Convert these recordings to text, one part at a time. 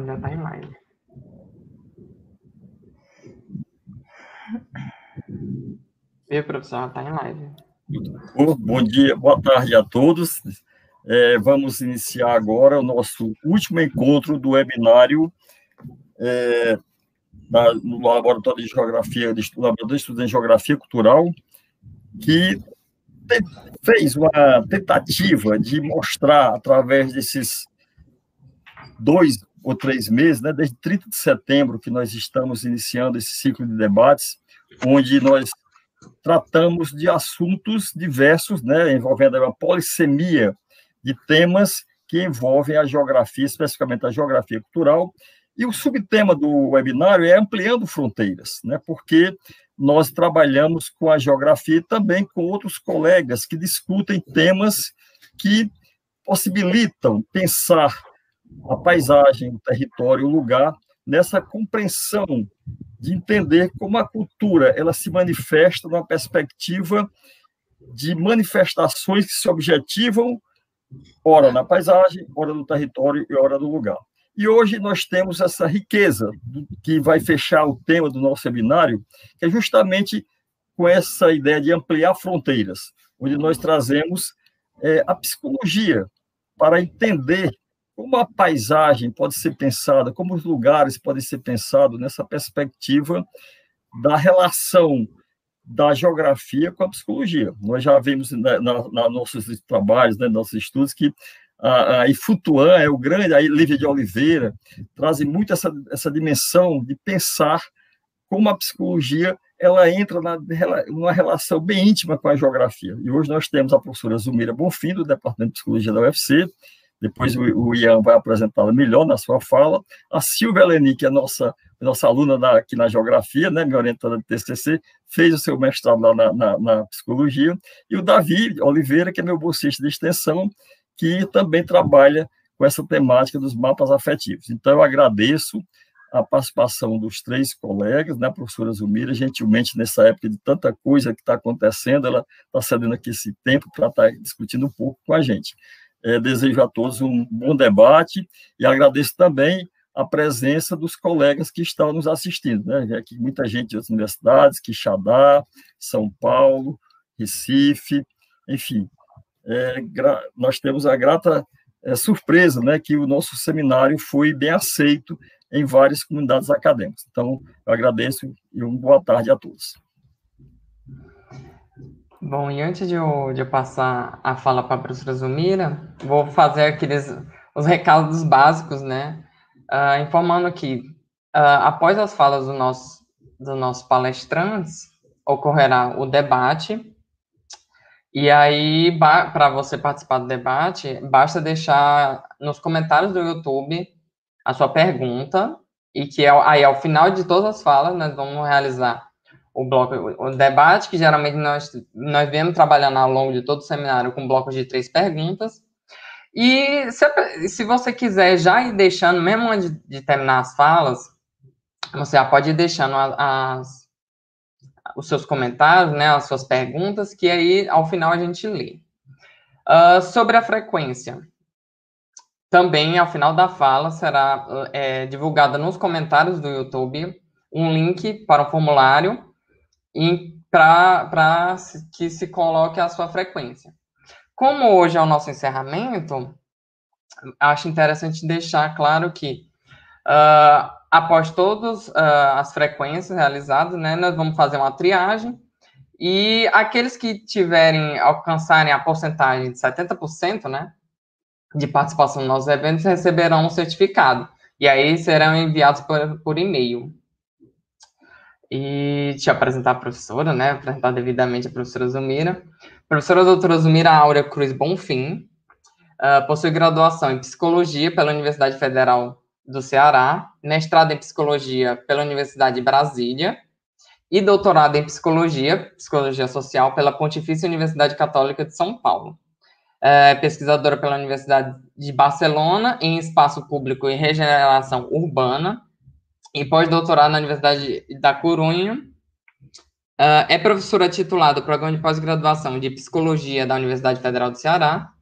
Pronto, já está em live. E professor, está em live. Bom dia, boa tarde a todos. É, vamos iniciar agora o nosso último encontro do webinário é, da, no Laboratório de Geografia, de Laboratório de Estudos em Geografia Cultural, que te, fez uma tentativa de mostrar, através desses dois ou três meses, né, desde 30 de setembro, que nós estamos iniciando esse ciclo de debates, onde nós tratamos de assuntos diversos, né, envolvendo uma polissemia de temas que envolvem a geografia, especificamente a geografia cultural. E o subtema do webinário é ampliando fronteiras, né, porque nós trabalhamos com a geografia e também com outros colegas que discutem temas que possibilitam pensar a paisagem, o território, o lugar, nessa compreensão de entender como a cultura ela se manifesta numa perspectiva de manifestações que se objetivam ora na paisagem, ora no território e ora no lugar. E hoje nós temos essa riqueza que vai fechar o tema do nosso seminário, que é justamente com essa ideia de ampliar fronteiras, onde nós trazemos é, a psicologia para entender como a paisagem pode ser pensada, como os lugares podem ser pensados nessa perspectiva da relação da geografia com a psicologia. Nós já vimos na, nossos trabalhos, né, nossos estudos, que a, a Ifutuan é o grande, a Lívia de Oliveira, trazem muito essa, essa dimensão de pensar como a psicologia ela entra na, numa relação bem íntima com a geografia. E hoje nós temos a professora Zumira Bonfim, do Departamento de Psicologia da UFC, depois o, Ian vai apresentá-la melhor na sua fala. A Silvia Leni, que é nossa, nossa aluna na, aqui na Geografia, né, minha orientada de TCC, fez o seu mestrado lá na, na, na, Psicologia. E o Davi Oliveira, que é meu bolsista de extensão, que também trabalha com essa temática dos mapas afetivos. Então, eu agradeço a participação dos três colegas, né, a professora Zumira, gentilmente, nessa época de tanta coisa que está acontecendo, ela está cedendo aqui esse tempo para estar tá discutindo um pouco com a gente. É, desejo a todos um bom debate e agradeço também a presença dos colegas que estão nos assistindo. Né? Aqui muita gente de outras universidades, Quixadá, São Paulo, Recife, enfim. É, nós temos a grata é, surpresa né, que o nosso seminário foi bem aceito em várias comunidades acadêmicas. Então, eu agradeço e uma boa tarde a todos. Bom, e antes de eu, de eu passar a fala para a professora Zumira, vou fazer aqueles os recados básicos, né? Uh, informando que, uh, após as falas do nosso, dos nossos palestrantes, ocorrerá o debate. E aí, para você participar do debate, basta deixar nos comentários do YouTube a sua pergunta, e que aí, ao final de todas as falas, nós vamos realizar o bloco, o debate, que geralmente nós, nós viemos trabalhando ao longo de todo o seminário com blocos de três perguntas. E se, se você quiser já ir deixando, mesmo antes de terminar as falas, você já pode ir deixando as, os seus comentários, né, as suas perguntas, que aí ao final a gente lê. Uh, sobre a frequência. Também, ao final da fala, será é, divulgada nos comentários do YouTube um link para um formulário para que se coloque a sua frequência. Como hoje é o nosso encerramento, acho interessante deixar claro que uh, após todas uh, as frequências realizadas, né, nós vamos fazer uma triagem e aqueles que tiverem, alcançarem a porcentagem de 70%, né, de participação nos nossos eventos receberão um certificado. E aí serão enviados por, por e-mail e te apresentar a professora, né? Apresentar devidamente a professora Zumira. Professora doutora Zumira Áurea Cruz Bonfim, uh, possui graduação em Psicologia pela Universidade Federal do Ceará, mestrado em Psicologia pela Universidade de Brasília e doutorado em Psicologia, Psicologia Social, pela Pontifícia Universidade Católica de São Paulo. É pesquisadora pela Universidade de Barcelona em Espaço Público e Regeneração Urbana, e pós-doutorado na Universidade da Corunha. Uh, é professora titular do Programa de Pós-Graduação de Psicologia da Universidade Federal do Ceará,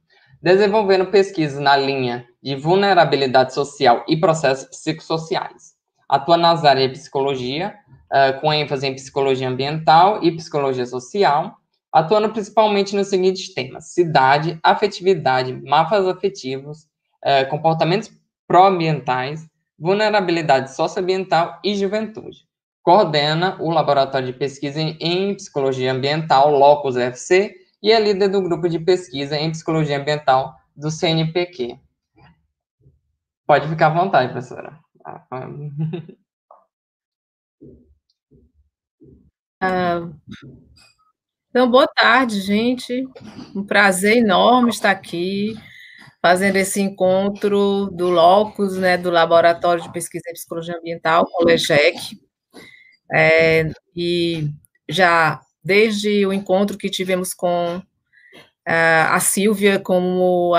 desenvolvendo pesquisas na linha de vulnerabilidade social e processos psicossociais. Atua nas áreas de psicologia, uh, com ênfase em psicologia ambiental e psicologia social, atuando principalmente nos seguintes temas: cidade, afetividade, mapas afetivos, uh, comportamentos pró-ambientais, vulnerabilidade socioambiental e juventude. Coordena o Laboratório de Pesquisa em Psicologia Ambiental, LOCUS FC, e é líder do grupo de pesquisa em Psicologia Ambiental do CNPq. Pode ficar à vontade, professora. Ah, então, boa tarde, gente. Um prazer enorme estar aqui fazendo esse encontro do LOCUS, né, do Laboratório de Pesquisa em Psicologia Ambiental, com o LEGEC. É, e já desde o encontro que tivemos com a, a Silvia, como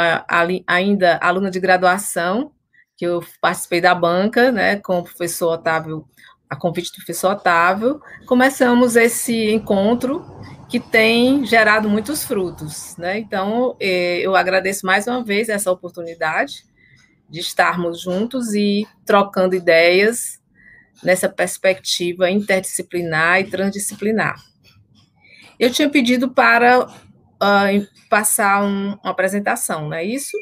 ainda aluna de graduação, que eu participei da banca, né, com o professor Otávio, a convite do professor Otávio, começamos esse encontro que tem gerado muitos frutos, né? Então, eh, eu agradeço mais uma vez essa oportunidade de estarmos juntos e trocando ideias nessa perspectiva interdisciplinar e transdisciplinar. Eu tinha pedido para uh, passar um, uma apresentação, não é isso?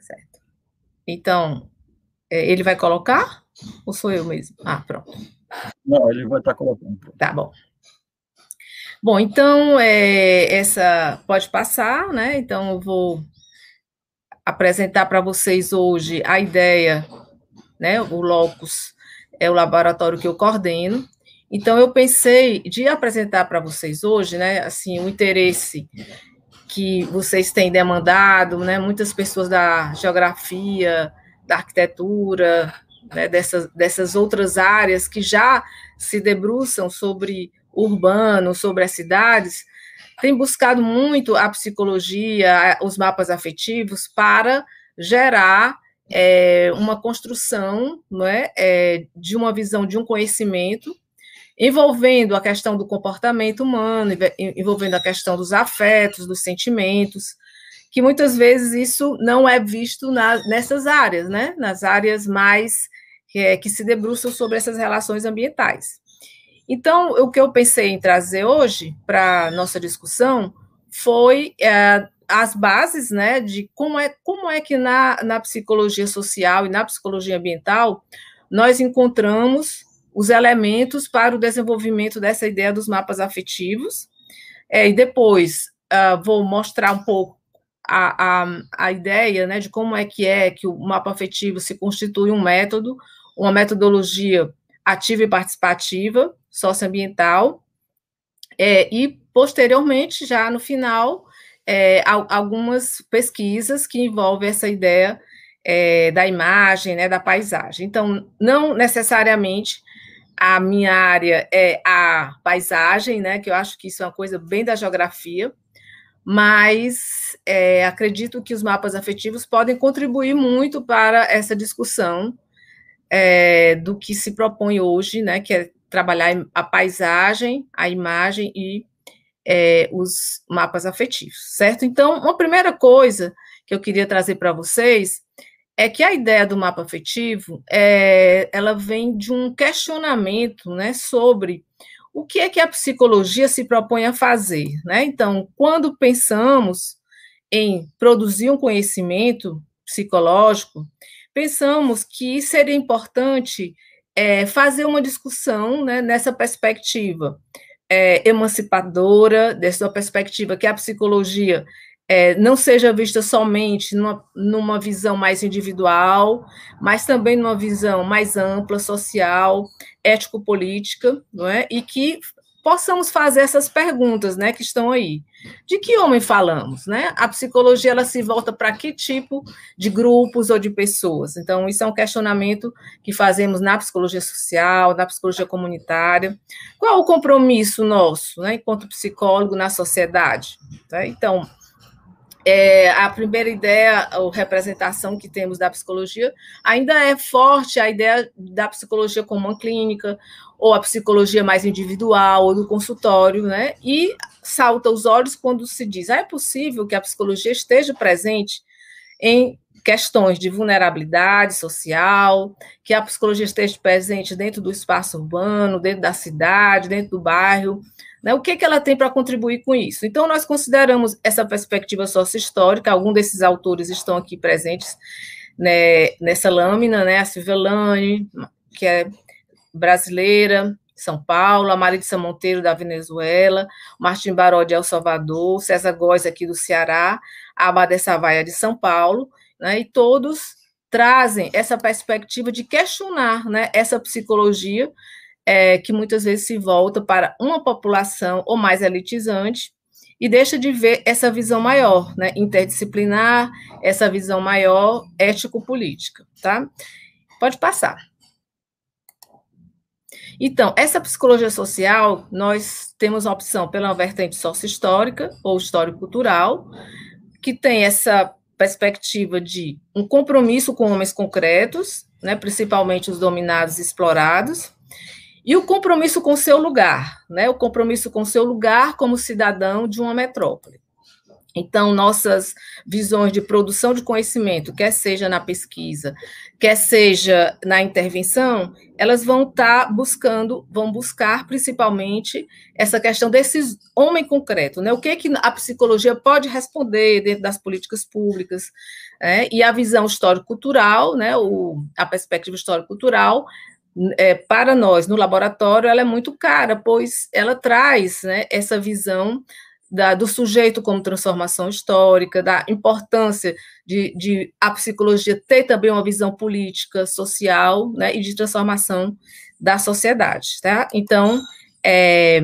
Certo. Então, eh, ele vai colocar ou sou eu mesmo? Ah, pronto. Não, ele vai estar colocando. Tá bom. Bom, então, é, essa pode passar, né? Então, eu vou apresentar para vocês hoje a ideia, né? O LOCUS é o laboratório que eu coordeno. Então, eu pensei de apresentar para vocês hoje, né? Assim, o interesse que vocês têm demandado, né? Muitas pessoas da geografia, da arquitetura, né, dessas, dessas outras áreas que já se debruçam sobre urbano, sobre as cidades, tem buscado muito a psicologia, os mapas afetivos, para gerar é, uma construção não é, é, de uma visão, de um conhecimento, envolvendo a questão do comportamento humano, envolvendo a questão dos afetos, dos sentimentos, que muitas vezes isso não é visto na, nessas áreas, né? Nas áreas mais é, que se debruçam sobre essas relações ambientais. Então, o que eu pensei em trazer hoje para nossa discussão foi é, as bases, né, de como é, como é que na, na psicologia social e na psicologia ambiental nós encontramos os elementos para o desenvolvimento dessa ideia dos mapas afetivos. É, e depois uh, vou mostrar um pouco a, a, a ideia né, de como é que é que o mapa afetivo se constitui um método, uma metodologia ativa e participativa, socioambiental, é, e posteriormente, já no final, é, algumas pesquisas que envolvem essa ideia é, da imagem, né, da paisagem. Então, não necessariamente a minha área é a paisagem, né, que eu acho que isso é uma coisa bem da geografia, mas é, acredito que os mapas afetivos podem contribuir muito para essa discussão é, do que se propõe hoje, né, que é trabalhar a paisagem, a imagem e é, os mapas afetivos, certo? Então, uma primeira coisa que eu queria trazer para vocês é que a ideia do mapa afetivo, é, ela vem de um questionamento, né, sobre o que é que a psicologia se propõe a fazer, né? Então, quando pensamos em produzir um conhecimento psicológico, pensamos que seria importante é, fazer uma discussão né, nessa perspectiva é, emancipadora, dessa perspectiva que a psicologia é, não seja vista somente numa, numa visão mais individual, mas também numa visão mais ampla, social, ético-política, não é? E que possamos fazer essas perguntas, né, que estão aí. De que homem falamos, né? A psicologia ela se volta para que tipo de grupos ou de pessoas? Então, isso é um questionamento que fazemos na psicologia social, na psicologia comunitária. Qual o compromisso nosso, né, enquanto psicólogo na sociedade? Tá? Então, é, a primeira ideia, ou representação que temos da psicologia, ainda é forte a ideia da psicologia como uma clínica, ou a psicologia mais individual, ou do consultório, né? E salta os olhos quando se diz, ah, é possível que a psicologia esteja presente em questões de vulnerabilidade social, que a psicologia esteja presente dentro do espaço urbano, dentro da cidade, dentro do bairro, né? O que, que ela tem para contribuir com isso? Então, nós consideramos essa perspectiva sócio-histórica, alguns desses autores estão aqui presentes né, nessa lâmina, né? A Silvia Lane, que é brasileira, São Paulo, a Maritza Monteiro, da Venezuela, Martim Baró, de El Salvador, César Góes, aqui do Ceará, a Abadé Savaia, de São Paulo, né? E todos trazem essa perspectiva de questionar né, essa psicologia é, que muitas vezes se volta para uma população ou mais elitizante e deixa de ver essa visão maior, né, interdisciplinar, essa visão maior ético-política, tá? Pode passar. Então, essa psicologia social, nós temos a opção pela vertente sócio-histórica ou histórico-cultural, que tem essa perspectiva de um compromisso com homens concretos, né, principalmente os dominados e explorados, e o compromisso com seu lugar, né? O compromisso com seu lugar como cidadão de uma metrópole. Então, nossas visões de produção de conhecimento, quer seja na pesquisa, quer seja na intervenção, elas vão estar tá buscando, vão buscar principalmente essa questão desse homem concreto, né? O que, que a psicologia pode responder dentro das políticas públicas, né? e a visão histórico-cultural, né? O, a perspectiva histórico-cultural é, para nós no laboratório, ela é muito cara, pois ela traz né, essa visão da, do sujeito como transformação histórica, da importância de, de, a psicologia ter também uma visão política, social, né, e de transformação da sociedade, tá? Então, é,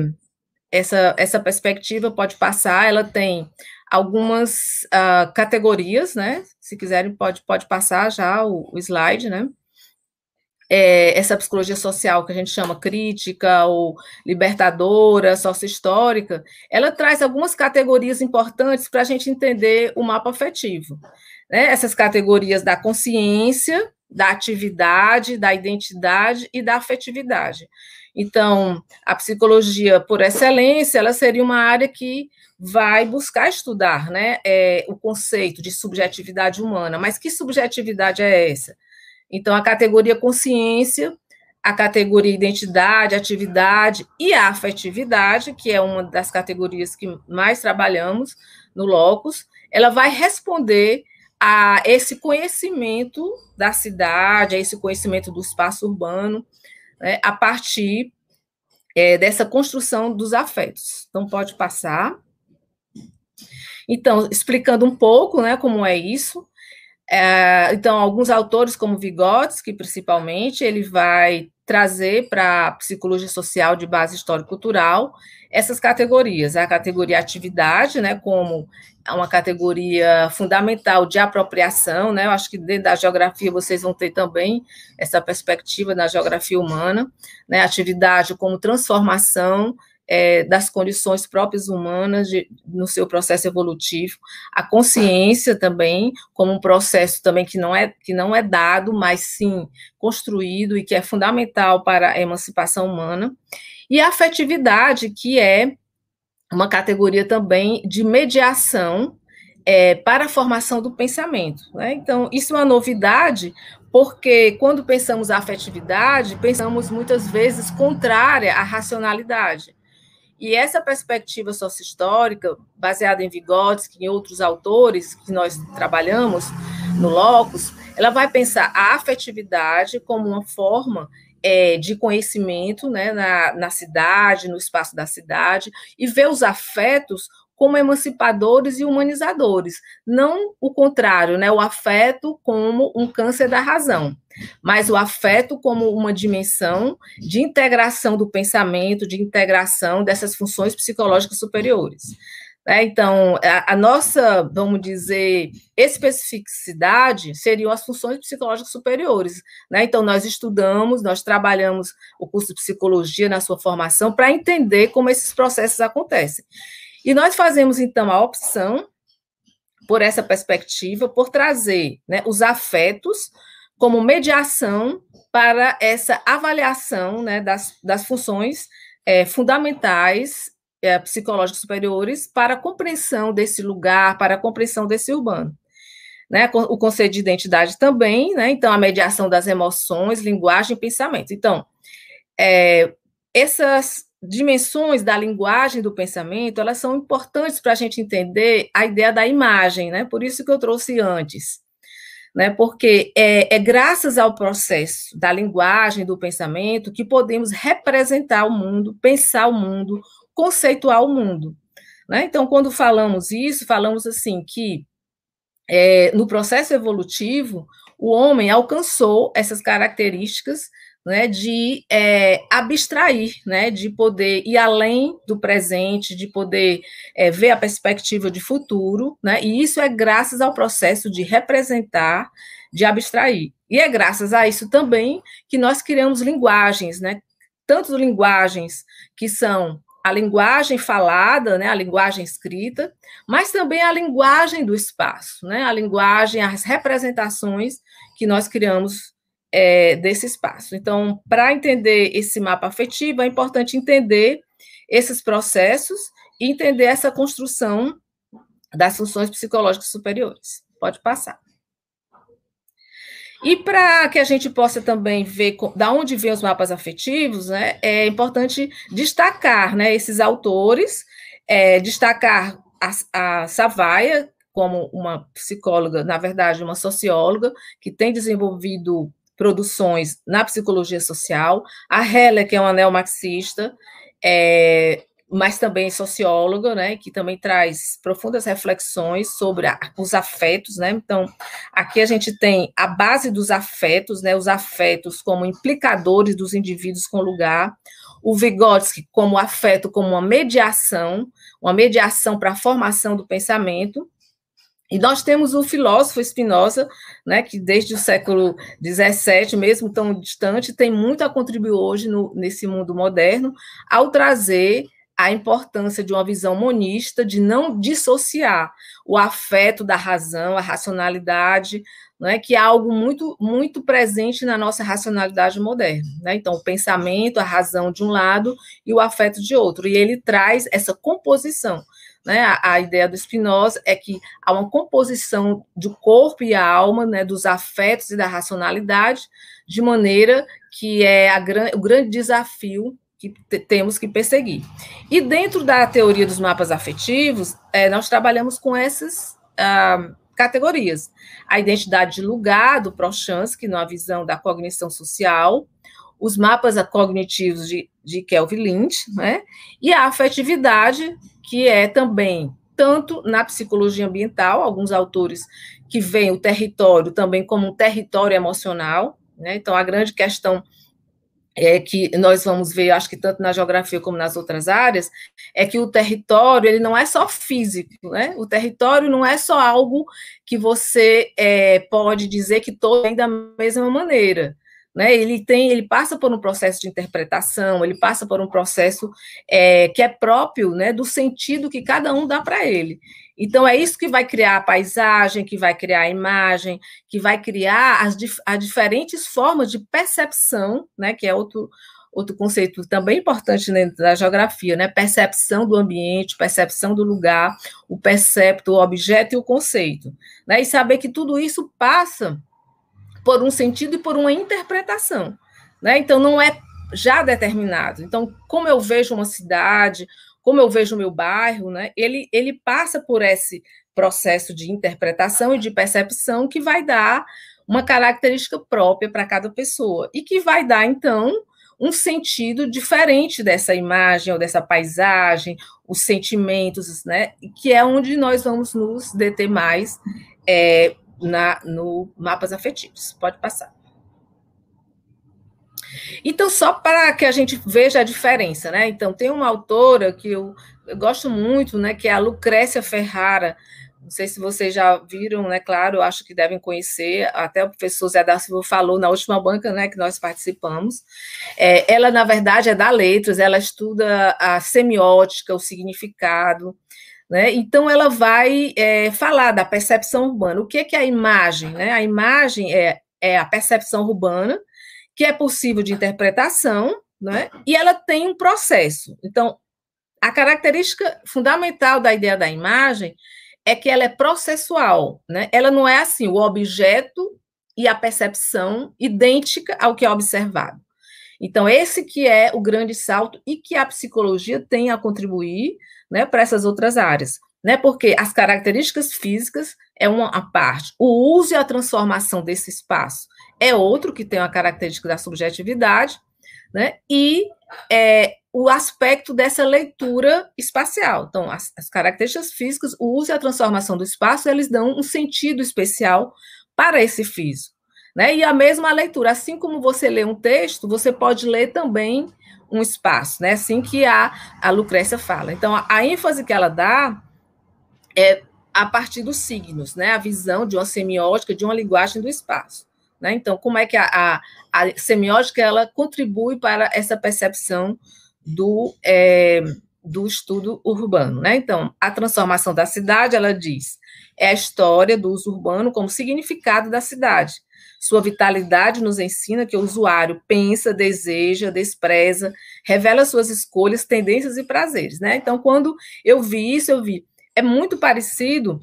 essa, essa perspectiva pode passar, ela tem algumas uh, categorias, né? Se quiserem, pode, pode passar já o, o slide, né? É, essa psicologia social que a gente chama crítica ou libertadora, sócio-histórica, ela traz algumas categorias importantes para a gente entender o mapa afetivo. Né? Essas categorias da consciência, da atividade, da identidade e da afetividade. Então, a psicologia, por excelência, ela seria uma área que vai buscar estudar né, é, o conceito de subjetividade humana. Mas que subjetividade é essa? Então, a categoria consciência, a categoria identidade, atividade e afetividade, que é uma das categorias que mais trabalhamos no Locus, ela vai responder a esse conhecimento da cidade, a esse conhecimento do espaço urbano, né, a partir é, dessa construção dos afetos. Então, pode passar. Então, explicando um pouco né, como é isso, é, então, alguns autores, como Vygotsky, principalmente, ele vai trazer para a psicologia social de base histórico-cultural essas categorias. A categoria atividade, né, como uma categoria fundamental de apropriação, né, eu acho que dentro da geografia vocês vão ter também essa perspectiva da geografia humana, né, atividade como transformação é, das condições próprias humanas de, no seu processo evolutivo, a consciência também como um processo também que não é que não é dado, mas sim construído e que é fundamental para a emancipação humana, e a afetividade que é uma categoria também de mediação é, para a formação do pensamento. Né? Então, isso é uma novidade, porque quando pensamos a afetividade, pensamos muitas vezes contrária à racionalidade. E essa perspectiva sócio-histórica, baseada em Vygotsky e outros autores que nós trabalhamos no Locus, ela vai pensar a afetividade como uma forma é, de conhecimento né, na, na cidade, no espaço da cidade, e ver os afetos como emancipadores e humanizadores, não o contrário, né, o afeto como um câncer da razão, mas o afeto como uma dimensão de integração do pensamento, de integração dessas funções psicológicas superiores. Né? Então, a, a, nossa, vamos dizer, especificidade seriam as funções psicológicas superiores. Né? Então, nós estudamos, nós trabalhamos o curso de psicologia na sua formação para entender como esses processos acontecem. E nós fazemos, então, a opção por essa perspectiva, por trazer né, os afetos como mediação para essa avaliação né, das, das funções é, fundamentais é, psicológicas superiores para a compreensão desse lugar, para a compreensão desse urbano. né, o conceito de identidade também, né, então a mediação das emoções, linguagem e pensamento. Então, é, essas dimensões da linguagem do pensamento, elas são importantes para a gente entender a ideia da imagem, né, por isso que eu trouxe antes, né, porque é, é graças ao processo da linguagem do pensamento que podemos representar o mundo, pensar o mundo, conceituar o mundo. Né? Então, quando falamos isso, falamos assim que é, no processo evolutivo, o homem alcançou essas características né, de é, abstrair, né, de poder ir além do presente, de poder é, ver a perspectiva de futuro, né, e isso é graças ao processo de representar, de abstrair. E é graças a isso também que nós criamos linguagens, né, tanto linguagens que são a linguagem falada, né, a linguagem escrita, mas também a linguagem do espaço, né, a linguagem, as representações que nós criamos é, desse espaço. Então, para entender esse mapa afetivo, é importante entender esses processos e entender essa construção das funções psicológicas superiores. Pode passar. E para que a gente possa também ver da onde vêm os mapas afetivos, né, é importante destacar né, esses autores, é, destacar a, a Savaia como uma psicóloga, na verdade, uma socióloga, que tem desenvolvido produções na psicologia social, a Heller, que é uma neomarxista, é, mas também socióloga, né, que também traz profundas reflexões sobre a, os afetos, né? Então, aqui a gente tem a base dos afetos, né, os afetos como implicadores dos indivíduos com lugar, o Vygotsky como afeto como uma mediação, uma mediação para a formação do pensamento, e nós temos o filósofo Spinoza, né, que desde o século XVII, mesmo tão distante, tem muito a contribuir hoje no, nesse mundo moderno, ao trazer a importância de uma visão monista, de não dissociar o afeto da razão, a racionalidade, né, que é algo muito, muito presente na nossa racionalidade moderna. Né? Então, o pensamento, a razão de um lado e o afeto de outro. E ele traz essa composição né, a, ideia do Spinoza é que há uma composição do corpo e a alma, né, dos afetos e da racionalidade, de maneira que é a, o grande desafio que temos que perseguir. E dentro da teoria dos mapas afetivos, é, nós trabalhamos com essas ah, categorias. A identidade de lugar, do Prochansky, na visão da cognição social, os mapas cognitivos de, de Kelvin Lynch, né? e a afetividade, que é também tanto na psicologia ambiental, alguns autores que veem o território também como um território emocional, né? Então a grande questão é que nós vamos ver, acho que tanto na geografia como nas outras áreas, é que o território ele não é só físico, né? O território não é só algo que você é, pode dizer que todo vem da mesma maneira né? Ele tem, ele passa por um processo de interpretação, ele passa por um processo é, que é próprio, né, do sentido que cada um dá para ele. Então é isso que vai criar a paisagem, que vai criar a imagem, que vai criar as, as diferentes formas de percepção, né, que é outro outro conceito também importante dentro da geografia, né? Percepção do ambiente, percepção do lugar, o percepto, o objeto e o conceito, né? E saber que tudo isso passa por um sentido e por uma interpretação. Né? Então, não é já determinado. Então, como eu vejo uma cidade, como eu vejo o meu bairro, né, ele, ele passa por esse processo de interpretação e de percepção que vai dar uma característica própria para cada pessoa e que vai dar, então, um sentido diferente dessa imagem ou dessa paisagem, os sentimentos, né, que é onde nós vamos nos deter mais é, na, no mapas afetivos. Pode passar. Então, só para que a gente veja a diferença, né? Então, tem uma autora que eu, eu gosto muito, né? Que é a Lucrécia Ferrara. Não sei se vocês já viram, né? Claro, acho que devem conhecer. Até o professor Zé da falou na última banca, né? Que nós participamos. É, ela, na verdade, é da letras. Ela estuda a semiótica, o significado. Né? Então, ela vai é, falar da percepção urbana. O que é, que é a imagem? Né? A imagem é, é a percepção urbana, que é possível de interpretação, né? e ela tem um processo. Então, a característica fundamental da ideia da imagem é que ela é processual, né? Ela não é assim, o objeto e a percepção idêntica ao que é observado. Então, esse que é o grande salto e que a psicologia tem a contribuir né, para essas outras áreas. Né, porque as características físicas é uma parte, o uso e a transformação desse espaço é outro que tem a característica da subjetividade, né, e é, o aspecto dessa leitura espacial. Então, as, as, características físicas, o uso e a transformação do espaço, eles dão um sentido especial para esse físico. Né? E a mesma leitura, assim como você lê um texto, você pode ler também um espaço, né? Assim que a, a Lucrécia fala. Então, a, a ênfase que ela dá é a partir dos signos, né? A visão de uma semiótica, de uma linguagem do espaço. Né? Então, como é que a, a, a, semiótica ela contribui para essa percepção do, é, do estudo urbano? Né? Então, a transformação da cidade, ela diz, é a história do uso urbano como significado da cidade. Sua vitalidade nos ensina que o usuário pensa, deseja, despreza, revela suas escolhas, tendências e prazeres. Né? Então, quando eu vi isso, eu vi. É muito parecido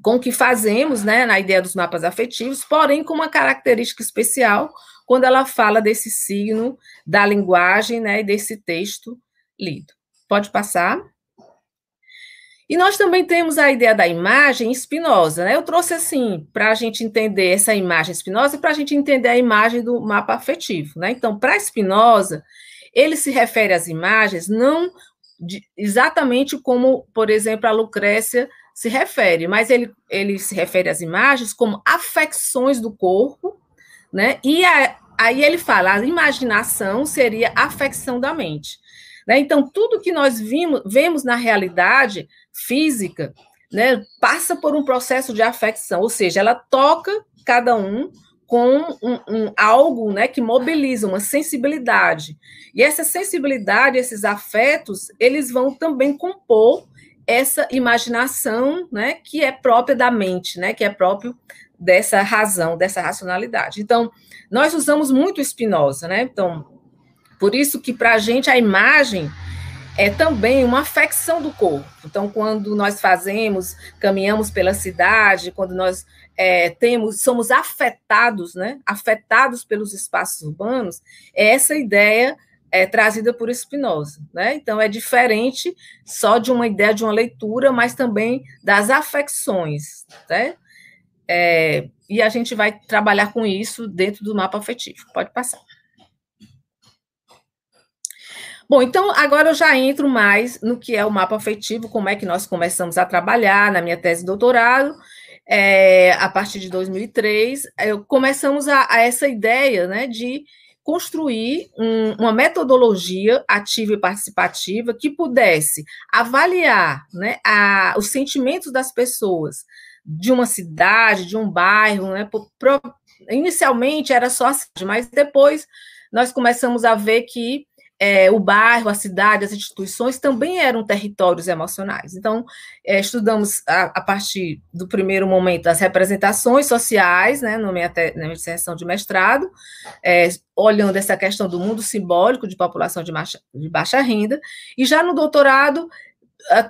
com o que fazemos né, na ideia dos mapas afetivos, porém com uma característica especial quando ela fala desse signo, da linguagem né, e desse texto lido. Pode passar. E nós também temos a ideia da imagem espinosa. Né? Eu trouxe assim, para a gente entender essa imagem espinosa e para a gente entender a imagem do mapa afetivo. Né? Então, para Spinoza, ele se refere às imagens não de, exatamente como, por exemplo, a Lucrécia se refere, mas ele, ele se refere às imagens como afecções do corpo, né? E a, aí ele fala, a imaginação seria a afecção da mente. Né? Então, tudo que nós vimos, vemos na realidade física, né, passa por um processo de afecção, ou seja, ela toca cada um com um, um, algo né, que mobiliza uma sensibilidade. E essa sensibilidade, esses afetos, eles vão também compor essa imaginação, né, que é própria da mente, né, que é próprio dessa razão, dessa racionalidade. Então, nós usamos muito Spinoza, né? Então, por isso que para a gente a imagem é também uma afecção do corpo. Então, quando nós fazemos, caminhamos pela cidade, quando nós é, temos, somos afetados, né? Afetados pelos espaços urbanos, é essa ideia é trazida por Spinoza, né? Então é diferente só de uma ideia de uma leitura, mas também das afecções, né? É, e a gente vai trabalhar com isso dentro do mapa afetivo. Pode passar. Bom, então agora eu já entro mais no que é o mapa afetivo, como é que nós começamos a trabalhar na minha tese de doutorado. É, a partir de 2003, eu, começamos a, a essa ideia né, de construir um, uma metodologia ativa e participativa que pudesse avaliar né, a, os sentimentos das pessoas de uma cidade, de um bairro, né? Pro, inicialmente era só a cidade, mas depois nós começamos a ver que é, o bairro, a cidade, as instituições também eram territórios emocionais. Então, é, estudamos a, a, partir do primeiro momento as representações sociais, né, no minha, te, na minha de mestrado, é, olhando essa questão do mundo simbólico de população de, baixa, de baixa renda, e já no doutorado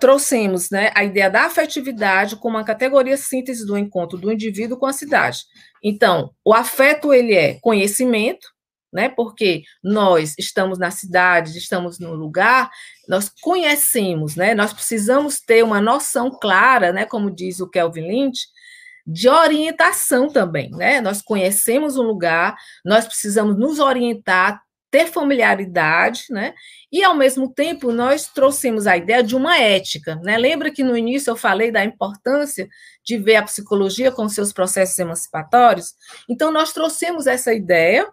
trouxemos né, a ideia da afetividade como uma categoria síntese do encontro do indivíduo com a cidade. Então, o afeto ele é conhecimento, né? Porque nós estamos na cidade, estamos no lugar, nós conhecemos, né? Nós precisamos ter uma noção clara, né? Como diz o Kelvin Lynch, de orientação também, né? Nós conhecemos um lugar, nós precisamos nos orientar, ter familiaridade, né? E ao mesmo tempo nós trouxemos a ideia de uma ética, né? Lembra que no início eu falei da importância de ver a psicologia com seus processos emancipatórios? Então nós trouxemos essa ideia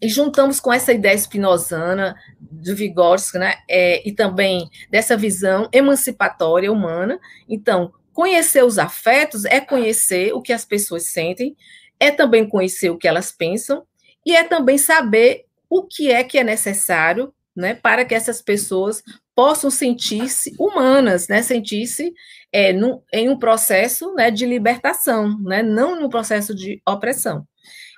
e juntamos com essa ideia espinosana de Vygotsky, né, é, e também dessa visão emancipatória humana. Então, conhecer os afetos é conhecer o que as pessoas sentem, é também conhecer o que elas pensam, e é também saber o que é que é necessário né, para que essas pessoas possam sentir-se humanas, né, sentir-se é, em um processo né, de libertação, né, não no processo de opressão.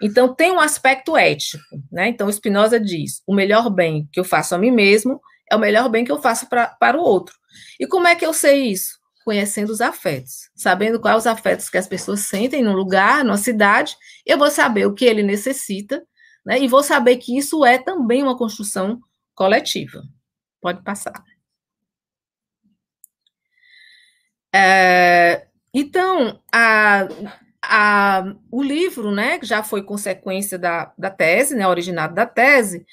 Então, tem um aspecto ético, né? Então, Spinoza diz: o melhor bem que eu faço a mim mesmo é o melhor bem que eu faço pra, para o outro. E como é que eu sei isso? conhecendo os afetos, sabendo quais os afetos que as pessoas sentem no lugar, numa cidade, eu vou saber o que ele necessita, né? E vou saber que isso é também uma construção coletiva. Pode passar. É, então, a, a, o livro, né, que já foi consequência da, da tese, né, originado da tese,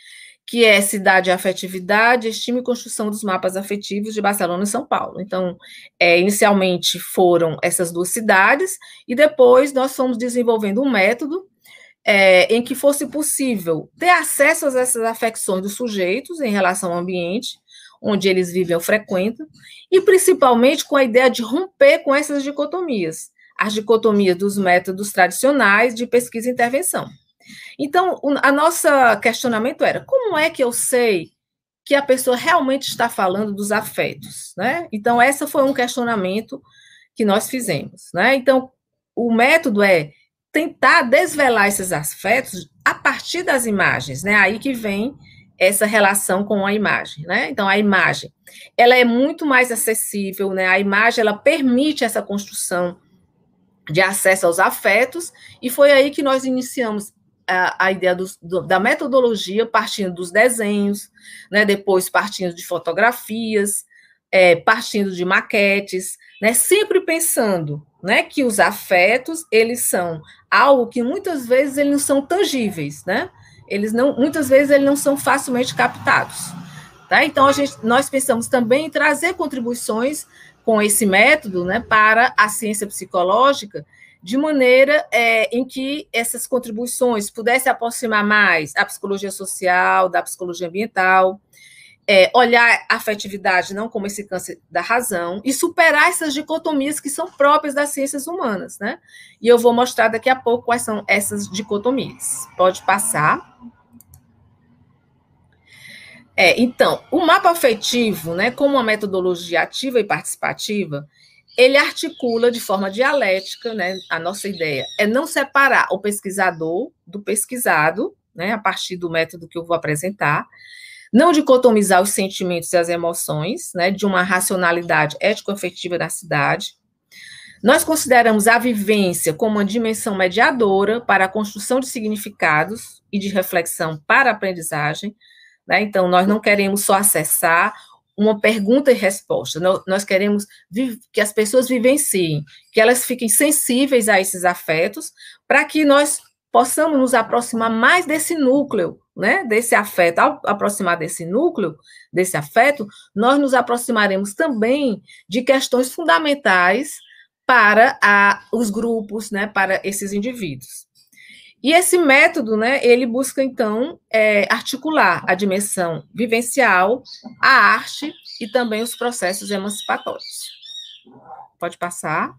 que é Cidade e Afetividade, Estima e Construção dos Mapas Afetivos de Barcelona e São Paulo. Então, é, inicialmente foram essas duas cidades, e depois nós fomos desenvolvendo um método é, em que fosse possível ter acesso a essas afecções dos sujeitos em relação ao ambiente, onde eles vivem ou frequentam, e principalmente com a ideia de romper com essas dicotomias, as dicotomias dos métodos tradicionais de pesquisa e intervenção. Então, a nossa questionamento era: como é que eu sei que a pessoa realmente está falando dos afetos, né? Então, essa foi um questionamento que nós fizemos, né? Então, o método é tentar desvelar esses afetos a partir das imagens, né? Aí que vem essa relação com a imagem, né? Então a imagem, ela é muito mais acessível, né? A imagem ela permite essa construção de acesso aos afetos e foi aí que nós iniciamos a, a ideia do, do, da metodologia partindo dos desenhos, né? Depois partindo de fotografias, é, partindo de maquetes, né? Sempre pensando, né? Que os afetos eles são algo que muitas vezes eles não são tangíveis, né? eles não, muitas vezes eles não são facilmente captados. Tá? Então, a gente, nós pensamos também em trazer contribuições com esse método né, para a ciência psicológica, de maneira é, em que essas contribuições pudessem aproximar mais a psicologia social, da psicologia ambiental, é, olhar a afetividade não como esse câncer da razão e superar essas dicotomias que são próprias das ciências humanas, né? E eu vou mostrar daqui a pouco quais são essas dicotomias. Pode passar. É, então, o mapa afetivo, né, como uma metodologia ativa e participativa, ele articula de forma dialética, né, a nossa ideia é não separar o pesquisador do pesquisado, né, a partir do método que eu vou apresentar, não dicotomizar os sentimentos e as emoções, né, de uma racionalidade ético-afetiva da cidade. Nós consideramos a vivência como uma dimensão mediadora para a construção de significados e de reflexão para a aprendizagem. Né? Então, nós não queremos só acessar uma pergunta e resposta, nós queremos que as pessoas vivenciem, que elas fiquem sensíveis a esses afetos, para que nós possamos nos aproximar mais desse núcleo né, desse afeto, ao aproximar desse núcleo, desse afeto, nós nos aproximaremos também de questões fundamentais para a, os grupos, né, para esses indivíduos. E esse método, né, ele busca, então, é, articular a dimensão vivencial, a arte e também os processos emancipatórios. Pode passar.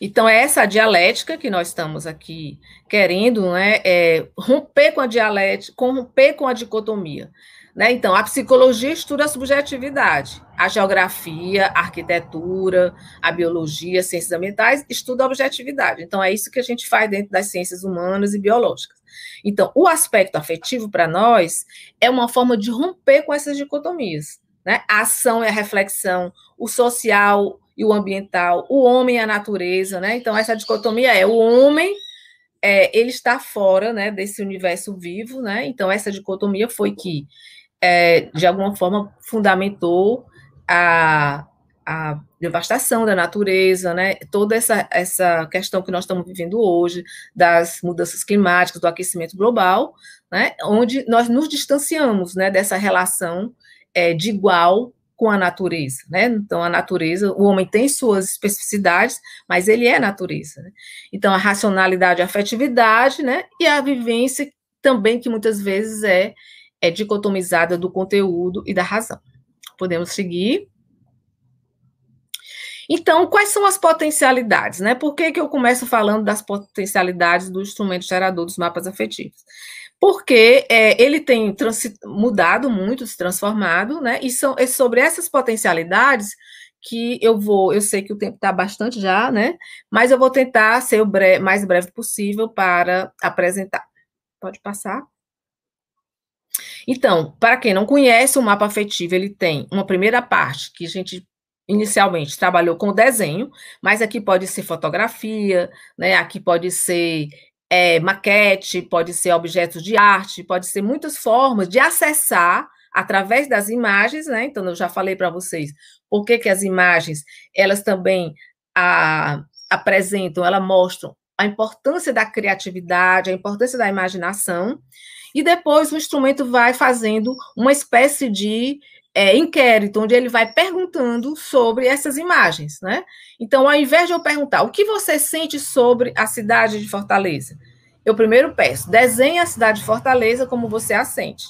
Então, é essa dialética que nós estamos aqui querendo né, é, romper com a dialética, romper com a dicotomia. Né? Então, a psicologia estuda a subjetividade, a geografia, a arquitetura, a biologia, as ciências ambientais estuda a objetividade. Então, é isso que a gente faz dentro das ciências humanas e biológicas. Então, o aspecto afetivo, para nós, é uma forma de romper com essas dicotomias. Né? A ação e a reflexão, o social, e o ambiental, o homem e a natureza, né? Então, essa dicotomia é o homem, é, ele está fora né, desse universo vivo, né? Então, essa dicotomia foi que, é, de alguma forma, fundamentou a, a devastação da natureza, né? Toda essa, essa questão que nós estamos vivendo hoje, das mudanças climáticas, do aquecimento global, né? Onde nós nos distanciamos, né? Dessa relação é, de igual com a natureza, né? Então, a natureza, o homem tem suas especificidades, mas ele é natureza. Né? Então, a racionalidade, a afetividade, né? E a vivência também, que muitas vezes é, é dicotomizada do conteúdo e da razão. Podemos seguir. Então, quais são as potencialidades, né? Por que, que eu começo falando das potencialidades do instrumento gerador dos mapas afetivos? porque é, ele tem mudado muito, se transformado, né? E são é sobre essas potencialidades que eu vou, eu sei que o tempo está bastante já, né? Mas eu vou tentar ser o bre mais breve possível para apresentar. Pode passar. Então, para quem não conhece, o mapa afetivo ele tem uma primeira parte que a gente inicialmente trabalhou com desenho, mas aqui pode ser fotografia, né? Aqui pode ser é, maquete, pode ser objetos de arte, pode ser muitas formas de acessar através das imagens, né? Então eu já falei para vocês por que, que as imagens elas também a, apresentam, elas mostram a importância da criatividade, a importância da imaginação, e depois o instrumento vai fazendo uma espécie de é, inquérito, onde ele vai perguntando sobre essas imagens, né? Então, ao invés de eu perguntar o que você sente sobre a cidade de Fortaleza, eu primeiro peço, desenhe a cidade de Fortaleza como você a sente.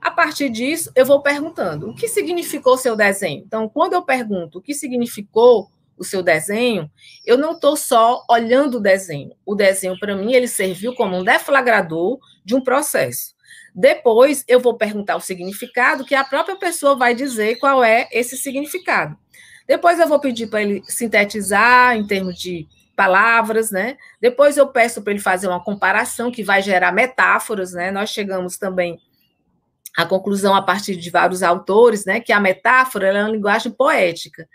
A partir disso, eu vou perguntando o que significou seu desenho. Então, quando eu pergunto o que significou o seu desenho, eu não estou só olhando o desenho. O desenho, para mim, ele serviu como um deflagrador de um processo. Depois eu vou perguntar o significado, que a própria pessoa vai dizer qual é esse significado. Depois eu vou pedir para ele sintetizar em termos de palavras, né? Depois eu peço para ele fazer uma comparação que vai gerar metáforas, né? Nós chegamos também à conclusão a partir de vários autores, né, que a metáfora é uma linguagem poética.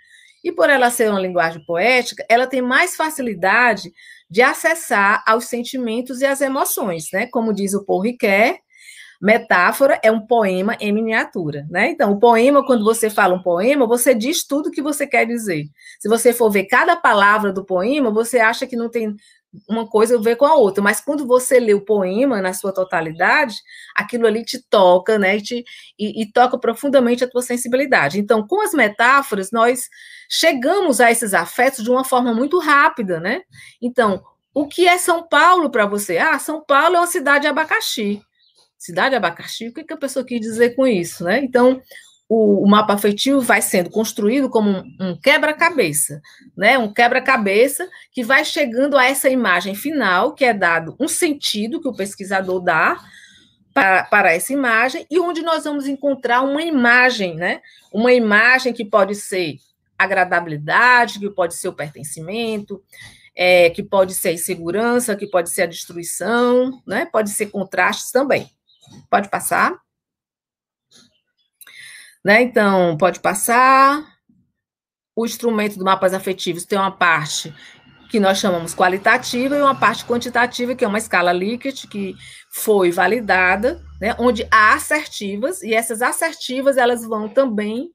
E por ela ser uma linguagem poética, ela tem mais facilidade de acessar aos sentimentos e às emoções, né? Como diz o Paul Ricoeur, Metáfora é um poema em miniatura, né? Então, o poema, quando você fala um poema, você diz tudo o que você quer dizer. Se você for ver cada palavra do poema, você acha que não tem uma coisa ver com a outra, mas quando você lê o poema na sua totalidade, aquilo ali te toca, né? E, te, e, e toca profundamente a tua sensibilidade. Então, com as metáforas, nós chegamos a esses afetos de uma forma muito rápida, né? Então, o que é São Paulo para você? Ah, São Paulo é uma cidade de abacaxi cidade abacaxi, o que, que a pessoa quis dizer com isso, né? Então, o, o mapa afetivo vai sendo construído como um, um quebra-cabeça, né? Um quebra-cabeça que vai chegando a essa imagem final, que é dado um sentido que o pesquisador dá para, para essa imagem, e onde nós vamos encontrar uma imagem, né? Uma imagem que pode ser agradabilidade, que pode ser o pertencimento, é, que pode ser a insegurança, que pode ser a destruição, né? Pode ser contrastes também. Pode passar. Né? Então, pode passar. O instrumento do mapas afetivos tem uma parte que nós chamamos qualitativa e uma parte quantitativa, que é uma escala Likert, que foi validada, né, onde há assertivas, e essas assertivas elas vão também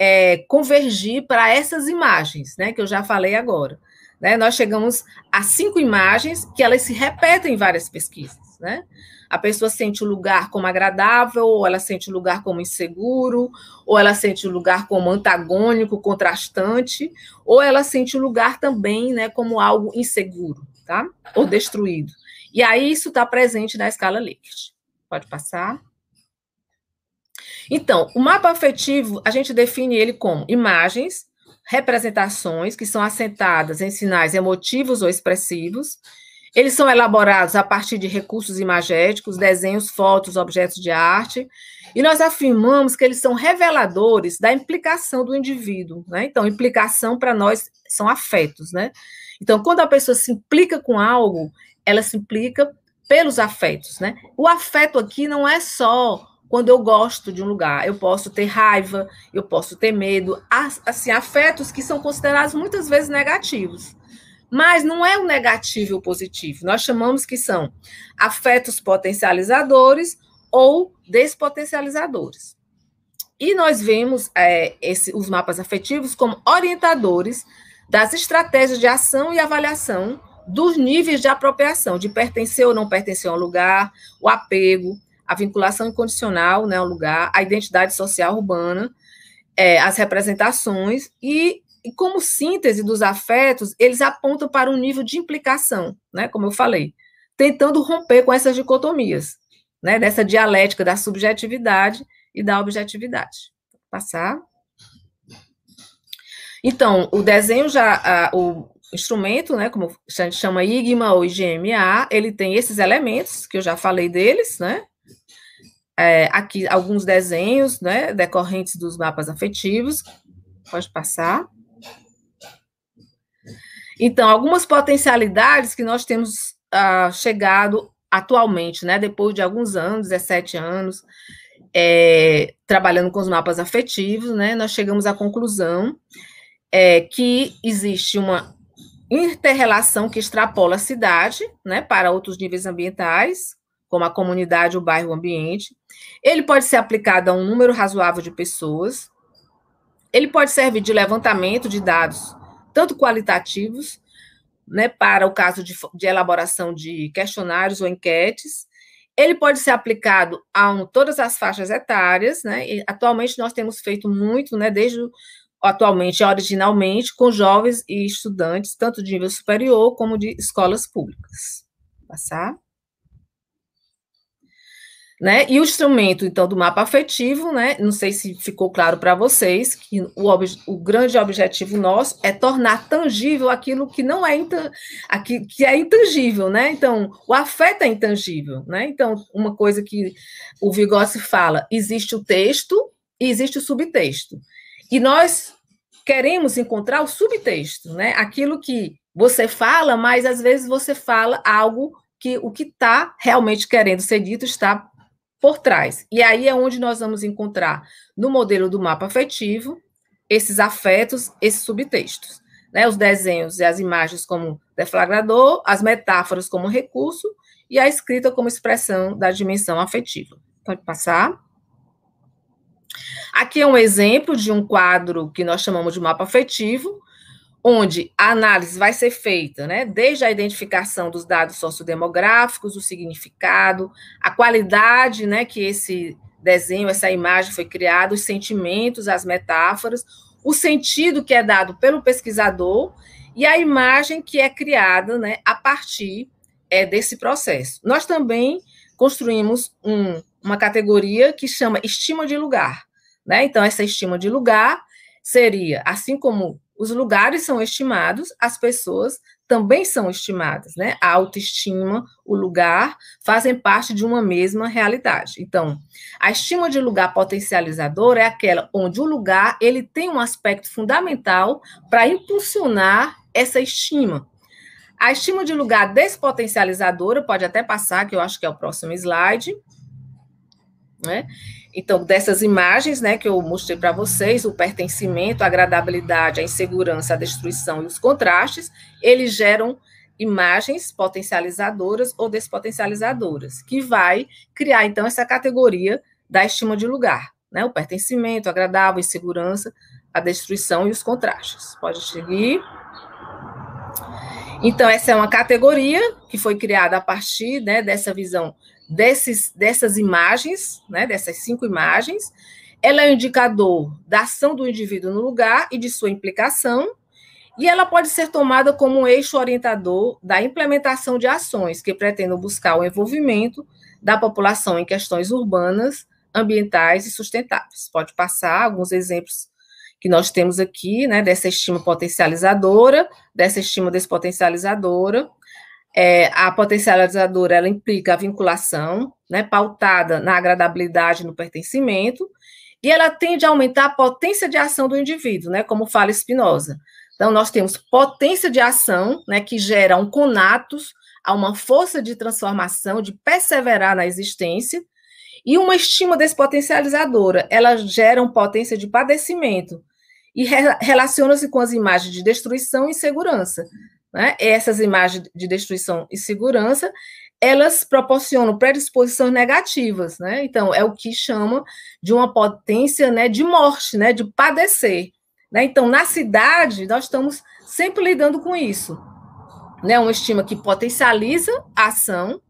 é, convergir para essas imagens, né, que eu já falei agora. Né? Nós chegamos a cinco imagens que elas se repetem em várias pesquisas. Né? a pessoa sente o lugar como agradável, ou ela sente o lugar como inseguro, ou ela sente o lugar como antagônico, contrastante, ou ela sente o lugar também né, como algo inseguro, tá? Ou destruído. E aí isso está presente na escala Likert. Pode passar. Então, o mapa afetivo, a gente define ele como imagens, representações que são assentadas em sinais emotivos ou expressivos, eles são elaborados a partir de recursos imagéticos, desenhos, fotos, objetos de arte, e nós afirmamos que eles são reveladores da implicação do indivíduo, né? Então, implicação para nós são afetos, né? Então, quando a pessoa se implica com algo, ela se implica pelos afetos, né? O afeto aqui não é só quando eu gosto de um lugar, eu posso ter raiva, eu posso ter medo, assim, afetos que são considerados muitas vezes negativos. Mas não é o negativo e o positivo. Nós chamamos que são afetos potencializadores ou despotencializadores. E nós vemos é, esse, os mapas afetivos como orientadores das estratégias de ação e avaliação dos níveis de apropriação, de pertencer ou não pertencer ao lugar, o apego, a vinculação incondicional né, ao lugar, a identidade social urbana, é, as representações e e como síntese dos afetos, eles apontam para um nível de implicação, né, como eu falei, tentando romper com essas dicotomias, né, dessa dialética da subjetividade e da objetividade. Passar. Então, o desenho já, a, o instrumento, né, como a gente chama IGMA ou IGMA, ele tem esses elementos, que eu já falei deles, né, é, aqui alguns desenhos, né, decorrentes dos mapas afetivos, pode passar. Então, algumas potencialidades que nós temos uh, chegado atualmente, né, depois de alguns anos, 17 anos, é, trabalhando com os mapas afetivos, né, nós chegamos à conclusão é, que existe uma interrelação que extrapola a cidade, né, para outros níveis ambientais, como a comunidade, o bairro, o ambiente. Ele pode ser aplicado a um número razoável de pessoas. Ele pode servir de levantamento de dados, tanto qualitativos, né, para o caso de, de elaboração de questionários ou enquetes. Ele pode ser aplicado a um, todas as faixas etárias, né? E, atualmente nós temos feito muito, né, desde atualmente, originalmente, com jovens e estudantes, tanto de nível superior como de escolas públicas. Passar. Né? E o instrumento, então, do mapa afetivo, né? Não sei se ficou claro para vocês que o, o, grande objetivo nosso é tornar tangível aquilo que não é aqui, que é intangível, né? Então, o afeto é intangível, né? Então, uma coisa que o Vygotsky fala, existe o texto e existe o subtexto. E nós queremos encontrar o subtexto, né? Aquilo que você fala, mas às vezes você fala algo que o que está realmente querendo ser dito está por trás. E aí é onde nós vamos encontrar, no modelo do mapa afetivo, esses afetos, esses subtextos. Né? Os desenhos e as imagens como deflagrador, as metáforas como recurso e a escrita como expressão da dimensão afetiva. Pode passar. Aqui é um exemplo de um quadro que nós chamamos de mapa afetivo, onde a análise vai ser feita, né, desde a identificação dos dados sociodemográficos, o significado, a qualidade, né, que esse desenho, essa imagem foi criada, os sentimentos, as metáforas, o sentido que é dado pelo pesquisador e a imagem que é criada, né, a partir é, desse processo. Nós também construímos um, uma categoria que chama estima de lugar, né? Então essa estima de lugar seria, assim como os lugares são estimados, as pessoas também são estimadas, né? A autoestima, o lugar, fazem parte de uma mesma realidade. Então, a estima de lugar potencializador é aquela onde o lugar ele tem um aspecto fundamental para impulsionar essa estima. A estima de lugar despotencializadora pode até passar, que eu acho que é o próximo slide, né? Então, dessas imagens né, que eu mostrei para vocês, o pertencimento, a agradabilidade, a insegurança, a destruição e os contrastes, eles geram imagens potencializadoras ou despotencializadoras, que vai criar, então, essa categoria da estima de lugar, né? O pertencimento, agradável, insegurança, a destruição e os contrastes. Pode seguir. Então, essa é uma categoria que foi criada a partir né, dessa visão desses, dessas imagens, né, dessas cinco imagens. Ela é um indicador da ação do indivíduo no lugar e de sua implicação, e ela pode ser tomada como um eixo orientador da implementação de ações que pretendam buscar o envolvimento da população em questões urbanas, ambientais e sustentáveis. Pode passar alguns exemplos que nós temos aqui, né, dessa estima potencializadora, dessa estima despotencializadora, é, a potencializadora ela implica a vinculação, né, pautada na agradabilidade no pertencimento, e ela tende a aumentar a potência de ação do indivíduo, né, como fala Spinoza. Então, nós temos potência de ação, né, que gera um conatus, a uma força de transformação, de perseverar na existência, e uma estima despotencializadora, ela gera uma potência de padecimento, e re relaciona-se com as imagens de destruição e segurança, né, essas imagens de destruição e segurança, elas proporcionam predisposições negativas, né? Então, é o que chama de uma potência né, de morte, né, de padecer. Né? Então, na cidade, nós estamos sempre lidando com isso. Né? Uma estima que potencializa a ação,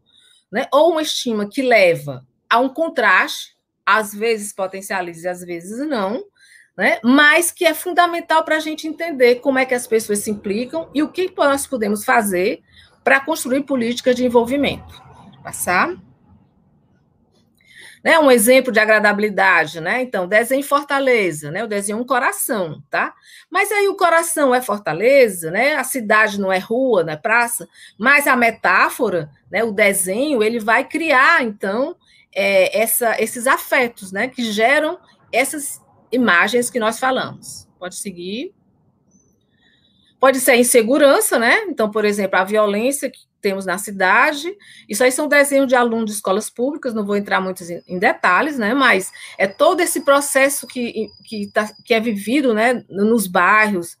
né? ou uma estima que leva a um contraste, às vezes potencializa e às vezes não, né? mas que é fundamental para a gente entender como é que as pessoas se implicam e o que nós podemos fazer para construir políticas de envolvimento. Passar. Né, um exemplo de agradabilidade, né? Então, desenho Fortaleza, né? O desenho um coração, tá? Mas aí o coração é Fortaleza, né? A cidade não é rua, não é praça, mas a metáfora, né? O desenho, ele vai criar, então, é, essa, esses afetos, né? Que geram essas imagens que nós falamos. Pode seguir. Pode ser a insegurança, né? Então, por exemplo, a violência que temos na cidade. Isso aí são desenhos de alunos de escolas públicas, não vou entrar muito em, detalhes, né? Mas é todo esse processo que, que, tá, que é vivido, né, nos bairros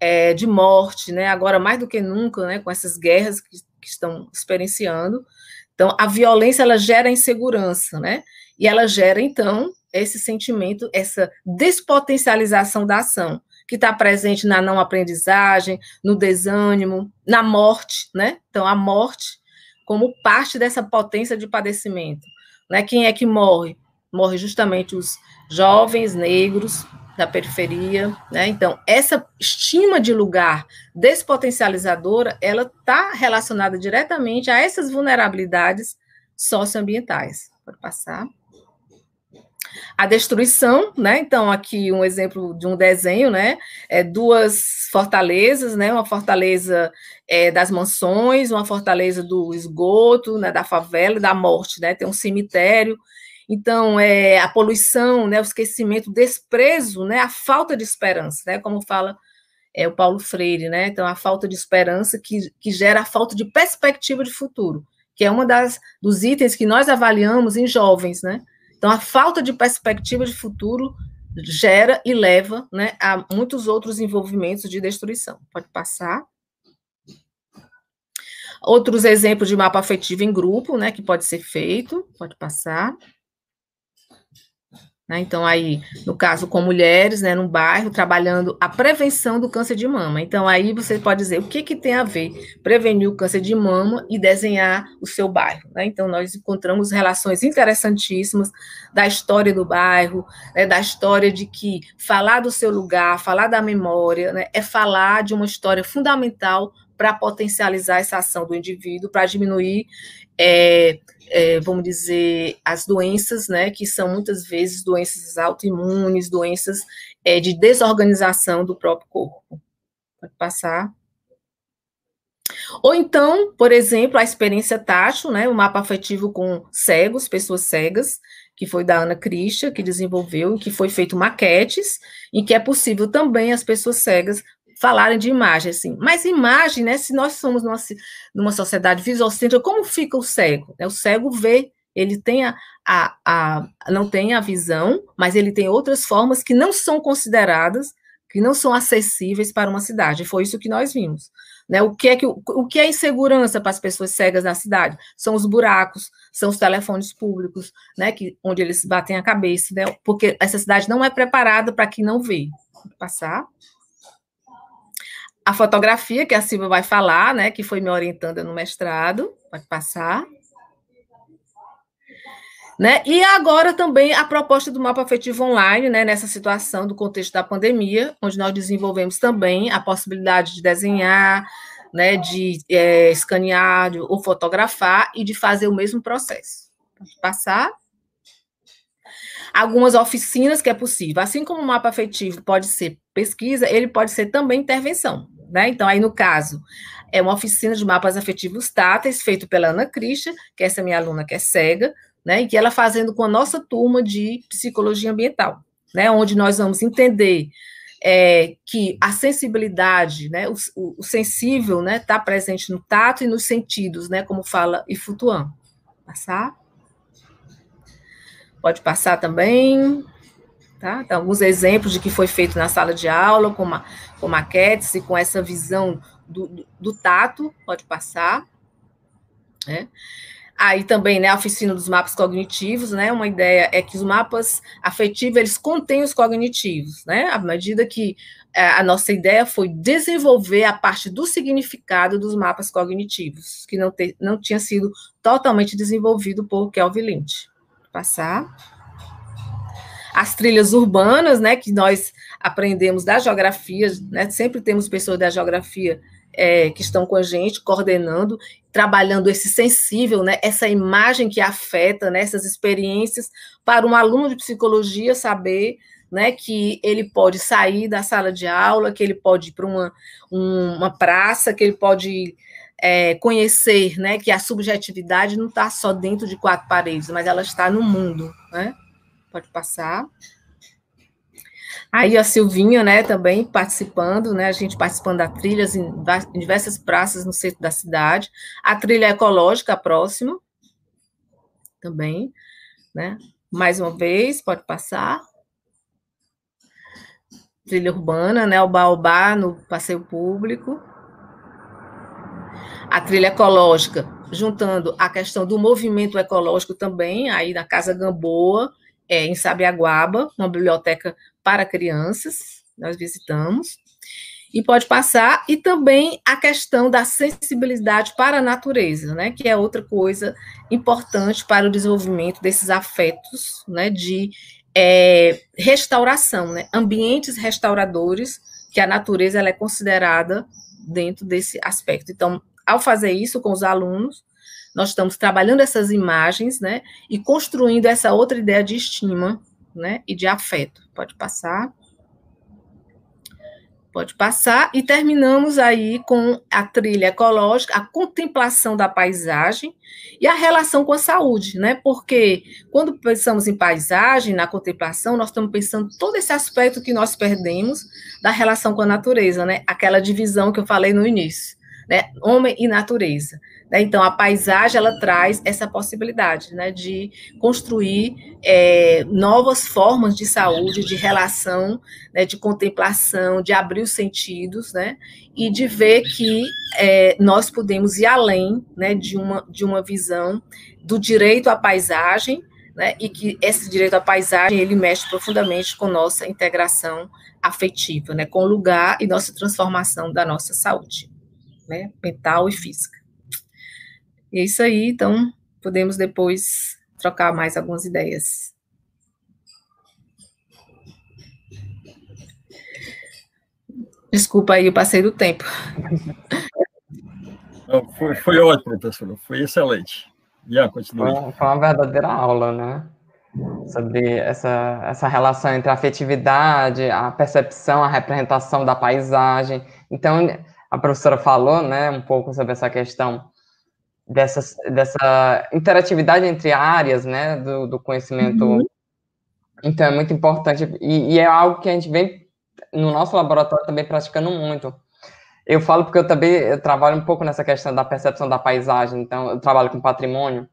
é, de morte, né? Agora mais do que nunca, né? Com essas guerras que, que estão experienciando. Então, a violência ela gera insegurança, né? E ela gera então esse sentimento, essa despotencialização da ação que está presente na não aprendizagem, no desânimo, na morte, né? Então, a morte como parte dessa potência de padecimento. Né? Quem é que morre? Morre justamente os jovens negros da periferia, né? Então, essa estima de lugar despotencializadora, ela está relacionada diretamente a essas vulnerabilidades socioambientais. Pode passar a destruição, né? Então, aqui um exemplo de um desenho, né? É duas fortalezas, né? Uma fortaleza é, das mansões, uma fortaleza do esgoto, né? Da favela, da morte, né? Tem um cemitério. Então, é, a poluição, né? O esquecimento, o desprezo, né? A falta de esperança, né? Como fala é, o Paulo Freire, né? Então, a falta de esperança que, que gera a falta de perspectiva de futuro, que é uma das dos itens que nós avaliamos em jovens, né? Então, a falta de perspectiva de futuro gera e leva né, a muitos outros envolvimentos de destruição. Pode passar. Outros exemplos de mapa afetivo em grupo, né, que pode ser feito, pode passar. Né? Então, aí, no caso, com mulheres, né, no bairro, trabalhando a prevenção do câncer de mama. Então, aí você pode dizer o que, que tem a ver prevenir o câncer de mama e desenhar o seu bairro. Né? Então, nós encontramos relações interessantíssimas da história do bairro, né, da história de que falar do seu lugar, falar da memória, né, é falar de uma história fundamental para potencializar essa ação do indivíduo, para diminuir é, é, vamos dizer, as doenças, né, que são muitas vezes doenças autoimunes, doenças é, de desorganização do próprio corpo. Pode passar. Ou então, por exemplo, a experiência tátil, né, o mapa afetivo com cegos, pessoas cegas, que foi da Ana Christian, que desenvolveu, que foi feito maquetes, em que é possível também as pessoas cegas falarem de imagem, assim. Mas imagem, né? Se nós somos numa, numa sociedade visuocêntrica, como fica o cego? O cego vê, ele tem a, a, a, não tem a visão, mas ele tem outras formas que não são consideradas, que não são acessíveis para uma cidade. Foi isso que nós vimos. Né? O, que é que, o que é insegurança para as pessoas cegas na cidade? São os buracos, são os telefones públicos, né? que, onde eles batem a cabeça, né? porque essa cidade não é preparada para quem não vê. Vou passar a fotografia, que a Silvia vai falar, né, que foi me orientando no mestrado, pode passar. Né? E agora também a proposta do mapa afetivo online, né, nessa situação do contexto da pandemia, onde nós desenvolvemos também a possibilidade de desenhar, né, de é, escanear ou fotografar e de fazer o mesmo processo. Pode passar. Algumas oficinas que é possível. Assim como o mapa afetivo pode ser pesquisa, ele pode ser também intervenção né? Então, aí no caso, é uma oficina de mapas afetivos táteis, feito pela Ana Christian, que é essa minha aluna que é cega, né? E que ela fazendo com a nossa turma de psicologia ambiental, né? Onde nós vamos entender é, que a sensibilidade, né, o, o, sensível, né, está presente no tato e nos sentidos, né, como fala Ifutuan. Passar. Pode passar também. Tá? Então, alguns exemplos de que foi feito na sala de aula, com, ma, com maquetes e com essa visão do, do, do tato, pode passar. Né? Aí também, né, a oficina dos mapas cognitivos, né, uma ideia é que os mapas afetivos, eles contêm os cognitivos, né, à medida que é, a nossa ideia foi desenvolver a parte do significado dos mapas cognitivos, que não, te, não tinha sido totalmente desenvolvido por Kelvin Lynch. Passar as trilhas urbanas, né, que nós aprendemos da geografia, né, sempre temos pessoas da geografia é, que estão com a gente, coordenando, trabalhando esse sensível, né, essa imagem que afeta, né, essas experiências, para um aluno de psicologia saber né, que ele pode sair da sala de aula, que ele pode ir para uma, um, uma praça, que ele pode é, conhecer né, que a subjetividade não está só dentro de quatro paredes, mas ela está no mundo, né? Pode passar. Aí a Silvinha, né, também participando, né, a gente participando da trilhas em, em diversas praças no centro da cidade. A trilha ecológica próxima, também, né? Mais uma vez, pode passar. Trilha urbana, né, o Baobá no passeio público. A trilha ecológica, juntando a questão do movimento ecológico também, aí na Casa Gamboa, é, em Sabiaguaba, uma biblioteca para crianças, nós visitamos, e pode passar, e também a questão da sensibilidade para a natureza, né, que é outra coisa importante para o desenvolvimento desses afetos, né, de é, restauração, né, ambientes restauradores, que a natureza ela é considerada dentro desse aspecto. Então, ao fazer isso com os alunos, nós estamos trabalhando essas imagens, né, e construindo essa outra ideia de estima, né, e de afeto. Pode passar. Pode passar. E terminamos aí com a trilha ecológica, a contemplação da paisagem e a relação com a saúde, né? Porque quando pensamos em paisagem, na contemplação, nós estamos pensando todo esse aspecto que nós perdemos da relação com a natureza, né? Aquela divisão que eu falei no início, né? Homem e natureza. Né? Então, a paisagem ela traz essa possibilidade né, de construir é, novas formas de saúde, de relação, né, de contemplação, de abrir os sentidos, né, e de ver que é, nós podemos ir além né, de, uma, de uma visão do direito à paisagem, né, e que esse direito à paisagem ele mexe profundamente com nossa integração afetiva, né, com o lugar e nossa transformação da nossa saúde, né, mental e física. E é isso aí, então podemos depois trocar mais algumas ideias. Desculpa aí, eu passei do tempo. Não, foi, foi ótimo, professora, foi excelente. Já, continue. Foi, foi uma verdadeira aula, né? Sobre essa, essa relação entre a afetividade, a percepção, a representação da paisagem. Então, a professora falou, né, um pouco sobre essa questão dessa, dessa interatividade entre áreas, né, do, do conhecimento. Uhum. Então, é muito importante, e, e, é algo que a gente vem, no nosso laboratório, também praticando muito. Eu falo porque eu também eu trabalho um pouco nessa questão da percepção da paisagem, então, eu trabalho com patrimônio,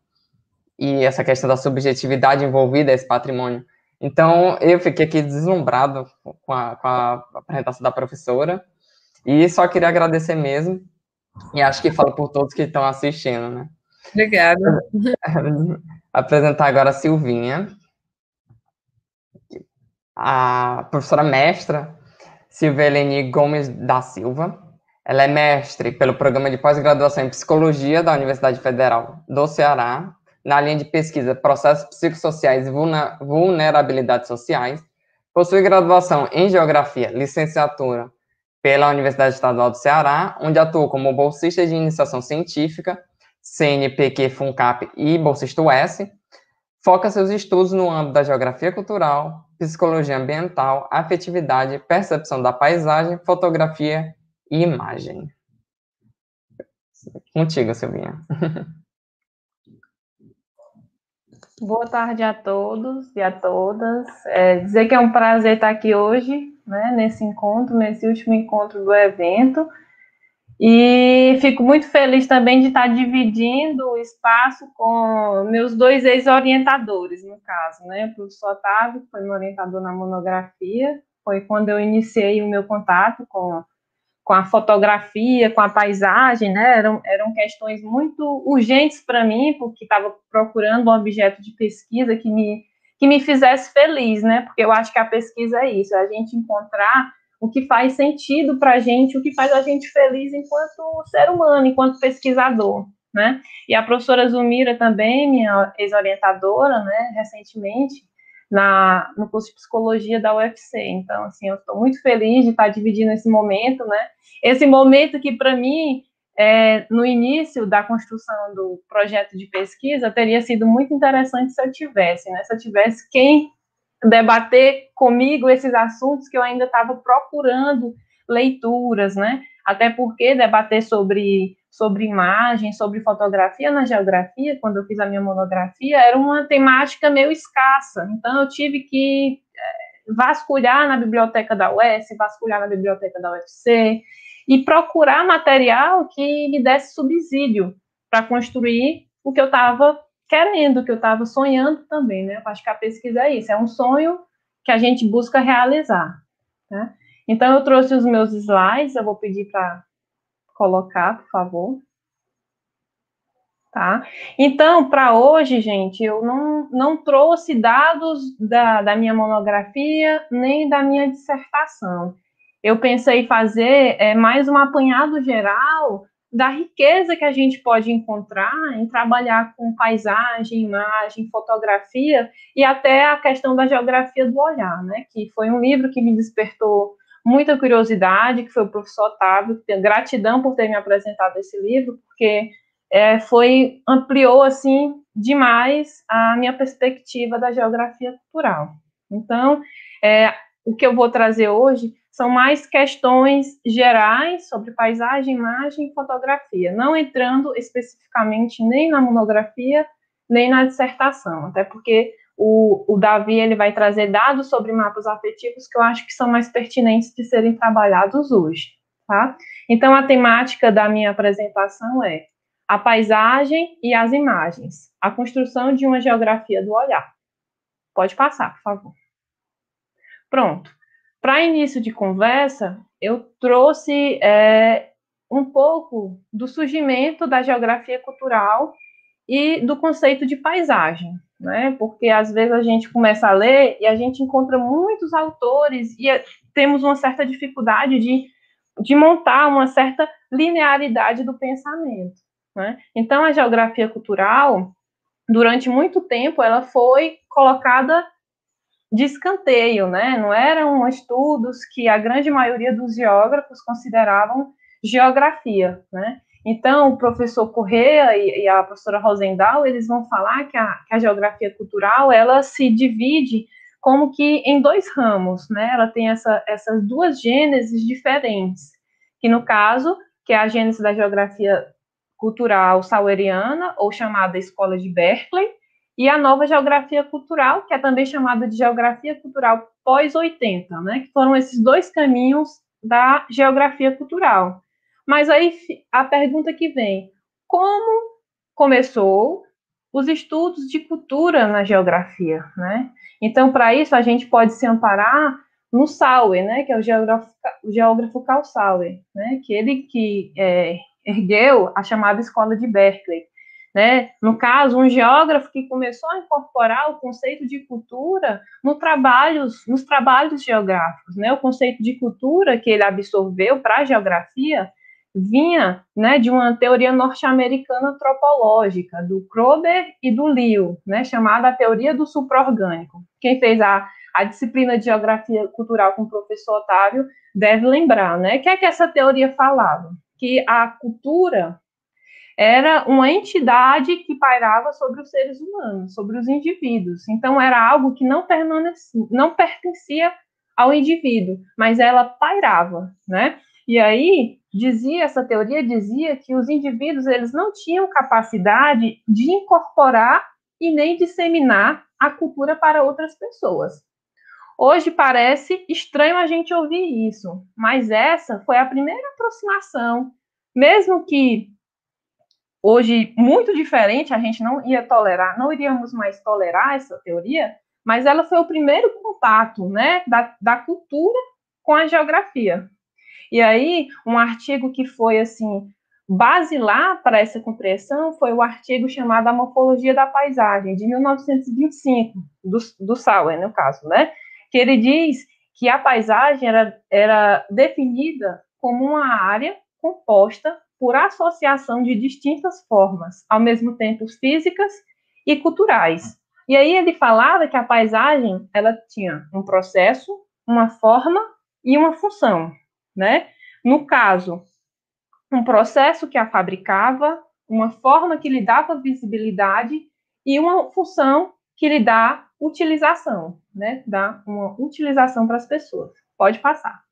e essa questão da subjetividade envolvida esse patrimônio. Então, eu fiquei aqui deslumbrado com a, com a apresentação da professora, e só queria agradecer mesmo, e acho que falo por todos que estão assistindo, né? Obrigada. Apresentar agora a Silvinha, a professora mestra Silvia Eleni Gomes da Silva. Ela é mestre pelo programa de pós-graduação em Psicologia da Universidade Federal do Ceará, na linha de pesquisa Processos Psicossociais e Vulnerabilidades Sociais. Possui graduação em Geografia, licenciatura pela Universidade Estadual do Ceará, onde atuou como bolsista de iniciação científica, CNPq, FUNCAP e bolsista US. Foca seus estudos no âmbito da geografia cultural, psicologia ambiental, afetividade, percepção da paisagem, fotografia e imagem. Contigo, Silvinha. Boa tarde a todos e a todas. É, dizer que é um prazer estar aqui hoje né, nesse encontro, nesse último encontro do evento. E fico muito feliz também de estar dividindo o espaço com meus dois ex-orientadores, no caso, né? O professor Otávio, que foi meu orientador na monografia, foi quando eu iniciei o meu contato com, com a fotografia, com a paisagem, né? Eram, eram questões muito urgentes para mim, porque estava procurando um objeto de pesquisa que me que me fizesse feliz, né? Porque eu acho que a pesquisa é isso, é a gente encontrar o que faz sentido para a gente, o que faz a gente feliz enquanto ser humano, enquanto pesquisador, né? E a professora Zumira também, minha ex-orientadora, né, recentemente, na, no curso de psicologia da UFC. Então, assim, eu estou muito feliz de estar dividindo esse momento, né? Esse momento que, para mim, é, no início da construção do projeto de pesquisa, teria sido muito interessante se eu tivesse, né? Se eu tivesse quem debater comigo esses assuntos que eu ainda estava procurando leituras, né? Até porque debater sobre, sobre imagem, sobre fotografia na geografia, quando eu fiz a minha monografia, era uma temática meio escassa. Então, eu tive que vasculhar na biblioteca da UES, vasculhar na biblioteca da UFC e procurar material que me desse subsídio para construir o que eu estava querendo, o que eu estava sonhando também, né? Acho que a pesquisa é isso, é um sonho que a gente busca realizar, né? Então, eu trouxe os meus slides, eu vou pedir para colocar, por favor. Tá? Então, para hoje, gente, eu não, não trouxe dados da, da minha monografia nem da minha dissertação. Eu pensei fazer é, mais um apanhado geral da riqueza que a gente pode encontrar em trabalhar com paisagem, imagem, fotografia e até a questão da geografia do olhar, né? Que foi um livro que me despertou muita curiosidade, que foi o professor Otávio, gratidão por ter me apresentado esse livro, porque é, foi ampliou assim demais a minha perspectiva da geografia cultural. Então, é, o que eu vou trazer hoje são mais questões gerais sobre paisagem, imagem e fotografia, não entrando especificamente nem na monografia nem na dissertação, até porque o, o Davi ele vai trazer dados sobre mapas afetivos que eu acho que são mais pertinentes de serem trabalhados hoje, tá? Então a temática da minha apresentação é a paisagem e as imagens, a construção de uma geografia do olhar. Pode passar, por favor. Pronto. Para início de conversa, eu trouxe é, um pouco do surgimento da geografia cultural e do conceito de paisagem, né? Porque às vezes a gente começa a ler e a gente encontra muitos autores e temos uma certa dificuldade de, de montar uma certa linearidade do pensamento. Né? Então, a geografia cultural, durante muito tempo, ela foi colocada de escanteio, né? Não eram estudos que a grande maioria dos geógrafos consideravam geografia, né? Então, o professor Correa e, a professora Rosendal, eles vão falar que a, que a geografia cultural, ela se divide como que em dois ramos, né? Ela tem essa, essas duas gêneses diferentes, que no caso, que é a gênese da geografia cultural saueriana, ou chamada Escola de Berkeley, e a nova geografia cultural, que é também chamada de geografia cultural pós-80, né? Que foram esses dois caminhos da geografia cultural. Mas aí a pergunta que vem: como começou os estudos de cultura na geografia, né? Então, para isso, a gente pode se amparar no Sauer, né, que é o geógrafo, o geógrafo Carl Sauer, né, que ele que é, ergueu a chamada Escola de Berkeley. Né? No caso, um geógrafo que começou a incorporar o conceito de cultura no trabalhos, nos trabalhos geográficos. Né? O conceito de cultura que ele absorveu para a geografia vinha né, de uma teoria norte-americana antropológica, do Krober e do Liu, né, chamada a teoria do supraorgânico. Quem fez a, a disciplina de geografia cultural com o professor Otávio deve lembrar, né? O que é que essa teoria falava? que a cultura era uma entidade que pairava sobre os seres humanos, sobre os indivíduos. Então, era algo que não, não pertencia ao indivíduo, mas ela pairava, né? E aí, dizia, essa teoria dizia que os indivíduos, eles não tinham capacidade de incorporar e nem disseminar a cultura para outras pessoas. Hoje parece estranho a gente ouvir isso, mas essa foi a primeira aproximação, mesmo que hoje muito diferente, a gente não ia tolerar, não iríamos mais tolerar essa teoria, mas ela foi o primeiro contato, né, da, da cultura com a geografia. E aí, um artigo que foi assim basilar para essa compreensão foi o artigo chamado A Morfologia da Paisagem, de 1925, do, do Sauer, no caso, né? que ele diz que a paisagem era, era definida como uma área composta por associação de distintas formas, ao mesmo tempo físicas e culturais. E aí ele falava que a paisagem ela tinha um processo, uma forma e uma função, né? No caso, um processo que a fabricava, uma forma que lhe dava visibilidade e uma função que lhe dá utilização, né? Dá uma utilização para as pessoas. Pode passar.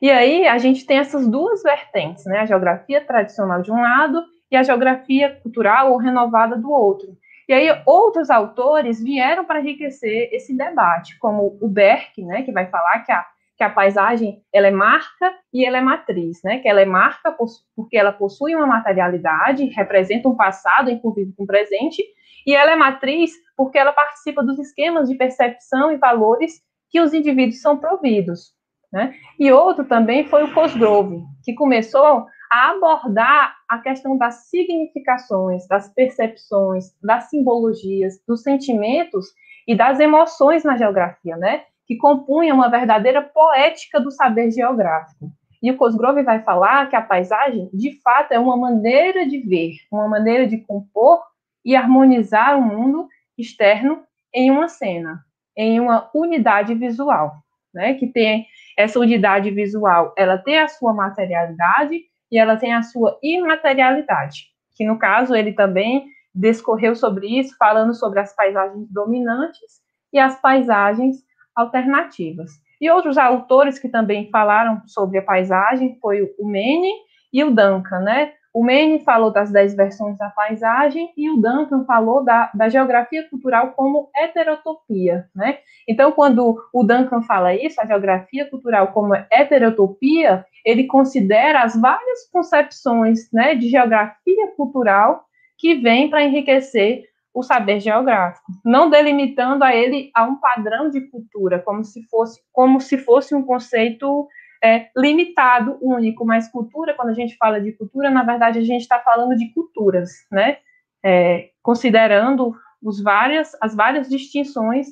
E aí a gente tem essas duas vertentes, né? A geografia tradicional de um lado e a geografia cultural ou renovada do outro. E aí outros autores vieram para enriquecer esse debate, como o Berck, né, que vai falar que a, que a paisagem ela é marca e ela é matriz, né, que ela é marca porque ela possui uma materialidade, representa um passado envolvido com o presente, e ela é matriz porque ela participa dos esquemas de percepção e valores que os indivíduos são providos. Né? E outro também foi o Cosgrove, que começou a abordar a questão das significações, das percepções, das simbologias, dos sentimentos e das emoções na geografia, né? Que compunham uma verdadeira poética do saber geográfico. E o Cosgrove vai falar que a paisagem, de fato, é uma maneira de ver, uma maneira de compor e harmonizar o mundo externo em uma cena, em uma unidade visual, né? Que tem essa unidade visual, ela tem a sua materialidade e ela tem a sua imaterialidade, que no caso ele também discorreu sobre isso, falando sobre as paisagens dominantes e as paisagens alternativas. E outros autores que também falaram sobre a paisagem foi o Mene e o Duncan, né? O Maine falou das dez versões da paisagem e o Duncan falou da, da geografia cultural como heterotopia, né? Então, quando o Duncan fala isso, a geografia cultural como heterotopia, ele considera as várias concepções, né, de geografia cultural que vêm para enriquecer o saber geográfico, não delimitando a ele a um padrão de cultura, como se fosse como se fosse um conceito é, limitado, único, mas cultura, quando a gente fala de cultura, na verdade a gente está falando de culturas, né? É, considerando os várias, as várias distinções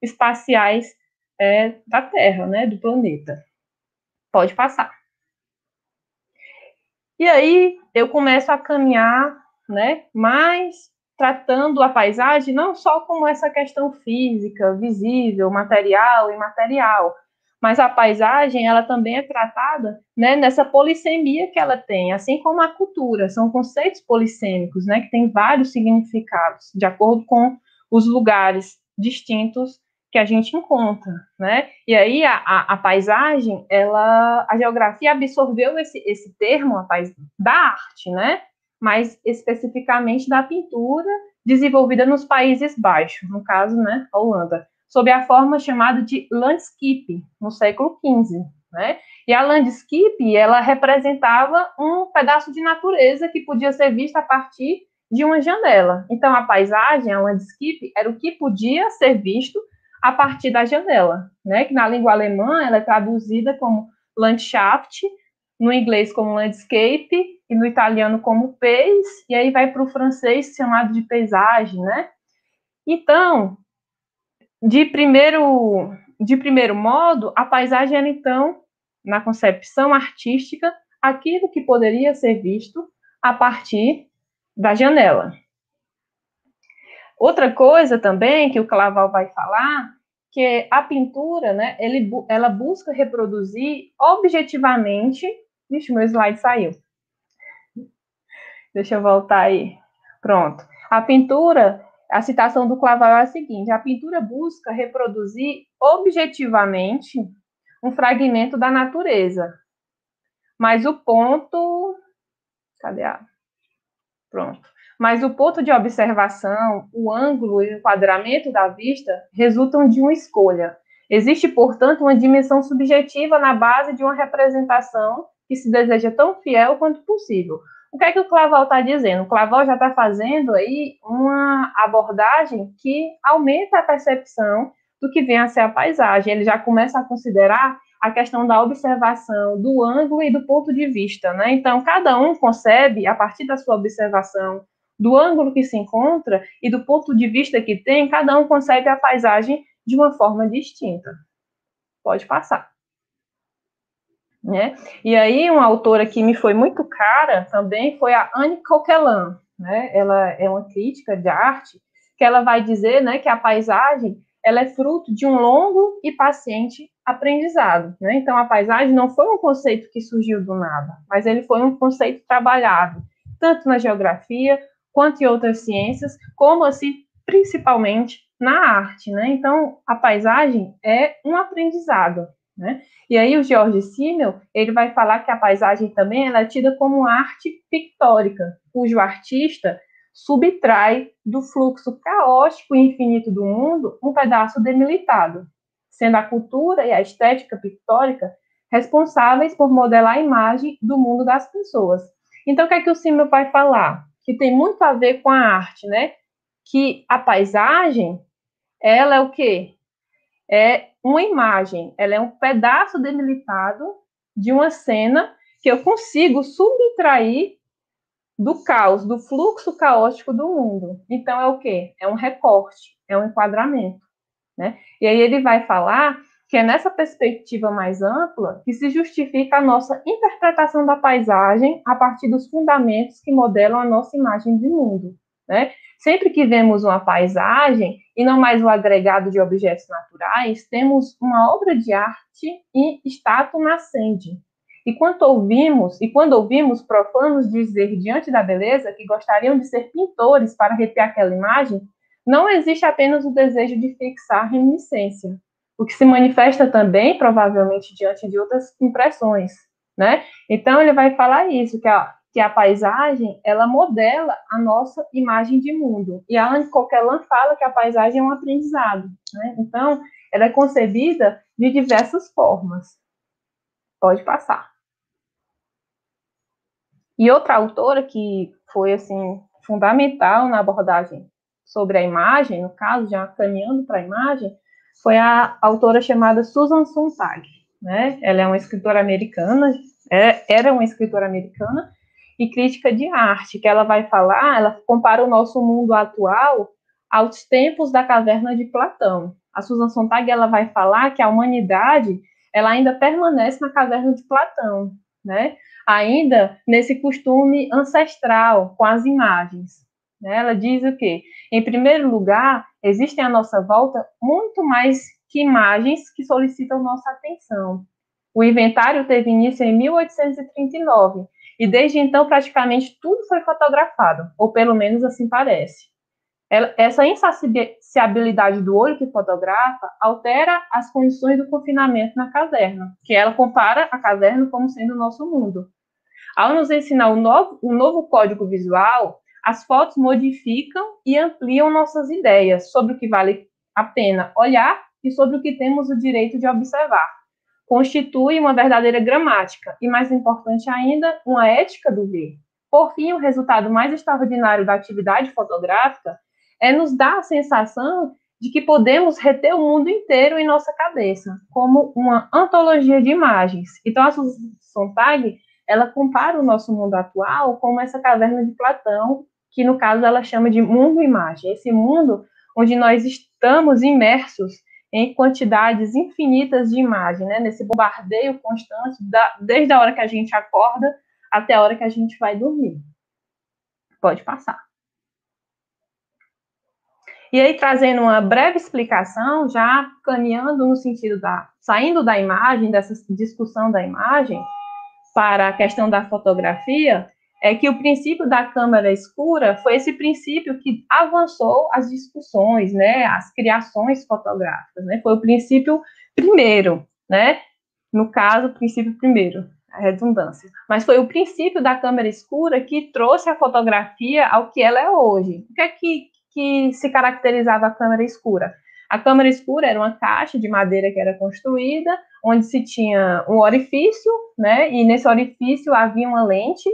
espaciais é, da Terra, né, do planeta. Pode passar. E aí eu começo a caminhar, né, mais tratando a paisagem não só como essa questão física, visível, material, imaterial, mas a paisagem ela também é tratada né, nessa polissemia que ela tem, assim como a cultura, são conceitos polissêmicos, né, que têm vários significados, de acordo com os lugares distintos que a gente encontra, né? E aí a, a, a paisagem, ela, a geografia absorveu esse, esse termo a da arte, né? Mais especificamente da pintura desenvolvida nos Países Baixos, no caso, né, a Holanda sob a forma chamada de landscape, no século XV. Né? E a landscape, ela representava um pedaço de natureza que podia ser vista a partir de uma janela. Então, a paisagem, a landscape, era o que podia ser visto a partir da janela, né? Que na língua alemã ela é traduzida como Landschaft, no inglês como landscape e no italiano como pais, e aí vai para o francês chamado de paisagem, né? Então, de primeiro, de primeiro modo, a paisagem era, então, na concepção artística, aquilo que poderia ser visto a partir da janela. Outra coisa também que o Claval vai falar, que a pintura, né, ele, ela busca reproduzir objetivamente. Vixe, meu slide saiu. Deixa eu voltar aí. Pronto. A pintura, a citação do Claval é a seguinte: a pintura busca reproduzir objetivamente um fragmento da natureza, mas o ponto. Cadê a. Pronto. Mas o ponto de observação, o ângulo e o enquadramento da vista resultam de uma escolha. Existe, portanto, uma dimensão subjetiva na base de uma representação que se deseja tão fiel quanto possível. O que é que o Claval está dizendo? O Claval já está fazendo aí uma abordagem que aumenta a percepção do que vem a ser a paisagem. Ele já começa a considerar a questão da observação, do ângulo e do ponto de vista, né? Então, cada um concebe, a partir da sua observação, do ângulo que se encontra e do ponto de vista que tem, cada um concebe a paisagem de uma forma distinta. Pode passar. Né? E aí, uma autora que me foi muito cara também foi a Anne Coquelin, né? Ela é uma crítica de arte que ela vai dizer, né, que a paisagem ela é fruto de um longo e paciente aprendizado, né? Então, a paisagem não foi um conceito que surgiu do nada, mas ele foi um conceito trabalhado tanto na geografia quanto em outras ciências, como assim, principalmente na arte, né? Então, a paisagem é um aprendizado, né? E aí o George Simmel, ele vai falar que a paisagem também ela é tida como arte pictórica, cujo artista subtrai do fluxo caótico e infinito do mundo um pedaço demilitado, sendo a cultura e a estética pictórica responsáveis por modelar a imagem do mundo das pessoas. Então, o que é que o Simmel vai falar? Que tem muito a ver com a arte, né? Que a paisagem, ela é o quê? É uma imagem, ela é um pedaço demilitado de uma cena que eu consigo subtrair do caos, do fluxo caótico do mundo. Então, é o quê? É um recorte, é um enquadramento. Né? E aí ele vai falar que é nessa perspectiva mais ampla que se justifica a nossa interpretação da paisagem a partir dos fundamentos que modelam a nossa imagem de mundo. Né? Sempre que vemos uma paisagem, e não mais o agregado de objetos naturais, temos uma obra de arte e status nascente, e quando ouvimos, e quando ouvimos profanos dizer diante da beleza que gostariam de ser pintores para arrepiar aquela imagem, não existe apenas o desejo de fixar reminiscência, o que se manifesta também, provavelmente, diante de outras impressões, né? Então, ele vai falar isso, que a, que a paisagem, ela modela a nossa imagem de mundo. E a Anne Coquelin fala que a paisagem é um aprendizado, né? Então, ela é concebida de diversas formas. Pode passar. E outra autora que foi assim fundamental na abordagem sobre a imagem, no caso, já caminhando para a imagem, foi a autora chamada Susan Sontag. Né? Ela é uma escritora americana, é, era uma escritora americana e crítica de arte, que ela vai falar, ela compara o nosso mundo atual aos tempos da caverna de Platão. A Susan Sontag ela vai falar que a humanidade ela ainda permanece na caverna de Platão, né? ainda nesse costume ancestral com as imagens. Né? Ela diz o quê? Em primeiro lugar, existem à nossa volta muito mais que imagens que solicitam nossa atenção. O inventário teve início em 1839 e desde então praticamente tudo foi fotografado, ou pelo menos assim parece. Essa insaciabilidade do olho que fotografa altera as condições do confinamento na caverna, que ela compara a caverna como sendo o nosso mundo. Ao nos ensinar o novo, o novo código visual, as fotos modificam e ampliam nossas ideias sobre o que vale a pena olhar e sobre o que temos o direito de observar. Constitui uma verdadeira gramática e, mais importante ainda, uma ética do ver. Por fim, o resultado mais extraordinário da atividade fotográfica é nos dar a sensação de que podemos reter o mundo inteiro em nossa cabeça, como uma antologia de imagens. Então, a Sontag ela compara o nosso mundo atual com essa caverna de Platão, que no caso ela chama de mundo-imagem. Esse mundo onde nós estamos imersos em quantidades infinitas de imagem, né? nesse bombardeio constante, da, desde a hora que a gente acorda até a hora que a gente vai dormir. Pode passar. E aí, trazendo uma breve explicação, já caminhando no sentido da. saindo da imagem, dessa discussão da imagem, para a questão da fotografia é que o princípio da câmera escura foi esse princípio que avançou as discussões, né, as criações fotográficas, né, foi o princípio primeiro, né, no caso, o princípio primeiro, a redundância, mas foi o princípio da câmera escura que trouxe a fotografia ao que ela é hoje. O que é que, que se caracterizava a câmera escura? A câmera escura era uma caixa de madeira que era construída, onde se tinha um orifício, né? E nesse orifício havia uma lente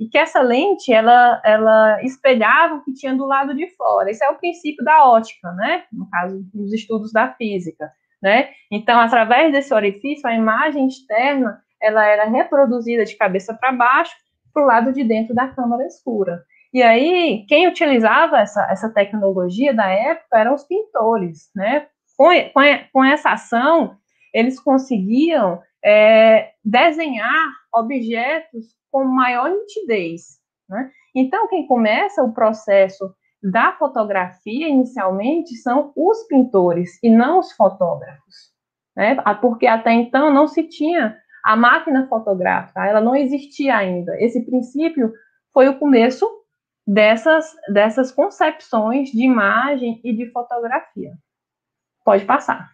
e que essa lente ela, ela espelhava o que tinha do lado de fora. Esse é o princípio da ótica, né? No caso dos estudos da física, né? Então, através desse orifício, a imagem externa ela era reproduzida de cabeça para baixo para o lado de dentro da câmara escura. E aí, quem utilizava essa, essa tecnologia da época eram os pintores, né? Com, com, com essa ação, eles conseguiam é, desenhar objetos com maior nitidez, né? Então, quem começa o processo da fotografia inicialmente são os pintores e não os fotógrafos, né? Porque até então não se tinha a máquina fotográfica, ela não existia ainda. Esse princípio foi o começo dessas, dessas concepções de imagem e de fotografia. Pode passar.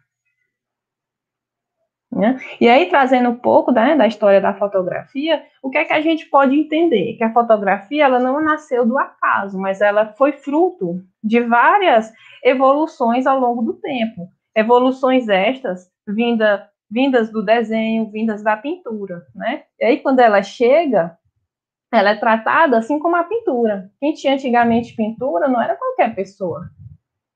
Né? E aí, trazendo um pouco né, da história da fotografia, o que é que a gente pode entender? Que a fotografia ela não nasceu do acaso, mas ela foi fruto de várias evoluções ao longo do tempo. Evoluções estas vinda, vindas do desenho, vindas da pintura. Né? E aí, quando ela chega, ela é tratada assim como a pintura. Quem tinha antigamente pintura não era qualquer pessoa.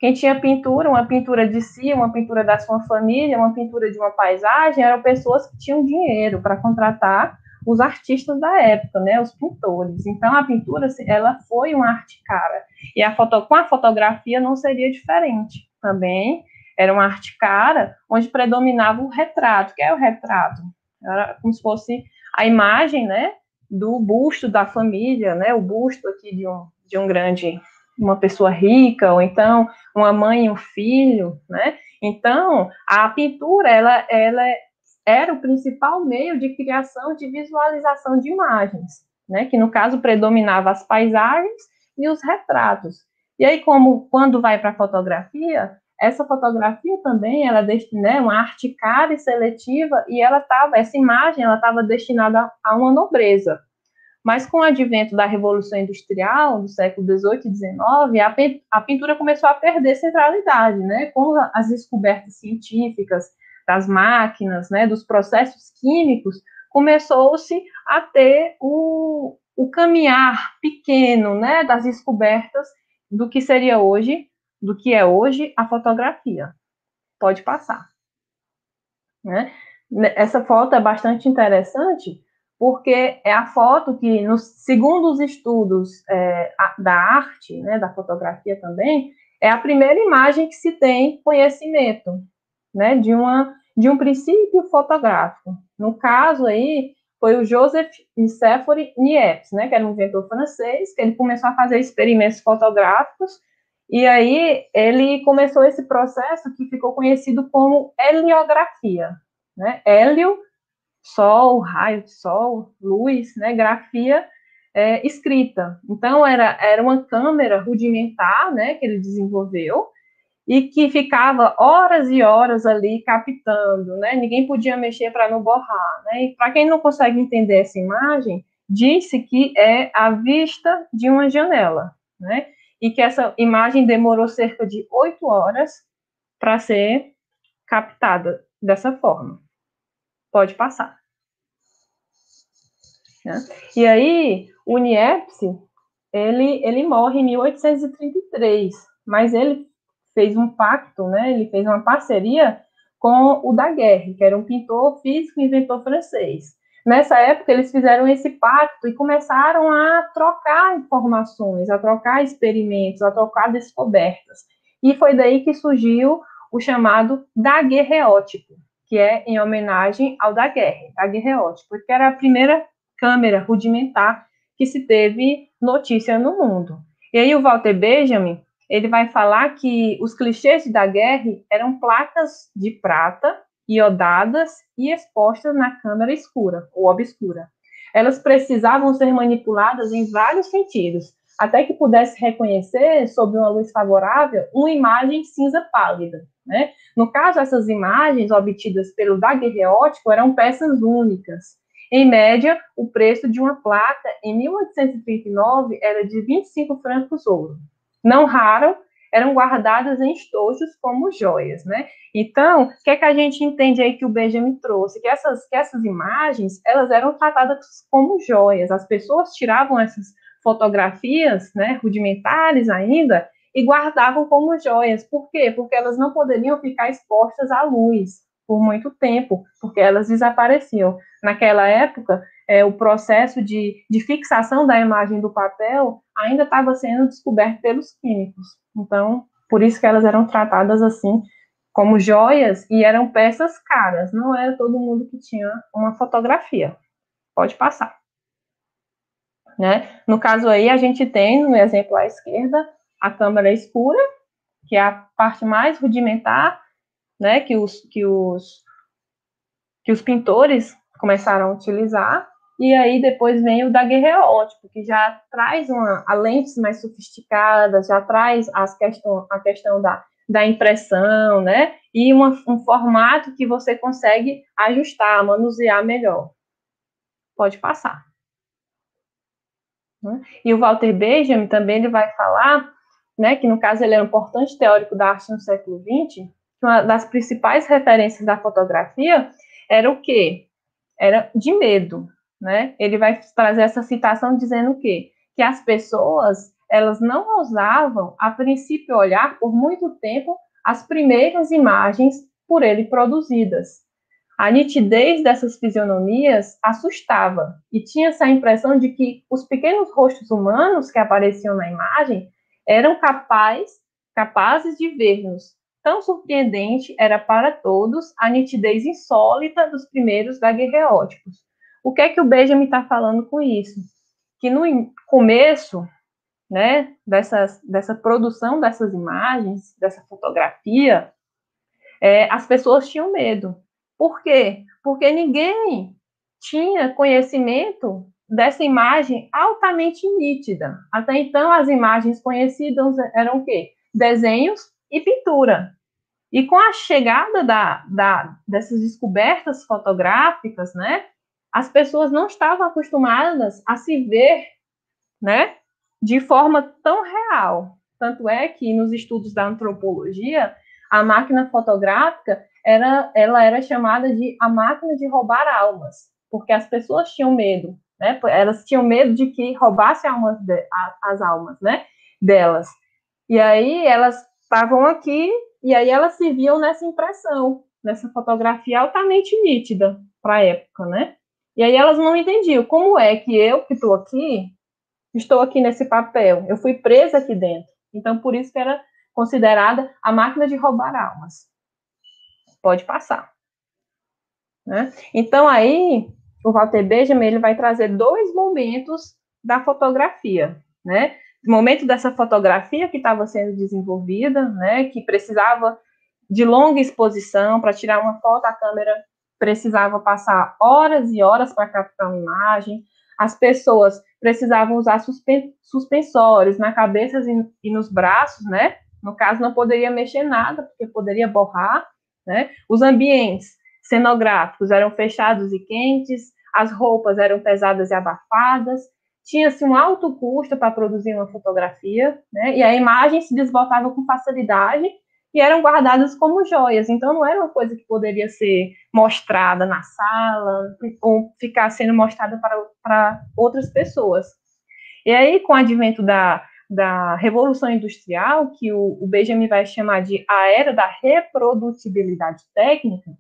Quem tinha pintura, uma pintura de si, uma pintura da sua família, uma pintura de uma paisagem, eram pessoas que tinham dinheiro para contratar os artistas da época, né, os pintores. Então a pintura, assim, ela foi uma arte cara. E a foto, com a fotografia não seria diferente. Também era uma arte cara, onde predominava o retrato. que é o retrato? Era como se fosse a imagem, né, do busto da família, né, o busto aqui de um, de um grande uma pessoa rica, ou então uma mãe e um filho, né? Então, a pintura, ela, ela era o principal meio de criação de visualização de imagens, né? Que, no caso, predominava as paisagens e os retratos. E aí, como quando vai para a fotografia, essa fotografia também ela né, uma arte cara e seletiva e ela estava essa imagem ela estava destinada a uma nobreza mas com o advento da Revolução Industrial, do século XVIII e XIX, a, pintura começou a perder centralidade, né? Com as descobertas científicas das máquinas, né, dos processos químicos, começou-se a ter o, o caminhar pequeno, né, das descobertas do que seria hoje, do que é hoje a fotografia. Pode passar. Né? Essa foto é bastante interessante, porque é a foto que, no, segundo os estudos é, da arte, né, da fotografia também, é a primeira imagem que se tem conhecimento, né, de, uma, de um princípio fotográfico. No caso aí, foi o Joseph Nicéphore Niepce, né, que era um inventor francês, que ele começou a fazer experimentos fotográficos, e aí ele começou esse processo que ficou conhecido como heliografia, né, hélio sol, raio de sol, luz, né, grafia é, escrita. Então, era, era uma câmera rudimentar, né, que ele desenvolveu, e que ficava horas e horas ali captando, né, ninguém podia mexer para não borrar, né, e para quem não consegue entender essa imagem, disse que é a vista de uma janela, né, e que essa imagem demorou cerca de oito horas para ser captada dessa forma. Pode passar. Né? E aí, o Niepce, ele, ele morre em 1833, mas ele fez um pacto, né? Ele fez uma parceria com o Daguerre, que era um pintor físico e inventor francês. Nessa época, eles fizeram esse pacto e começaram a trocar informações, a trocar experimentos, a trocar descobertas. E foi daí que surgiu o chamado daguerreótipo, que é em homenagem ao Daguerre, daguerreótipo, que era a primeira câmera rudimentar que se teve notícia no mundo. E aí o Walter Benjamin, ele vai falar que os clichês da guerra eram placas de prata iodadas e expostas na câmera escura ou obscura. Elas precisavam ser manipuladas em vários sentidos, até que pudesse reconhecer, sob uma luz favorável, uma imagem cinza pálida. Né? No caso, essas imagens obtidas pelo daguerreótipo eram peças únicas. Em média, o preço de uma placa em 1839 era de 25 francos ouro. Não raro, eram guardadas em estojos como joias, né? Então, o que é que a gente entende aí que o Benjamin trouxe? Que essas, que essas imagens, elas eram tratadas como joias. As pessoas tiravam essas fotografias, né, rudimentares ainda, e guardavam como joias. Por quê? Porque elas não poderiam ficar expostas à luz por muito tempo, porque elas desapareciam. Naquela época, é, o processo de, de fixação da imagem do papel ainda estava sendo descoberto pelos químicos. Então, por isso que elas eram tratadas assim, como joias, e eram peças caras. Não era todo mundo que tinha uma fotografia. Pode passar. Né? No caso aí, a gente tem, no exemplo à esquerda, a câmera escura, que é a parte mais rudimentar, né, que os, que os, que os pintores começaram a utilizar, e aí depois vem o daguerreótipo, que já traz uma, a lentes mais sofisticadas, já traz as questão, a questão da, da impressão, né? E uma, um formato que você consegue ajustar, manusear melhor. Pode passar. Né? E o Walter Benjamin também ele vai falar, né, que no caso ele é um importante teórico da arte no século XX, que uma das principais referências da fotografia era o quê? Era de medo, né? Ele vai trazer essa citação dizendo o quê? Que as pessoas, elas não ousavam, a princípio, olhar por muito tempo as primeiras imagens por ele produzidas. A nitidez dessas fisionomias assustava e tinha-se a impressão de que os pequenos rostos humanos que apareciam na imagem eram capaz, capazes de ver-nos. Tão surpreendente era para todos a nitidez insólita dos primeiros daguerreótipos. O que é que o Benjamin está falando com isso? Que no começo, né, dessas, dessa produção dessas imagens, dessa fotografia, é, as pessoas tinham medo. Por quê? Porque ninguém tinha conhecimento dessa imagem altamente nítida. Até então, as imagens conhecidas eram o quê? Desenhos e pintura. E com a chegada da, da, dessas descobertas fotográficas, né, as pessoas não estavam acostumadas a se ver, né, de forma tão real. Tanto é que nos estudos da antropologia, a máquina fotográfica era, ela era chamada de a máquina de roubar almas, porque as pessoas tinham medo, né? Elas tinham medo de que roubasse almas de, a, as almas, né? Delas. E aí elas estavam aqui e aí elas se viam nessa impressão, nessa fotografia altamente nítida para a época, né? E aí elas não entendiam como é que eu que estou aqui estou aqui nesse papel, eu fui presa aqui dentro. Então por isso que era considerada a máquina de roubar almas pode passar. Né? Então, aí, o Walter Benjamin ele vai trazer dois momentos da fotografia, né? Momento dessa fotografia que estava sendo desenvolvida, né, que precisava de longa exposição para tirar uma foto, a câmera precisava passar horas e horas para captar uma imagem, as pessoas precisavam usar suspen suspensórios na cabeça e, e nos braços, né? No caso, não poderia mexer nada, porque poderia borrar, né? Os ambientes cenográficos eram fechados e quentes, as roupas eram pesadas e abafadas, tinha-se um alto custo para produzir uma fotografia, né? e a imagem se desbotava com facilidade e eram guardadas como joias. Então, não era uma coisa que poderia ser mostrada na sala ou ficar sendo mostrada para, para outras pessoas. E aí, com o advento da da Revolução Industrial, que o, o Benjamin vai chamar de a era da reprodutibilidade técnica,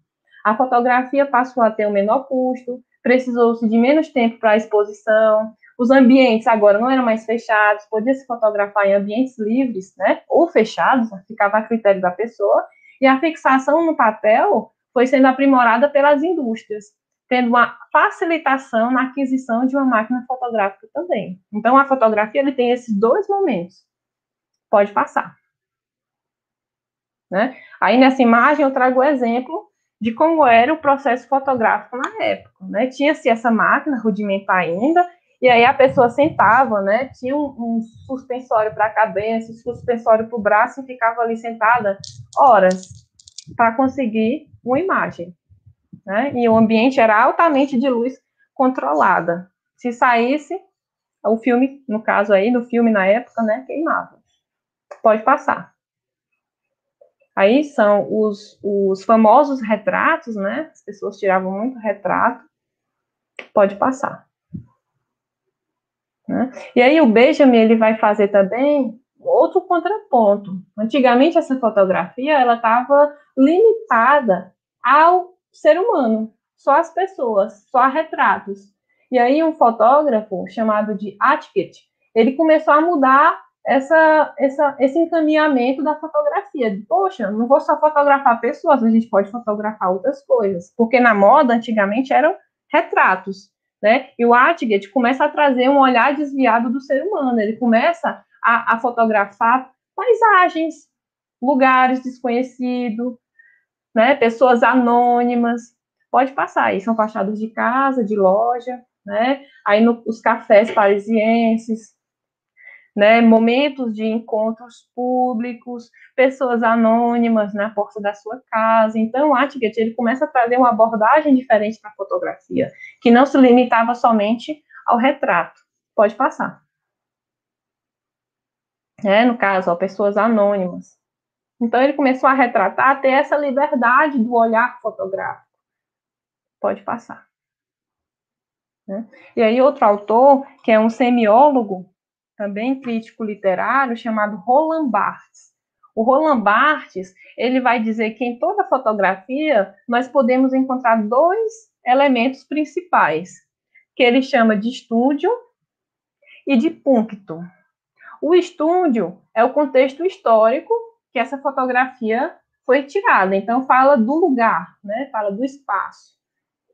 a fotografia passou a ter um menor custo, precisou-se de menos tempo para a exposição, os ambientes agora não eram mais fechados, podia se fotografar em ambientes livres, né, ou fechados, ficava a critério da pessoa, e a fixação no papel foi sendo aprimorada pelas indústrias tendo uma facilitação na aquisição de uma máquina fotográfica também. Então, a fotografia ele tem esses dois momentos. Pode passar. Né? Aí, nessa imagem, eu trago o exemplo de como era o processo fotográfico na época. Né? Tinha-se essa máquina rudimentar ainda, e aí a pessoa sentava, né? Tinha um, um suspensório para a cabeça, um suspensório para o braço, e ficava ali sentada horas para conseguir uma imagem né? E o ambiente era altamente de luz controlada. Se saísse, o filme, no caso aí, no filme na época, né, queimava. Pode passar. Aí são os, os famosos retratos, né? As pessoas tiravam muito retrato. Pode passar. Né? E aí o Benjamin ele vai fazer também outro contraponto. Antigamente essa fotografia ela estava limitada ao ser humano, só as pessoas, só retratos. E aí um fotógrafo chamado de Atkitt, ele começou a mudar essa, essa, esse encaminhamento da fotografia. Poxa, não vou só fotografar pessoas, a gente pode fotografar outras coisas. Porque na moda, antigamente, eram retratos. Né? E o Atkitt começa a trazer um olhar desviado do ser humano. Ele começa a, a fotografar paisagens, lugares desconhecidos, né? Pessoas anônimas, pode passar aí, são fachadas de casa, de loja, né? Aí no, os cafés parisienses, né, momentos de encontros públicos, pessoas anônimas na porta da sua casa. Então, o Atget, ele começa a trazer uma abordagem diferente para a fotografia, que não se limitava somente ao retrato. Pode passar. É, no caso, ó, pessoas anônimas. Então, ele começou a retratar, ter essa liberdade do olhar fotográfico. Pode passar. Né? E aí, outro autor, que é um semiólogo, também crítico literário, chamado Roland Barthes. O Roland Barthes, ele vai dizer que em toda fotografia nós podemos encontrar dois elementos principais, que ele chama de estúdio e de puncto. O estúdio é o contexto histórico que essa fotografia foi tirada, então fala do lugar, né? Fala do espaço.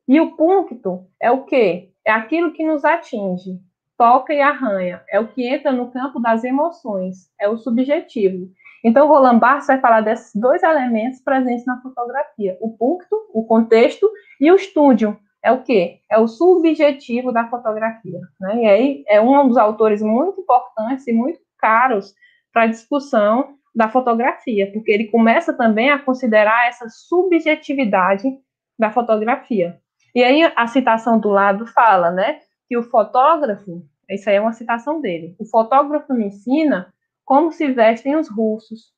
E o puncto é o quê? É aquilo que nos atinge, toca e arranha. É o que entra no campo das emoções, é o subjetivo. Então, Roland Barthes vai falar desses dois elementos presentes na fotografia: o puncto, o contexto, e o estúdio. É o quê? É o subjetivo da fotografia. Né? E aí é um dos autores muito importantes e muito caros para a discussão da fotografia, porque ele começa também a considerar essa subjetividade da fotografia. E aí a citação do lado fala, né? que o fotógrafo, isso aí é uma citação dele, o fotógrafo me ensina como se vestem os russos.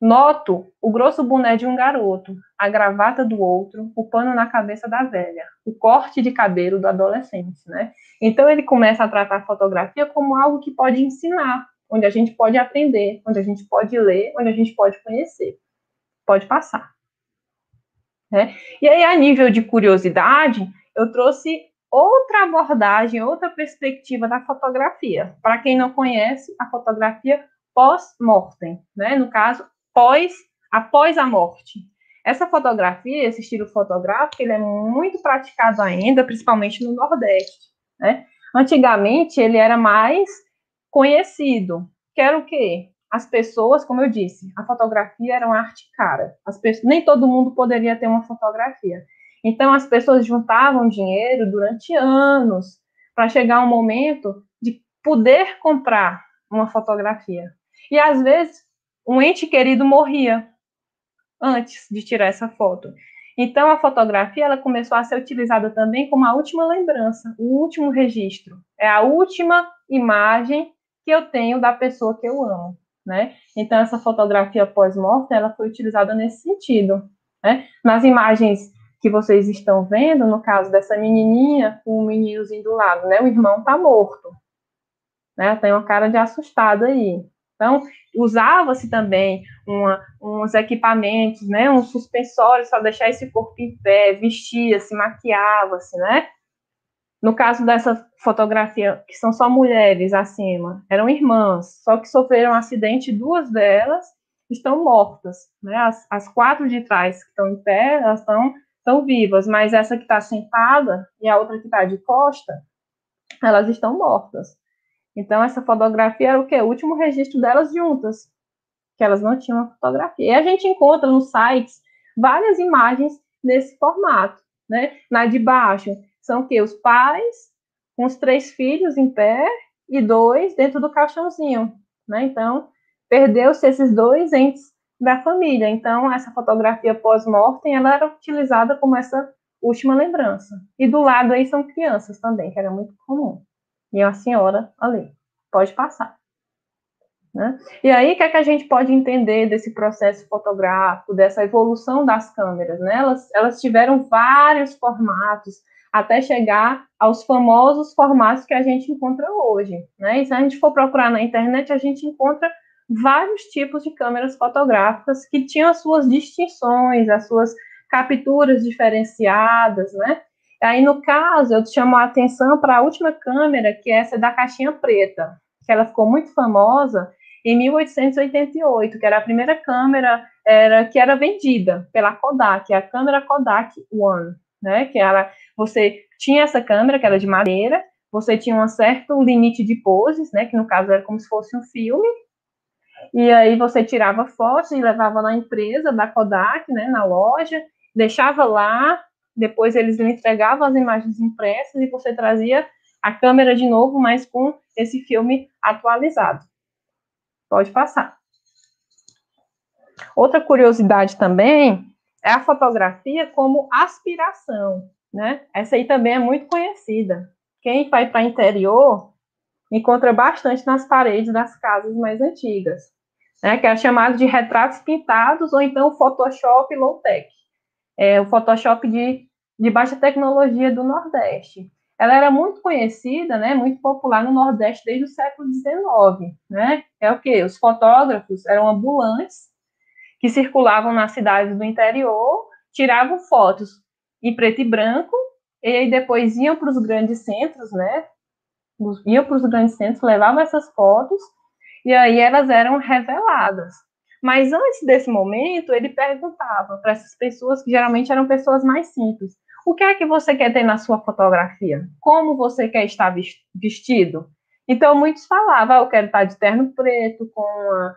Noto o grosso boné de um garoto, a gravata do outro, o pano na cabeça da velha, o corte de cabelo do adolescente, né? Então ele começa a tratar a fotografia como algo que pode ensinar, onde a gente pode aprender, onde a gente pode ler, onde a gente pode conhecer. Pode passar. Né? E aí, a nível de curiosidade, eu trouxe outra abordagem, outra perspectiva da fotografia. Para quem não conhece, a fotografia pós-mortem, né? No caso, pós, após a morte. Essa fotografia, esse estilo fotográfico, ele é muito praticado ainda, principalmente no Nordeste, né? Antigamente, ele era mais conhecido, que era o quê? As pessoas, como eu disse, a fotografia era uma arte cara. As pessoas, nem todo mundo poderia ter uma fotografia. Então, as pessoas juntavam dinheiro durante anos para chegar um momento de poder comprar uma fotografia. E, às vezes, um ente querido morria antes de tirar essa foto. Então, a fotografia ela começou a ser utilizada também como a última lembrança, o último registro. É a última imagem que eu tenho da pessoa que eu amo, né? Então, essa fotografia pós-morte, ela foi utilizada nesse sentido, né? Nas imagens que vocês estão vendo, no caso dessa menininha com o meninozinho do lado, né? O irmão tá morto, né? Tem uma cara de assustado aí. Então, usava-se também uma, uns equipamentos, né? Uns suspensórios para deixar esse corpo em pé, vestia-se, maquiava-se, né? No caso dessa fotografia, que são só mulheres acima, eram irmãs, só que sofreram um acidente, duas delas estão mortas, né? As, as quatro de trás que estão em pé, elas estão vivas, mas essa que está sentada e a outra que está de costa, elas estão mortas. Então, essa fotografia era o quê? O último registro delas juntas, que elas não tinham uma fotografia. E a gente encontra nos sites várias imagens nesse formato, né? Na de baixo são o quê? Os pais com os três filhos em pé e dois dentro do caixãozinho, né? Então, perdeu-se esses dois entes da família. Então, essa fotografia pós-mortem, ela era utilizada como essa última lembrança. E do lado aí são crianças também, que era muito comum. E a senhora ali, pode passar. Né? E aí, o que, é que a gente pode entender desse processo fotográfico, dessa evolução das câmeras? Né? Elas, elas tiveram vários formatos, até chegar aos famosos formatos que a gente encontra hoje. Né? E se a gente for procurar na internet, a gente encontra vários tipos de câmeras fotográficas que tinham as suas distinções, as suas capturas diferenciadas, né? Aí, no caso, eu chamo a atenção para a última câmera, que é essa da caixinha preta, que ela ficou muito famosa em 1888, que era a primeira câmera era, que era vendida pela Kodak, a câmera Kodak One, né? Que era, você tinha essa câmera, que era de madeira, você tinha um certo limite de poses, né? Que no caso era como se fosse um filme, e aí você tirava fotos e levava na empresa da Kodak, né, na loja, deixava lá, depois eles lhe entregavam as imagens impressas e você trazia a câmera de novo, mas com esse filme atualizado. Pode passar. Outra curiosidade também é a fotografia como aspiração, né? Essa aí também é muito conhecida. Quem vai para interior encontra bastante nas paredes das casas mais antigas, né? Que é chamado de retratos pintados ou então Photoshop low-tech. É o Photoshop de, de baixa tecnologia do Nordeste. Ela era muito conhecida, né, muito popular no Nordeste desde o século XIX, né? É o que? Os fotógrafos eram ambulantes que circulavam nas cidades do interior, tiravam fotos em preto e branco, e aí depois iam para os grandes centros, né? Iam para os grandes centros, levavam essas fotos, e aí elas eram reveladas. Mas antes desse momento, ele perguntava para essas pessoas, que geralmente eram pessoas mais simples, o que é que você quer ter na sua fotografia? Como você quer estar vestido? Então, muitos falavam, ah, eu quero estar de terno preto, com a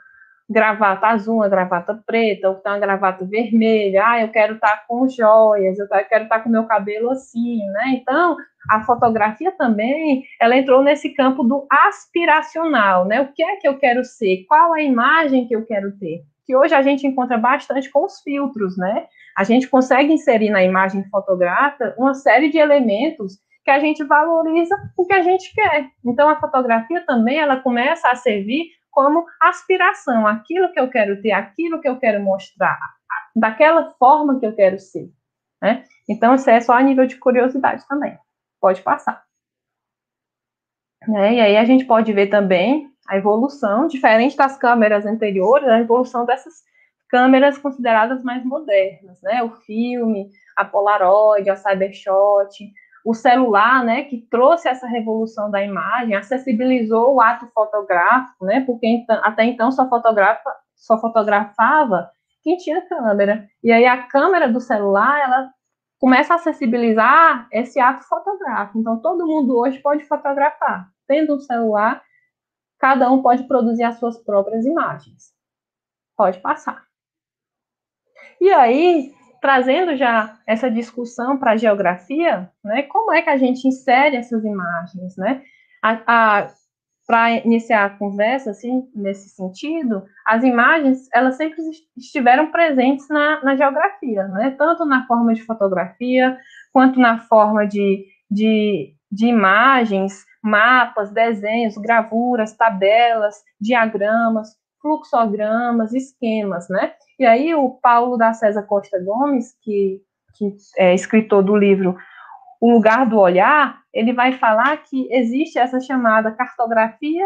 gravata azul, uma gravata preta, ou então uma gravata vermelha, ah, eu quero estar com joias, eu quero estar com meu cabelo assim, né? Então, a fotografia também, ela entrou nesse campo do aspiracional, né? O que é que eu quero ser? Qual a imagem que eu quero ter? Que hoje a gente encontra bastante com os filtros, né? A gente consegue inserir na imagem fotográfica uma série de elementos que a gente valoriza o que a gente quer. Então, a fotografia também, ela começa a servir como aspiração, aquilo que eu quero ter, aquilo que eu quero mostrar, daquela forma que eu quero ser. Né? Então, isso é só a nível de curiosidade também. Pode passar. Né? E aí a gente pode ver também a evolução, diferente das câmeras anteriores, a evolução dessas câmeras consideradas mais modernas, né? O filme, a Polaroid, a Cybershot, o celular, né, que trouxe essa revolução da imagem, acessibilizou o ato fotográfico, né, porque então, até então só, fotografa, só fotografava quem tinha câmera. E aí a câmera do celular, ela começa a acessibilizar esse ato fotográfico. Então todo mundo hoje pode fotografar. Tendo um celular, cada um pode produzir as suas próprias imagens. Pode passar. E aí, trazendo já essa discussão para a geografia, né, como é que a gente insere essas imagens, né? para iniciar a conversa, assim, nesse sentido, as imagens, elas sempre estiveram presentes na, na geografia, né? Tanto na forma de fotografia, quanto na forma de, de, de imagens, mapas, desenhos, gravuras, tabelas, diagramas, fluxogramas, esquemas, né? E aí o Paulo da César Costa Gomes, que, que é escritor do livro O Lugar do Olhar, ele vai falar que existe essa chamada cartografia,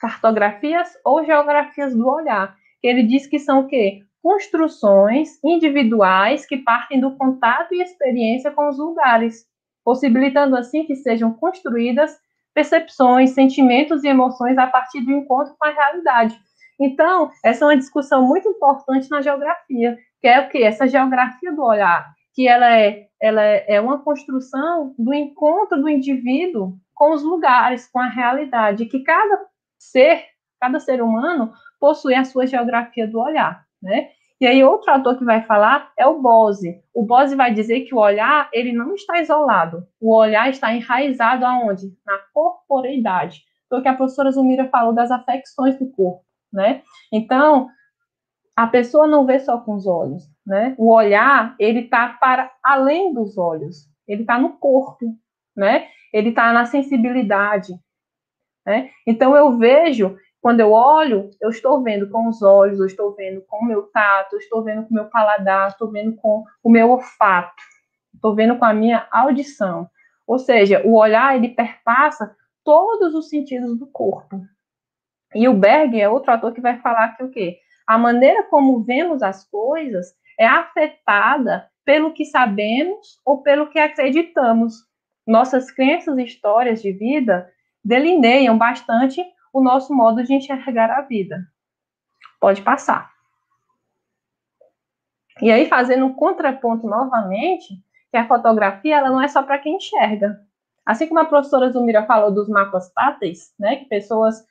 cartografias ou geografias do olhar. Ele diz que são o quê? Construções individuais que partem do contato e experiência com os lugares, possibilitando assim que sejam construídas percepções, sentimentos e emoções a partir do encontro com a realidade. Então, essa é uma discussão muito importante na geografia, que é o que? Essa geografia do olhar, que ela é, ela é uma construção do encontro do indivíduo com os lugares, com a realidade, que cada ser, cada ser humano possui a sua geografia do olhar, né? E aí outro autor que vai falar é o Bose. O Bose vai dizer que o olhar, ele não está isolado. O olhar está enraizado aonde? Na corporeidade. Foi o que a professora Zumira falou das afecções do corpo né? Então, a pessoa não vê só com os olhos, né? O olhar, ele está para além dos olhos, ele está no corpo, né? Ele está na sensibilidade, né? Então, eu vejo, quando eu olho, eu estou vendo com os olhos, eu estou vendo com o meu tato, eu estou vendo com o meu paladar, estou vendo com o meu olfato, estou vendo com a minha audição. Ou seja, o olhar, ele perpassa todos os sentidos do corpo, e o Berg é outro ator que vai falar que o quê? A maneira como vemos as coisas é afetada pelo que sabemos ou pelo que acreditamos. Nossas crenças e histórias de vida delineiam bastante o nosso modo de enxergar a vida. Pode passar. E aí, fazendo um contraponto novamente, que a fotografia ela não é só para quem enxerga. Assim como a professora Zumira falou dos mapas táteis, né, que pessoas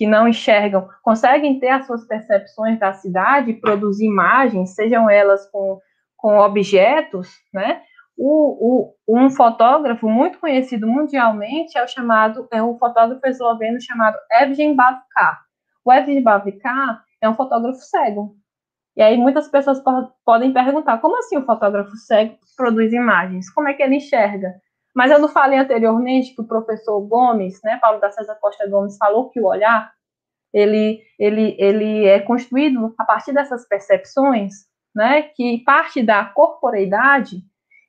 que não enxergam conseguem ter as suas percepções da cidade, produzir imagens, sejam elas com, com objetos, né? O, o, um fotógrafo muito conhecido mundialmente é o chamado é um fotógrafo esloveno chamado Evgen Bavkar. O Edwin Bavicá é um fotógrafo cego. E aí muitas pessoas podem perguntar, como assim o fotógrafo cego produz imagens? Como é que ele enxerga? Mas eu não falei anteriormente que o professor Gomes, né, Paulo da César Costa Gomes, falou que o olhar, ele, ele, ele é construído a partir dessas percepções, né, que parte da corporeidade.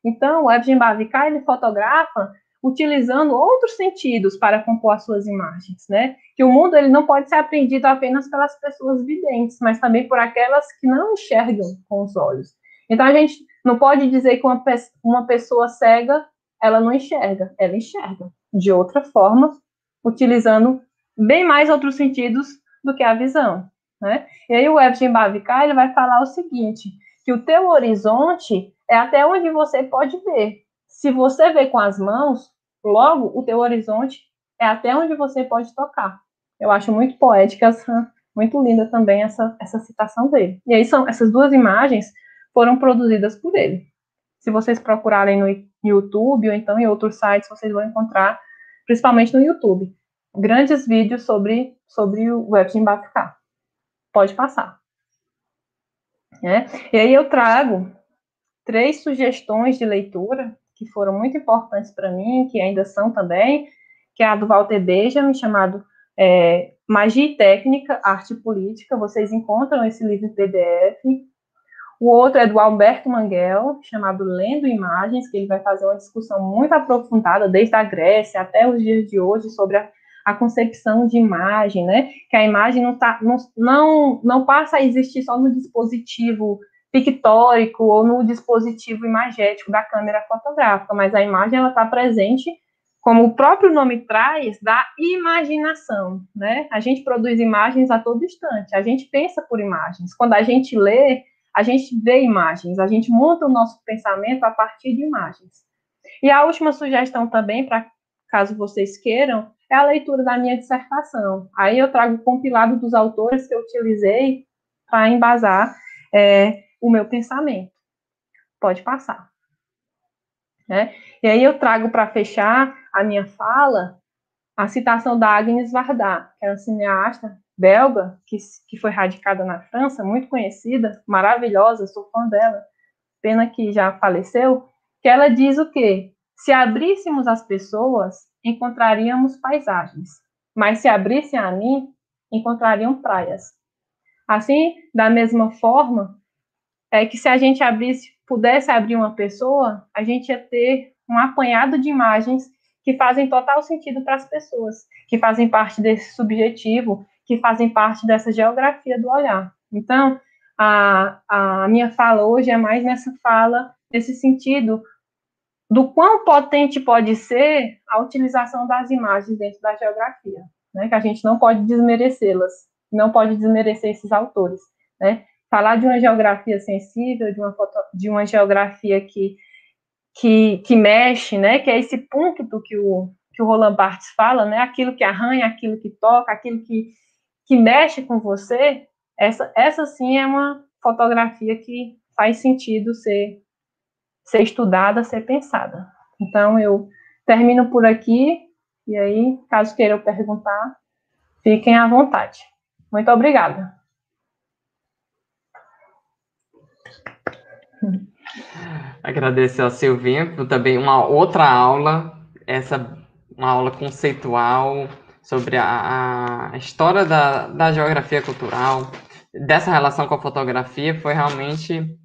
Então, o Evgen Bavicá, ele fotografa utilizando outros sentidos para compor as suas imagens, né? Que o mundo ele não pode ser aprendido apenas pelas pessoas videntes, mas também por aquelas que não enxergam com os olhos. Então a gente não pode dizer que uma, uma pessoa cega ela não enxerga, ela enxerga de outra forma, utilizando bem mais outros sentidos do que a visão, né? E aí o Evgen Bavicar ele vai falar o seguinte, que o teu horizonte é até onde você pode ver. Se você vê com as mãos, logo o teu horizonte é até onde você pode tocar. Eu acho muito poética, muito linda também essa, essa citação dele. E aí são essas duas imagens foram produzidas por ele. Se vocês procurarem no YouTube ou então em outros sites, vocês vão encontrar, principalmente no YouTube, grandes vídeos sobre, sobre o web de. Pode passar. É? E aí eu trago três sugestões de leitura que foram muito importantes para mim, que ainda são também, que é a do Walter Benjamin, chamado é, Magia e Técnica, Arte e Política. Vocês encontram esse livro em PDF. O outro é do Alberto Manguel, chamado Lendo Imagens, que ele vai fazer uma discussão muito aprofundada, desde a Grécia até os dias de hoje, sobre a, a concepção de imagem, né? Que a imagem não, tá, não, não, não passa a existir só no dispositivo pictórico ou no dispositivo imagético da câmera fotográfica, mas a imagem ela está presente, como o próprio nome traz, da imaginação, né? A gente produz imagens a todo instante, a gente pensa por imagens. Quando a gente lê, a gente vê imagens, a gente monta o nosso pensamento a partir de imagens. E a última sugestão também, para caso vocês queiram, é a leitura da minha dissertação. Aí eu trago o compilado dos autores que eu utilizei para embasar é, o meu pensamento. Pode passar. Né? E aí eu trago para fechar a minha fala a citação da Agnes Varda, que é uma cineasta belga, que, que foi radicada na França, muito conhecida, maravilhosa, sou fã dela, pena que já faleceu, que ela diz o quê? Se abríssemos as pessoas, encontraríamos paisagens, mas se abrissem a mim, encontrariam praias. Assim, da mesma forma, é que se a gente abrisse, pudesse abrir uma pessoa, a gente ia ter um apanhado de imagens que fazem total sentido para as pessoas, que fazem parte desse subjetivo, que fazem parte dessa geografia do olhar. Então, a, a minha fala hoje é mais nessa fala, nesse sentido do quão potente pode ser a utilização das imagens dentro da geografia, né? Que a gente não pode desmerecê-las, não pode desmerecer esses autores, né? Falar de uma geografia sensível, de uma, foto, de uma geografia que, que, que mexe, né? Que é esse ponto que o, que o Roland Barthes fala, né? Aquilo que arranha, aquilo que toca, aquilo que, que mexe com você, essa, essa sim é uma fotografia que faz sentido ser, ser estudada, ser pensada. Então, eu termino por aqui, e aí, caso queiram perguntar, fiquem à vontade. Muito obrigada. Agradecer ao Silvinha por também uma outra aula, essa uma aula conceitual sobre a, a história da, da geografia cultural, dessa relação com a fotografia, foi realmente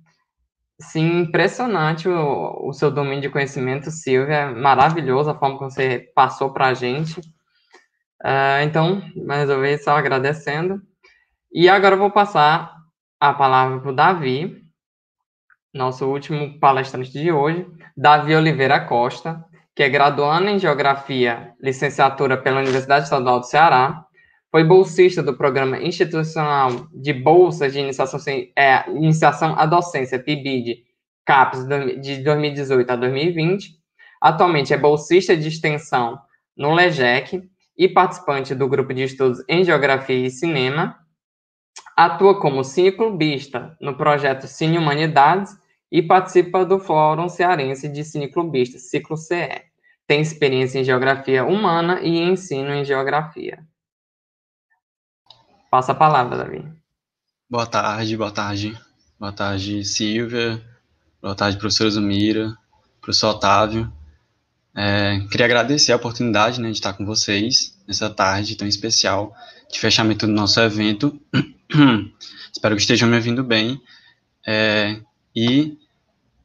sim impressionante o, o seu domínio de conhecimento, Silvia, maravilhoso a forma como você passou para a gente. Uh, então, mais uma vez, só agradecendo. E agora eu vou passar a palavra para o Davi, nosso último palestrante de hoje, Davi Oliveira Costa, que é graduando em Geografia, licenciatura pela Universidade Estadual do Ceará, foi bolsista do Programa Institucional de Bolsas de Iniciação, é, Iniciação à Docência, PIBID, CAPES, de 2018 a 2020. Atualmente é bolsista de extensão no LEGEC e participante do grupo de estudos em Geografia e Cinema. Atua como cineclubista no projeto Cine Humanidades e participa do Fórum Cearense de Cineclubistas, Ciclo CE. Tem experiência em Geografia Humana e ensino em Geografia. Passa a palavra, Davi. Boa tarde, boa tarde. Boa tarde, Silvia. Boa tarde, professora Zumira, professor Otávio. É, queria agradecer a oportunidade né, de estar com vocês nessa tarde tão especial de fechamento do nosso evento. Espero que estejam me ouvindo bem. É, e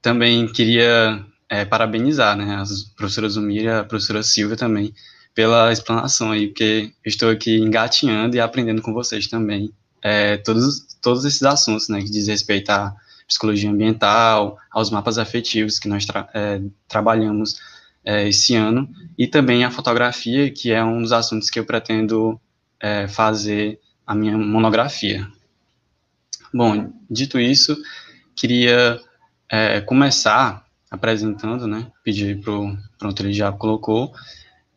também queria é, parabenizar né, as professoras Zumira e a professora Silvia também pela explanação aí, porque estou aqui engatinhando e aprendendo com vocês também é, todos, todos esses assuntos né, que diz respeito à psicologia ambiental, aos mapas afetivos que nós tra é, trabalhamos é, esse ano, e também a fotografia, que é um dos assuntos que eu pretendo é, fazer a minha monografia. Bom, dito isso, queria é, começar apresentando, né, pedir para o pronto, ele já colocou,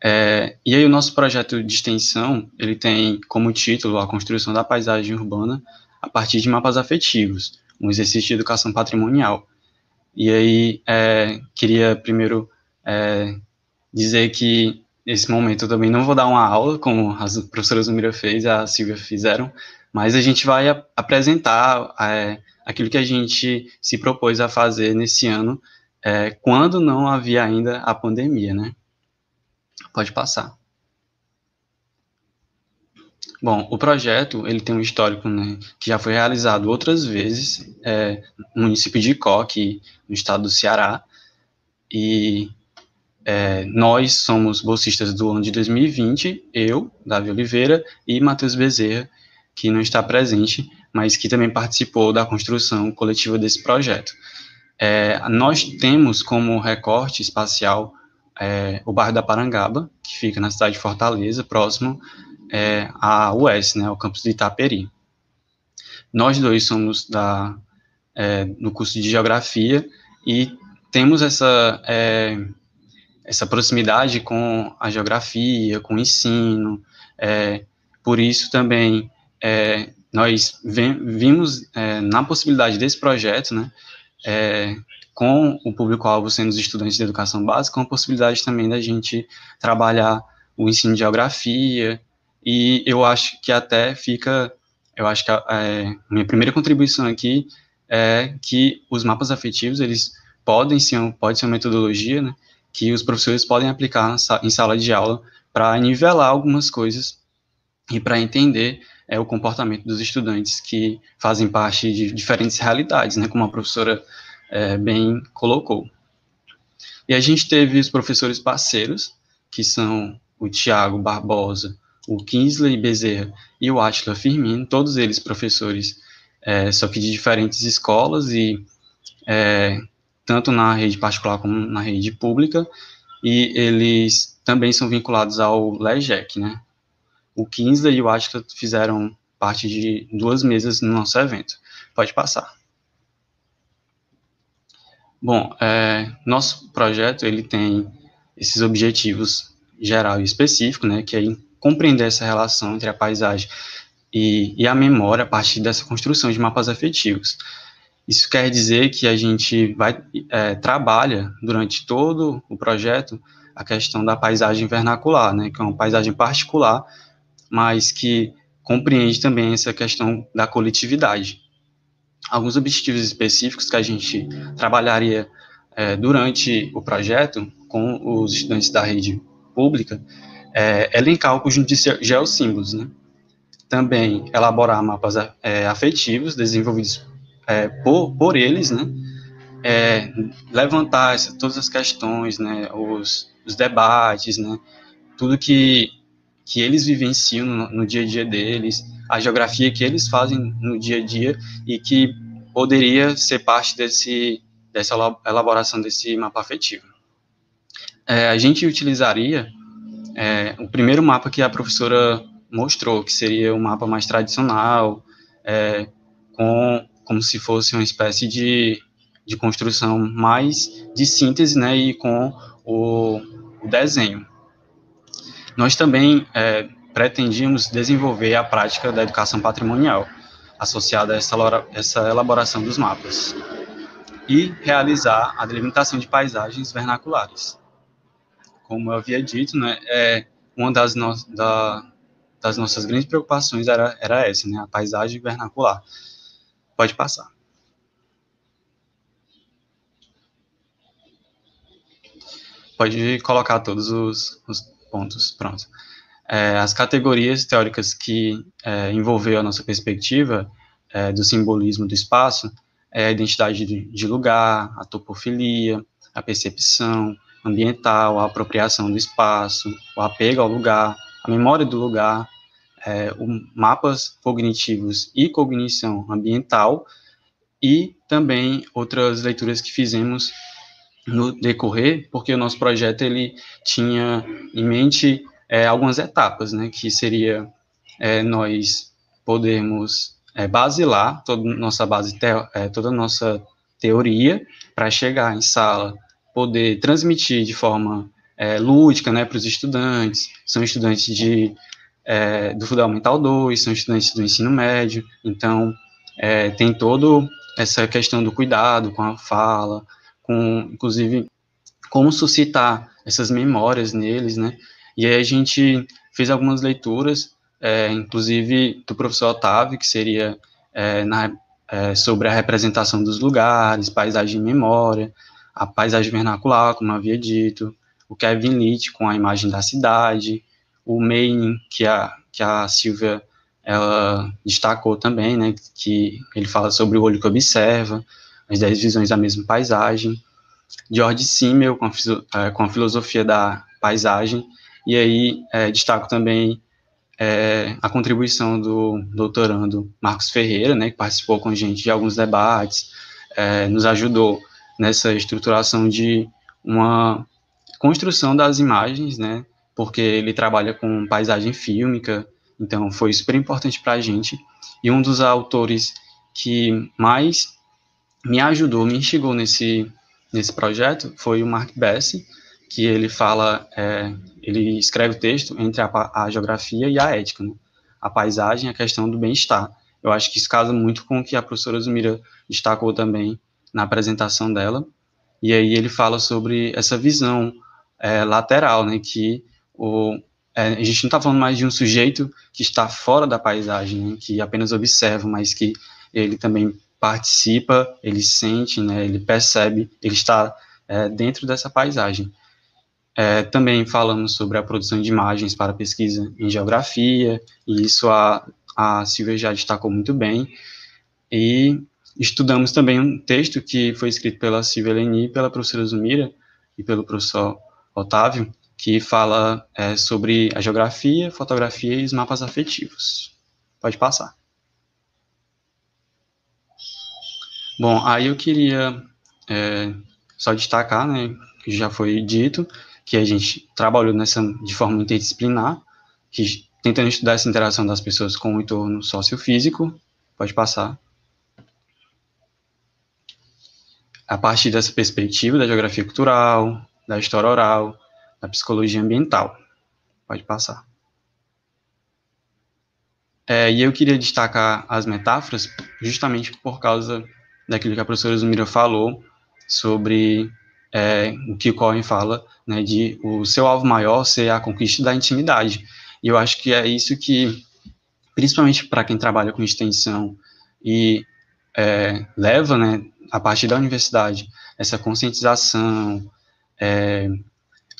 é, e aí o nosso projeto de extensão, ele tem como título a construção da paisagem urbana a partir de mapas afetivos, um exercício de educação patrimonial. E aí é, queria primeiro é, dizer que nesse momento eu também não vou dar uma aula, como as professoras Zumira fez e a Silvia fizeram, mas a gente vai apresentar é, aquilo que a gente se propôs a fazer nesse ano, é, quando não havia ainda a pandemia, né? Pode passar. Bom, o projeto ele tem um histórico né, que já foi realizado outras vezes é, no município de Icoque, no estado do Ceará, e é, nós somos bolsistas do ano de 2020, eu, Davi Oliveira, e Matheus Bezerra, que não está presente, mas que também participou da construção coletiva desse projeto. É, nós temos como recorte espacial é, o bairro da Parangaba, que fica na cidade de Fortaleza, próximo é, à UES, né, ao campus de Itaperi. Nós dois somos da, é, no curso de Geografia e temos essa, é, essa proximidade com a geografia, com o ensino, é, por isso também é, nós vimos é, na possibilidade desse projeto, né, é, com o público-alvo sendo os estudantes de educação básica, com a possibilidade também da gente trabalhar o ensino de geografia, e eu acho que até fica, eu acho que a, é, minha primeira contribuição aqui é que os mapas afetivos, eles podem ser, pode ser uma metodologia, né, que os professores podem aplicar em sala de aula para nivelar algumas coisas e para entender é, o comportamento dos estudantes que fazem parte de diferentes realidades, né, como a professora é, bem colocou. E a gente teve os professores parceiros, que são o Tiago Barbosa, o Kinsley Bezerra e o Atila Firmino, todos eles professores, é, só que de diferentes escolas e é, tanto na rede particular como na rede pública, e eles também são vinculados ao LEGEC, né? O Kinsley e o Atila fizeram parte de duas mesas no nosso evento. Pode passar. Bom, é, nosso projeto ele tem esses objetivos geral e específico, né, que é compreender essa relação entre a paisagem e, e a memória a partir dessa construção de mapas afetivos. Isso quer dizer que a gente vai é, trabalha durante todo o projeto a questão da paisagem vernacular, né, que é uma paisagem particular, mas que compreende também essa questão da coletividade alguns objetivos específicos que a gente trabalharia é, durante o projeto com os estudantes da rede pública é elencar o conjunto de geossímbolos, né? Também elaborar mapas é, afetivos desenvolvidos é, por, por eles, né? É, levantar essa, todas as questões, né? Os, os debates, né? Tudo que, que eles vivenciam no, no dia a dia deles, a geografia que eles fazem no dia a dia e que poderia ser parte desse, dessa elaboração desse mapa afetivo. É, a gente utilizaria é, o primeiro mapa que a professora mostrou, que seria um mapa mais tradicional, é, com, como se fosse uma espécie de, de construção mais de síntese, né, e com o, o desenho. Nós também é, pretendíamos desenvolver a prática da educação patrimonial, associada a essa, elaboração dos mapas, e realizar a delimitação de paisagens vernaculares. Como eu havia dito, né, é uma das, no, da, das nossas grandes preocupações era, era essa, né, a paisagem vernacular. Pode passar. Pode colocar todos os, os pontos, pronto. É, as categorias teóricas que é, envolveu a nossa perspectiva é, do simbolismo do espaço é a identidade de, lugar, a topofilia, a percepção ambiental, a apropriação do espaço, o apego ao lugar, a memória do lugar, é, mapas cognitivos e cognição ambiental, e também outras leituras que fizemos no decorrer, porque o nosso projeto ele tinha em mente é, algumas etapas, né, que seria é, nós podermos é, basilar toda nossa base, é, toda nossa teoria para chegar em sala, poder transmitir de forma é, lúdica, né, para os estudantes, são estudantes de é, do Fundamental 2, são estudantes do ensino médio, então tem todo essa questão do cuidado com a fala, com, inclusive, como suscitar essas memórias neles, né, e aí a gente fez algumas leituras, é, inclusive do professor Otávio, que seria é, na, é, sobre a representação dos lugares, paisagem e memória, a paisagem vernacular, como havia dito, o Kevin Litt com a imagem da cidade, o Maine, que a, que a Silvia ela destacou também, né, que ele fala sobre o olho que observa, as dez visões da mesma paisagem, George Simmel com a, é, com a filosofia da paisagem, e aí é, destaco também é, a contribuição do doutorando Marcos Ferreira, né, que participou com a gente de alguns debates, é, nos ajudou nessa estruturação de uma construção das imagens, né, porque ele trabalha com paisagem fílmica, então foi super importante para a gente. E um dos autores que mais me ajudou, me instigou nesse, nesse projeto foi o Mark Bessie, que ele fala, é, ele escreve o texto entre a, a geografia e a ética, né? a paisagem a questão do bem-estar. Eu acho que isso casa muito com o que a professora Zumira destacou também na apresentação dela, e aí ele fala sobre essa visão é, lateral, né, que o, é, a gente não está falando mais de um sujeito que está fora da paisagem, né, que apenas observa, mas que ele também participa, ele sente, né, ele percebe, ele está é, dentro dessa paisagem. É, também falamos sobre a produção de imagens para pesquisa em geografia, e isso a, a Silvia já destacou muito bem. E estudamos também um texto que foi escrito pela Silvia Leni, pela professora Zumira e pelo professor Otávio, que fala é, sobre a geografia, fotografia e os mapas afetivos. Pode passar. Bom, aí eu queria é, só destacar, né, que já foi dito, que a gente trabalhou nessa de forma interdisciplinar, que, tentando estudar essa interação das pessoas com o entorno sociofísico. Pode passar. A partir dessa perspectiva da geografia cultural, da história oral, da psicologia ambiental. Pode passar. É, e eu queria destacar as metáforas justamente por causa daquilo que a professora Zumira falou sobre é, o que o Cohen fala, né, de o seu alvo maior ser a conquista da intimidade. E eu acho que é isso que, principalmente para quem trabalha com extensão e é, leva, né, a partir da universidade, essa conscientização, é,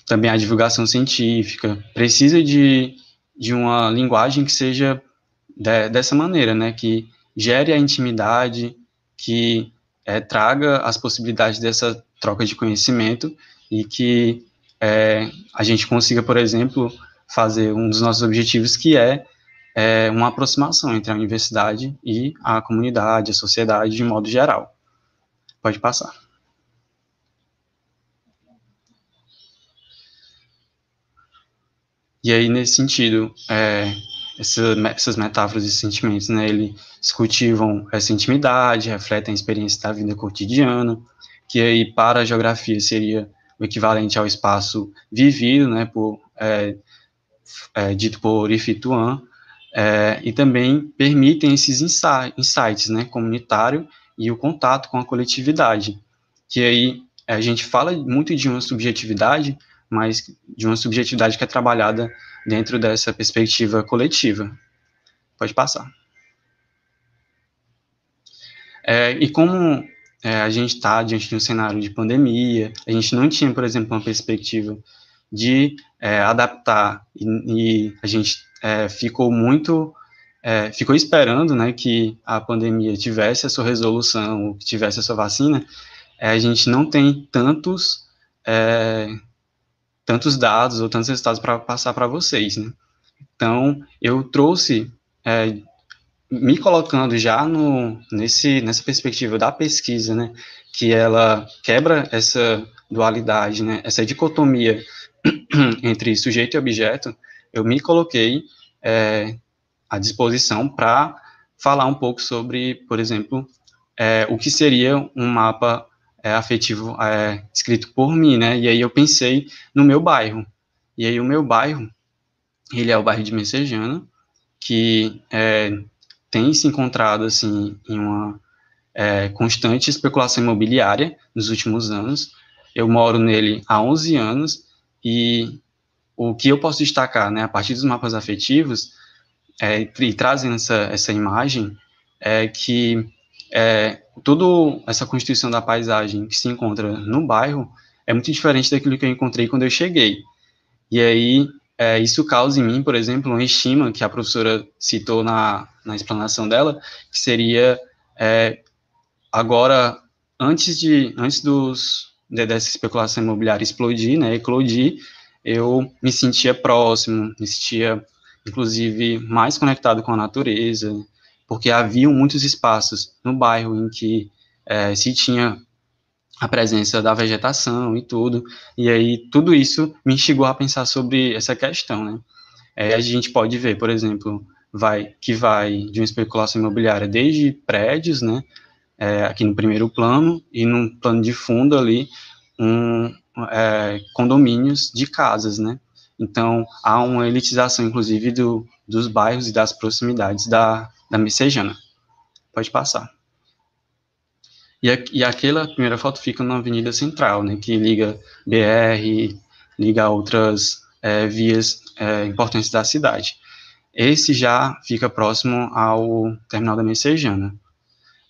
também a divulgação científica, precisa de, de uma linguagem que seja de, dessa maneira, né, que gere a intimidade, que é, traga as possibilidades dessa troca de conhecimento e que é, a gente consiga, por exemplo, fazer um dos nossos objetivos, que é, é uma aproximação entre a universidade e a comunidade, a sociedade de modo geral. Pode passar. E aí, nesse sentido, é, essa, essas metáforas e sentimentos, né, eles cultivam essa intimidade, refletem a experiência da vida cotidiana, que aí para a geografia seria o equivalente ao espaço vivido, né, por, é, é, dito por Ifituan, é, e também permitem esses insights, né, comunitário e o contato com a coletividade, que aí a gente fala muito de uma subjetividade, mas de uma subjetividade que é trabalhada dentro dessa perspectiva coletiva. Pode passar. É, e como é, a gente está diante de um cenário de pandemia, a gente não tinha, por exemplo, uma perspectiva de é, adaptar e, e, a gente é, ficou muito é, ficou esperando né, que a pandemia tivesse a sua resolução, que tivesse a sua vacina, é, a gente não tem tantos é, tantos dados ou tantos resultados para passar para vocês. Né? Então, eu trouxe, é, me colocando já no, nesse, nessa perspectiva da pesquisa, né, que ela quebra essa dualidade, né, essa dicotomia entre sujeito e objeto, eu me coloquei é, à disposição para falar um pouco sobre, por exemplo, é, o que seria um mapa é, afetivo é, escrito por mim, né? E aí eu pensei no meu bairro. E aí o meu bairro, ele é o bairro de Messejana, que é, tem se encontrado, assim, em uma é, constante especulação imobiliária nos últimos anos. Eu moro nele há 11 anos e o que eu posso destacar, né, a partir dos mapas afetivos, é, e trazem essa, essa imagem, é que é, toda essa constituição da paisagem que se encontra no bairro é muito diferente daquilo que eu encontrei quando eu cheguei. E aí, é, isso causa em mim, por exemplo, uma estima que a professora citou na, na explanação dela, que seria é, agora, antes de antes dos, de, dessa especulação imobiliária explodir, né, eclodir, eu me sentia próximo, me sentia inclusive mais conectado com a natureza, porque haviam muitos espaços no bairro em que é, se tinha a presença da vegetação e tudo, e aí tudo isso me instigou a pensar sobre essa questão, né? É, a gente pode ver, por exemplo, vai que vai de uma especulação imobiliária desde prédios, né, é, aqui no primeiro plano, e no plano de fundo ali, um, é, condomínios de casas, né, então, há uma elitização, inclusive, do, dos bairros e das proximidades da, da Messejana. Pode passar. E, e aquela primeira foto fica na Avenida Central, né, que liga BR, liga outras é, vias é, importantes da cidade. Esse já fica próximo ao terminal da Messejana.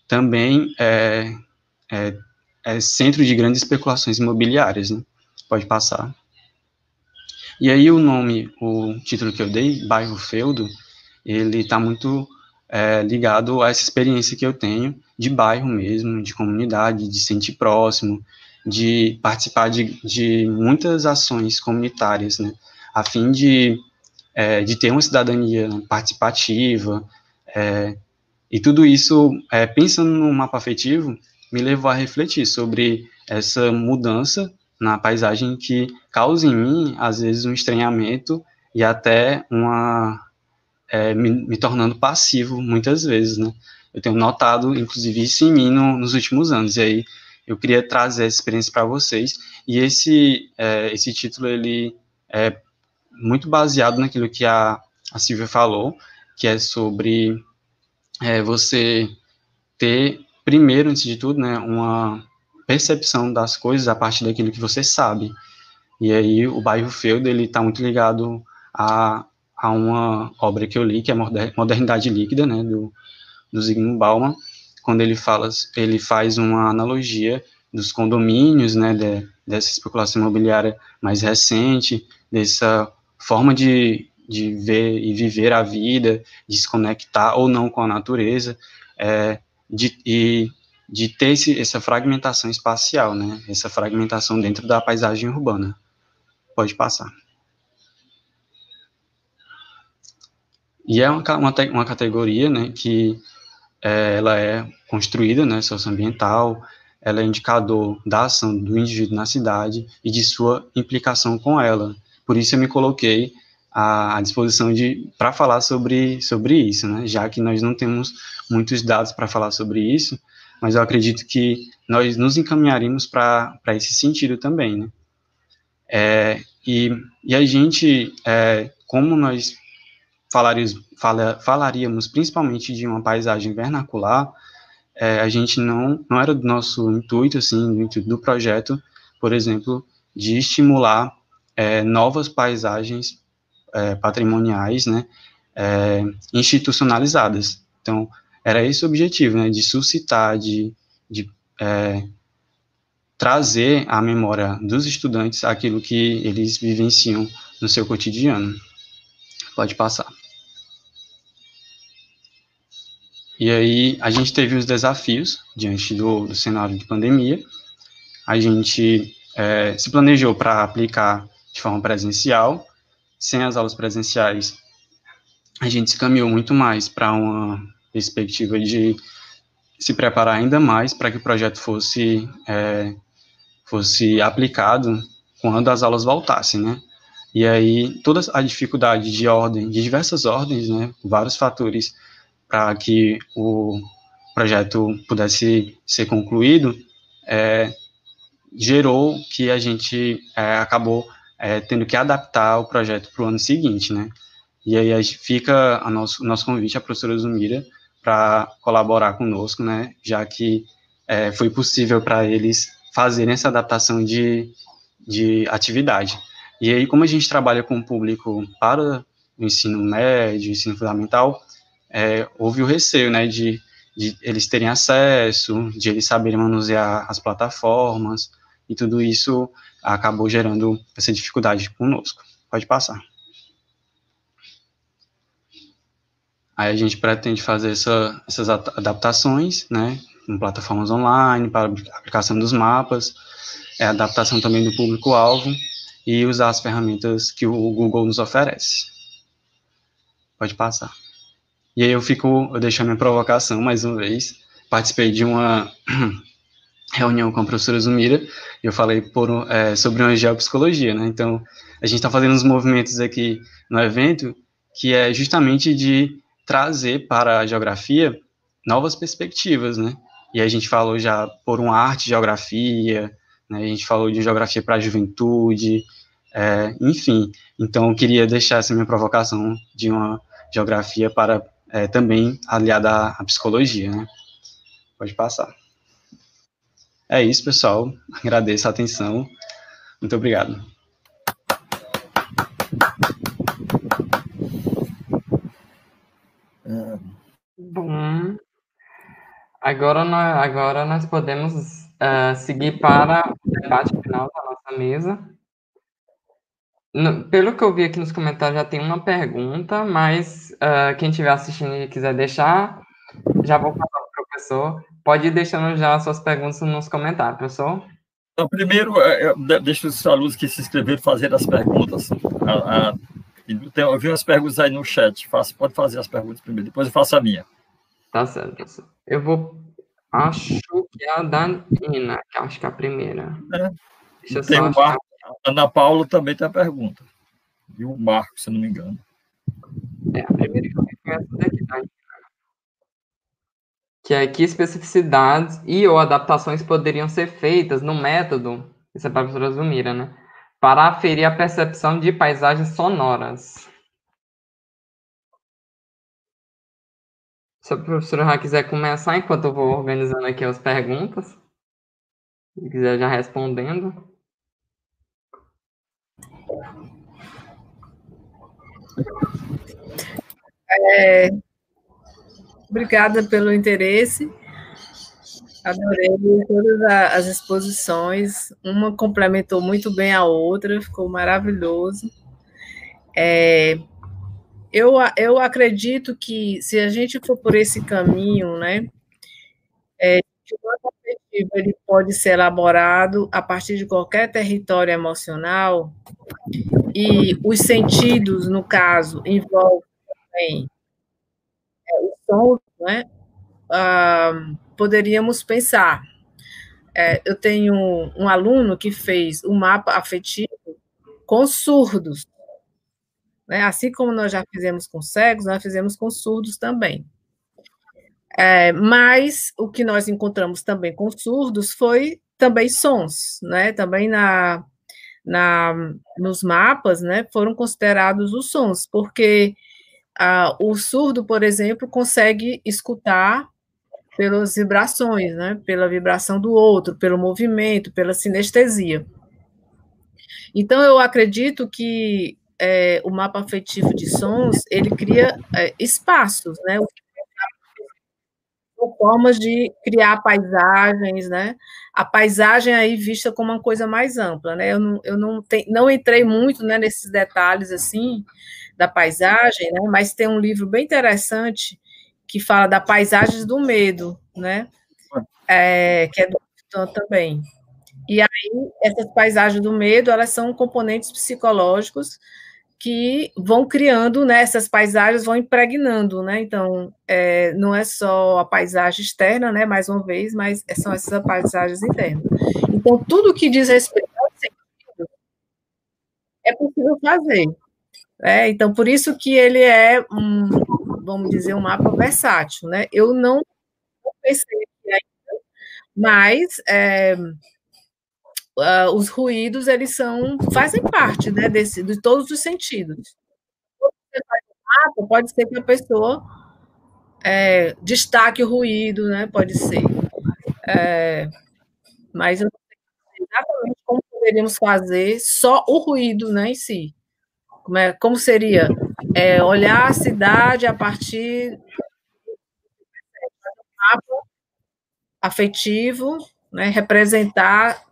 Também é, é, é centro de grandes especulações imobiliárias. Né? Pode passar. E aí o nome, o título que eu dei, Bairro Feudo, ele está muito é, ligado a essa experiência que eu tenho de bairro mesmo, de comunidade, de sentir próximo, de participar de, de muitas ações comunitárias, né, a fim de, é, de ter uma cidadania participativa, é, e tudo isso, é, pensando no mapa afetivo, me levou a refletir sobre essa mudança na paisagem que causa em mim, às vezes, um estranhamento e até uma. É, me, me, tornando passivo, muitas vezes, né? Eu tenho notado, inclusive, isso em mim no, nos últimos anos, e aí eu queria trazer essa experiência para vocês, e esse, é, esse título, ele é muito baseado naquilo que a, a Silvia falou, que é sobre é, você ter, primeiro, antes de tudo, né, uma percepção das coisas a partir daquilo que você sabe. E aí o bairro Feudo, ele está muito ligado a, a uma obra que eu li, que é Modernidade Líquida, né, do, do Zygmunt Bauman, quando ele fala, ele faz uma analogia dos condomínios, né, de, dessa especulação imobiliária mais recente, dessa forma de, de ver e viver a vida, de se conectar ou não com a natureza, é, de, e de ter esse, essa fragmentação espacial, né? Essa fragmentação dentro da paisagem urbana. Pode passar. E é uma, uma, uma categoria, né, que é, ela é construída, né, socioambiental, ela é indicador da ação do indivíduo na cidade e de sua implicação com ela. Por isso eu me coloquei à, à disposição de para falar sobre sobre isso, né, já que nós não temos muitos dados para falar sobre isso, mas eu acredito que nós nos encaminharíamos para esse sentido também, né? É, e, e a gente, é, como nós falaríamos, fala, falaríamos principalmente de uma paisagem vernacular, é, a gente não, não era do nosso intuito, assim, do intuito do projeto, por exemplo, de estimular é, novas paisagens é, patrimoniais, né, é, institucionalizadas. Então, era esse o objetivo, né, de suscitar, de, de é, trazer à memória dos estudantes aquilo que eles vivenciam no seu cotidiano. Pode passar. E aí, a gente teve os desafios diante do, do cenário de pandemia. A gente é, se planejou para aplicar de forma presencial. Sem as aulas presenciais, a gente se caminhou muito mais para uma perspectiva de se preparar ainda mais para que o projeto fosse, é, fosse aplicado quando as aulas voltassem, né? E aí, toda a dificuldade de ordem, de diversas ordens, né, vários fatores para que o projeto pudesse ser concluído, é, gerou que a gente é, acabou é, tendo que adaptar o projeto para o ano seguinte, né? E aí fica a nosso, o nosso convite à professora Zumira para colaborar conosco, né? Já que é, foi possível para eles fazerem essa adaptação de, de atividade. E aí, como a gente trabalha com o público para o ensino médio, ensino fundamental, é, houve o receio, né, de, de eles terem acesso, de eles saberem manusear as plataformas, e tudo isso acabou gerando essa dificuldade conosco. Pode passar. Aí a gente pretende fazer essa, essas adaptações, né, em plataformas online, para aplicação dos mapas, é, adaptação também do público-alvo e usar as ferramentas que o Google nos oferece. Pode passar. E aí eu fico, eu deixo a minha provocação mais uma vez. Participei de uma reunião com a professora Zumira, e eu falei por, é, sobre uma geopsicologia, né? Então, a gente está fazendo uns movimentos aqui no evento que é justamente de trazer para a geografia novas perspectivas, né? E a gente falou já por uma arte geografia, né? a gente falou de geografia para a juventude, é, enfim. Então, eu queria deixar essa minha provocação de uma geografia para é, também aliada à, à psicologia, né? Pode passar. É isso, pessoal. Agradeço a atenção. Muito obrigado. Bom, agora nós, agora nós podemos uh, seguir para o debate final da nossa mesa. Pelo que eu vi aqui nos comentários, já tem uma pergunta, mas uh, quem estiver assistindo e quiser deixar, já vou passar para o professor. Pode ir deixando já suas perguntas nos comentários, professor. Então, primeiro, é, é, deixa os alunos que se inscreveram fazer as perguntas. A, a, tem, eu vi umas perguntas aí no chat. Faça, pode fazer as perguntas primeiro, depois eu faço a minha. Tá certo. Eu vou. Acho que é a da Nina, que acho que é a primeira. É. Deixa tem o Marco, a Ana Paula também tem a pergunta. E o Marco, se não me engano. É, a primeira que eu essa daqui, tá? que é que especificidades e ou adaptações poderiam ser feitas no método, isso é para a professora Zumira, né? Para aferir a percepção de paisagens sonoras. Se a professora já quiser começar, enquanto eu vou organizando aqui as perguntas, se quiser já respondendo. É, Obrigada pelo interesse. Adorei todas as exposições. Uma complementou muito bem a outra, ficou maravilhoso. É, eu, eu acredito que se a gente for por esse caminho, né, é, afetivo ele pode ser elaborado a partir de qualquer território emocional e os sentidos, no caso, envolvem também som, né, ah, poderíamos pensar. É, eu tenho um aluno que fez o um mapa afetivo com surdos. Né? Assim como nós já fizemos com cegos, nós fizemos com surdos também. É, mas o que nós encontramos também com surdos foi também sons, né? Também na, na, nos mapas, né? Foram considerados os sons, porque ah, o surdo, por exemplo, consegue escutar pelas vibrações, né? Pela vibração do outro, pelo movimento, pela sinestesia. Então, eu acredito que é, o mapa afetivo de sons, ele cria é, espaços, né? Formas de criar paisagens, né? A paisagem aí vista como uma coisa mais ampla, né? Eu não, eu não, te, não entrei muito né, nesses detalhes, assim, da paisagem, né? Mas tem um livro bem interessante que fala da paisagens do medo, né? É, que é do também. E aí, essas paisagens do medo, elas são componentes psicológicos que vão criando, né, essas paisagens vão impregnando, né, então, é, não é só a paisagem externa, né, mais uma vez, mas são essas paisagens internas. Então, tudo que diz respeito ao sentido é possível fazer. É, então, por isso que ele é, um, vamos dizer, um mapa versátil, né, eu não pensei ainda, mas... É, uh, os ruídos eles são fazem parte né, desse, de todos os sentidos. Pode ser que a pessoa é, destaque o ruído, né? Pode ser. É, mas eu não sei exatamente como poderíamos fazer só o ruído né, em si. Como, é, como seria é, olhar a cidade a partir afetivo, né, representar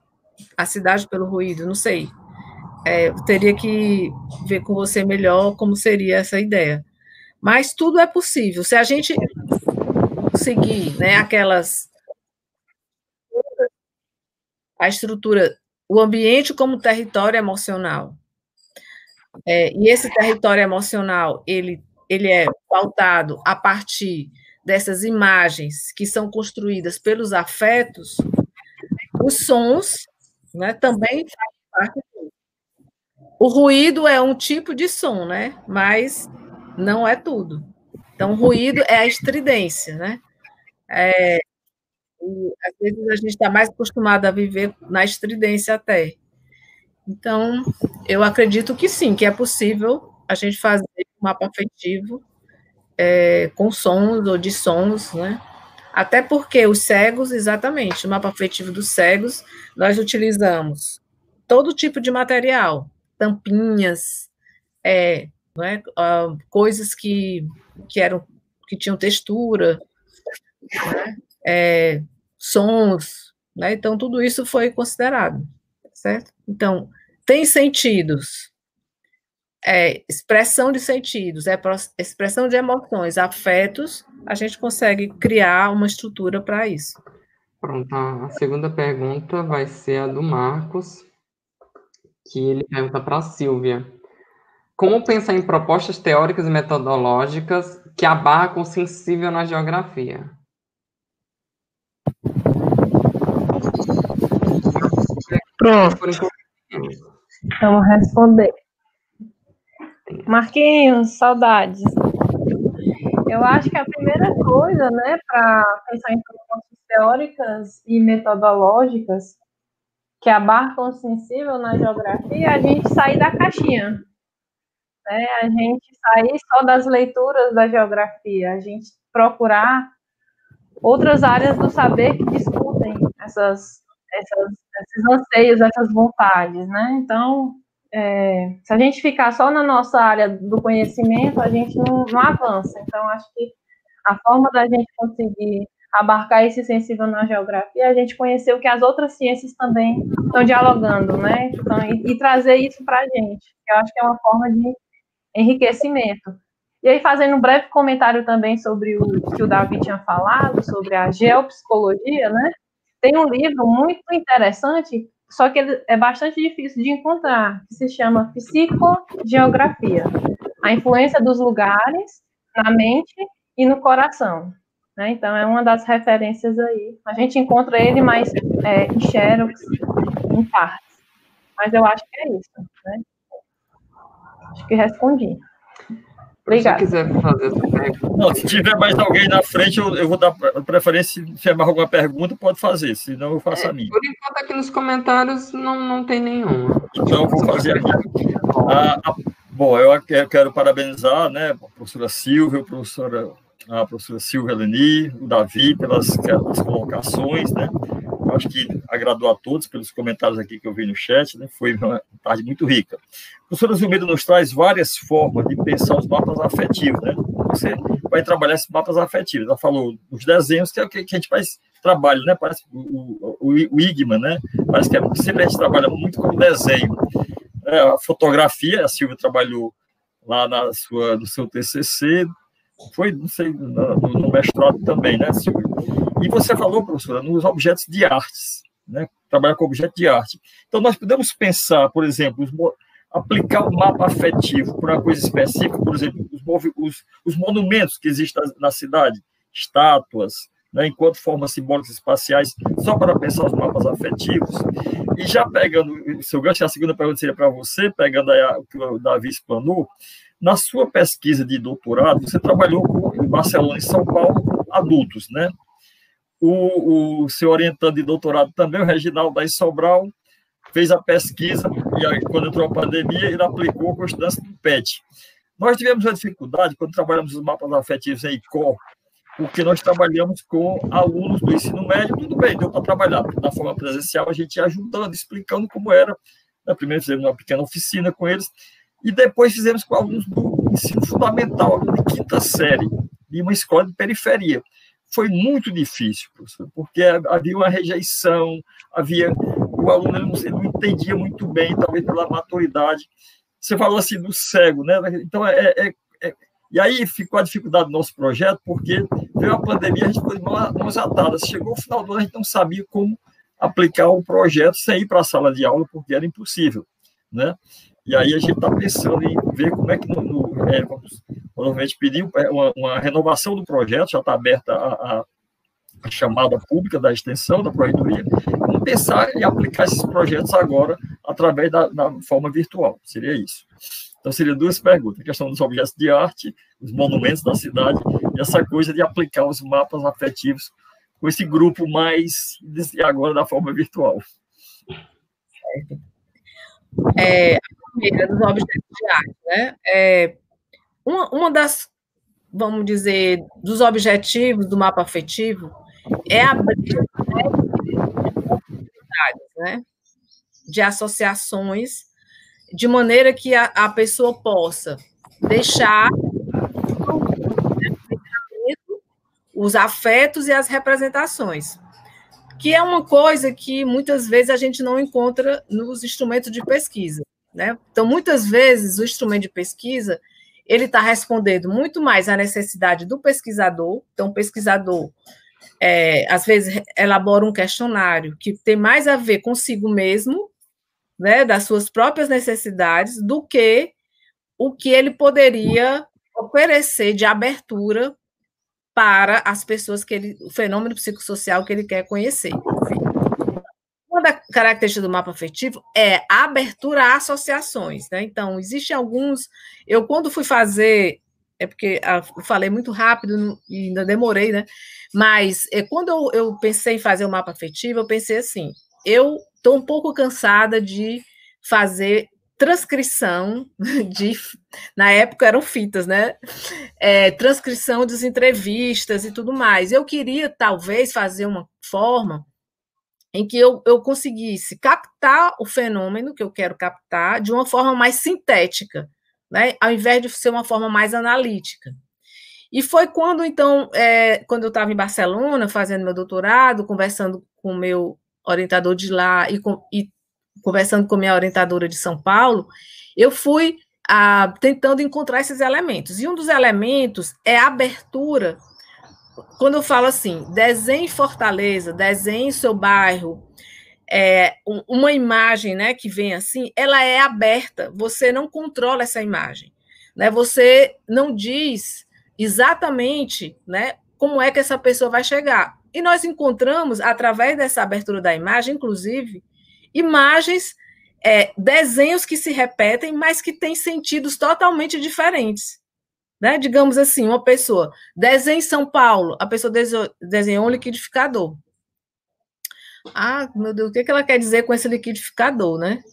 a cidade pelo ruído, não sei. É, teria que ver com você melhor como seria essa ideia. Mas tudo é possível. Se a gente seguir né, aquelas. A estrutura, o ambiente como território emocional. É, e esse território emocional, ele, ele é pautado a partir dessas imagens que são construídas pelos afetos, os sons né? Também faz parte. O ruído é um tipo de som, né? Mas não é tudo. Então, ruído é a estridência, né? É, às vezes a gente está mais acostumado a viver na estridência até. Então, eu acredito que sim, que é possível a gente fazer um mapa afetivo é, com sons ou de sons, né? Até porque os cegos, exatamente, o mapa afetivo dos cegos, nós utilizamos todo tipo de material, tampinhas, é, uh, coisas que, que eram que tinham textura, né, é, sons, né, então tudo isso foi considerado, certo? Então, tem sentidos, é, expressão de sentidos, é expressão de emoções, afetos, a gente consegue criar uma estrutura para isso. Pronto, a segunda pergunta vai ser a do Marcos, que ele pergunta para a Silvia. Como pensar em propostas teóricas e metodológicas que abarcam o sensível na geografia? Pronto. Vamos responder. Marquinhos, saudades. Eu acho que a primeira coisa, né, para pensar em propostas teóricas e metodológicas que abarcam o sensível na geografia, é a gente sair da caixinha. Né? A gente sair só das leituras da geografia, a gente procurar outras áreas do saber que discutem essas, essas, esses anseios, essas vontades, né? Então, é, se a gente ficar só na nossa área do conhecimento, a gente não, não avança. Então, acho que a forma da gente conseguir abarcar esse sensível na geografia, é a gente conhecer o que as outras ciências também estão dialogando, né? Então, e, e trazer isso para a gente. Eu acho que é uma forma de enriquecimento. E aí, fazendo um breve comentário também sobre o que o Davi tinha falado, sobre a geopsicologia, né? Tem um livro muito interessante só que ele é bastante difícil de encontrar, que se chama Psicogeografia, a influência dos lugares na mente e no coração. Né? Então, é uma das referências aí. A gente encontra ele mais é, em xerox, em partes. Mas eu acho que é isso. Né? Acho que respondi. Obrigada. Se quiser fazer essa pergunta. Não, se tiver mais alguém na frente, eu, eu vou dar preferência. Se tiver mais alguma pergunta, pode fazer, senão eu faço é, a minha. Por enquanto, aqui nos comentários não, não tem nenhuma. Então, eu vou fazer aqui. Ah, ah, bom, eu quero parabenizar né, a professora Silvia, a professora, a professora Silvia Leni, o Davi, pelas, pelas colocações, né? Acho que agradou a todos pelos comentários aqui que eu vi no chat, né? foi uma tarde muito rica. A professora Zilmeida nos traz várias formas de pensar os mapas afetivos, né? Você vai trabalhar esses mapas afetivos. Ela falou os desenhos, que é o que a gente faz trabalho, né? Parece o, o, o IGMA, né? Parece que é, sempre a gente trabalha muito com desenho. É, a fotografia, a Silvia trabalhou lá na sua, no seu TCC, foi, não sei, no, no mestrado também, né, Silvia? E você falou, professora, nos objetos de artes, né? Trabalhar com objetos de arte. Então, nós podemos pensar, por exemplo, aplicar o um mapa afetivo para uma coisa específica, por exemplo, os, os, os monumentos que existem na, na cidade, estátuas, né, enquanto formas simbólicas espaciais, só para pensar os mapas afetivos. E já pegando o seu gancho, a segunda pergunta seria para você, pegando a, o que o Davi explanou, na sua pesquisa de doutorado, você trabalhou com, em Barcelona e São Paulo adultos, né? O, o seu orientando de doutorado também, o Reginaldo da Sobral, fez a pesquisa, e aí, quando entrou a pandemia, ele aplicou com estudantes do PET. Nós tivemos uma dificuldade quando trabalhamos os mapas afetivos em ICO, porque nós trabalhamos com alunos do ensino médio, tudo bem, deu para trabalhar, na forma presencial a gente ia ajudando, explicando como era. Né? Primeiro fizemos uma pequena oficina com eles, e depois fizemos com alunos do ensino fundamental, de quinta série, de uma escola de periferia. Foi muito difícil, professor, porque havia uma rejeição, havia o aluno não, não entendia muito bem, talvez pela maturidade. Você falou assim do cego, né? Então, é, é, é e aí ficou a dificuldade do nosso projeto, porque veio a pandemia, a gente de mãos atadas. Chegou o final do ano, a gente não sabia como aplicar o projeto sem ir para a sala de aula, porque era impossível, né? E aí a gente está pensando em ver como é que no, no, é, vamos provavelmente pedir uma, uma, renovação do projeto, já está aberta a, a, a, chamada pública da extensão da Proreitoria, vamos pensar em aplicar esses projetos agora através da, da forma virtual, seria isso. Então, seriam duas perguntas: a questão dos objetos de arte, os monumentos da cidade, e essa coisa de aplicar os mapas afetivos com esse grupo mais, e agora da forma virtual. Certo. É, a primeira dos objetos de arte, né? É, uma, uma das, vamos dizer, dos objetivos do mapa afetivo é abrir né, de associações de maneira que a, a pessoa possa deixar os afetos e as representações, que é uma coisa que muitas vezes a gente não encontra nos instrumentos de pesquisa, né? Então, muitas vezes o instrumento de pesquisa ele está respondendo muito mais à necessidade do pesquisador. Então, o pesquisador é, às vezes elabora um questionário que tem mais a ver consigo mesmo né, das suas próprias necessidades, do que o que ele poderia oferecer de abertura para as pessoas que ele, o fenômeno psicossocial que ele quer conhecer. Uma das características do mapa afetivo é a abertura a associações, né? Então, existem alguns. Eu, quando fui fazer, é porque ah, eu falei muito rápido e ainda demorei, né? Mas é, quando eu, eu pensei em fazer o mapa afetivo, eu pensei assim: eu estou um pouco cansada de fazer transcrição de na época eram fitas, né? É, transcrição das entrevistas e tudo mais. Eu queria talvez fazer uma forma em que eu, eu conseguisse captar o fenômeno que eu quero captar de uma forma mais sintética, né? Ao invés de ser uma forma mais analítica. E foi quando, então, é, quando eu estava em Barcelona fazendo meu doutorado, conversando com o meu orientador de lá e, e conversando com minha orientadora de São Paulo, eu fui ah, tentando encontrar esses elementos. E um dos elementos é a abertura. Quando eu falo assim, desenhe Fortaleza, desenhe seu bairro, é, uma imagem né, que vem assim, ela é aberta, você não controla essa imagem. Né? Você não diz exatamente né, como é que essa pessoa vai chegar. E nós encontramos, através dessa abertura da imagem, inclusive, imagens, é, desenhos que se repetem, mas que têm sentidos totalmente diferentes. Né? Digamos assim, uma pessoa desenha em São Paulo, a pessoa desenhou um liquidificador. Ah, meu Deus, o que ela quer dizer com esse liquidificador, né?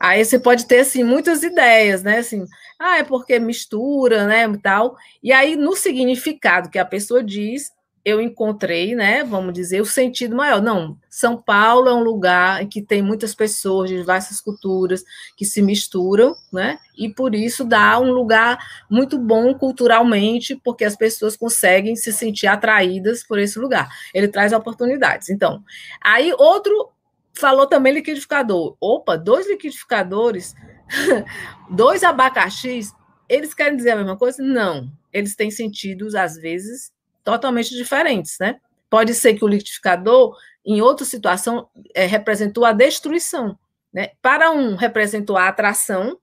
Aí você pode ter assim muitas ideias, né? Assim, ah, é porque mistura, né, tal. E aí no significado que a pessoa diz, eu encontrei, né, vamos dizer, o sentido maior. Não, São Paulo é um lugar em que tem muitas pessoas de diversas culturas que se misturam, né, e por isso dá um lugar muito bom culturalmente, porque as pessoas conseguem se sentir atraídas por esse lugar. Ele traz oportunidades. Então, aí outro falou também liquidificador. Opa, dois liquidificadores, dois abacaxis, eles querem dizer a mesma coisa? Não. Eles têm sentidos, às vezes, totalmente diferentes, né? Pode ser que o liquidificador, em outra situação, é, representou a destruição. Né? Para um, representou a atração,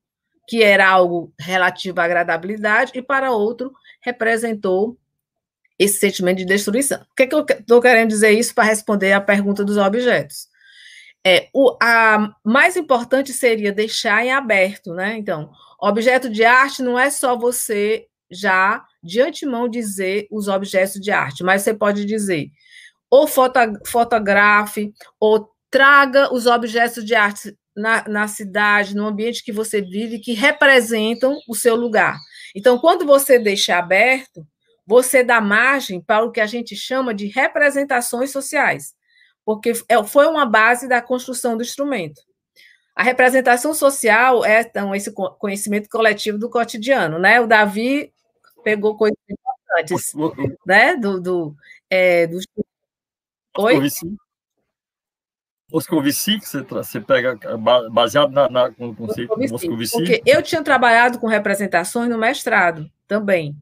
que era algo relativo à agradabilidade, e para outro, representou esse sentimento de destruição. O que, é que eu estou querendo dizer isso para responder à pergunta dos objetos? É, o a mais importante seria deixar em aberto, né? Então, objeto de arte não é só você já de antemão dizer os objetos de arte, mas você pode dizer ou foto, fotografe, ou traga os objetos de arte na, na cidade, no ambiente que você vive, que representam o seu lugar. Então, quando você deixa aberto, você dá margem para o que a gente chama de representações sociais, porque é, foi uma base da construção do instrumento. A representação social é então, esse conhecimento coletivo do cotidiano, né? O Davi pegou coisas importantes, né? Do, do, é, do... Oi? Moscovici, que você, você pega baseado na, na, no conceito Moscovici, Moscovici. Porque eu tinha trabalhado com representações no mestrado também.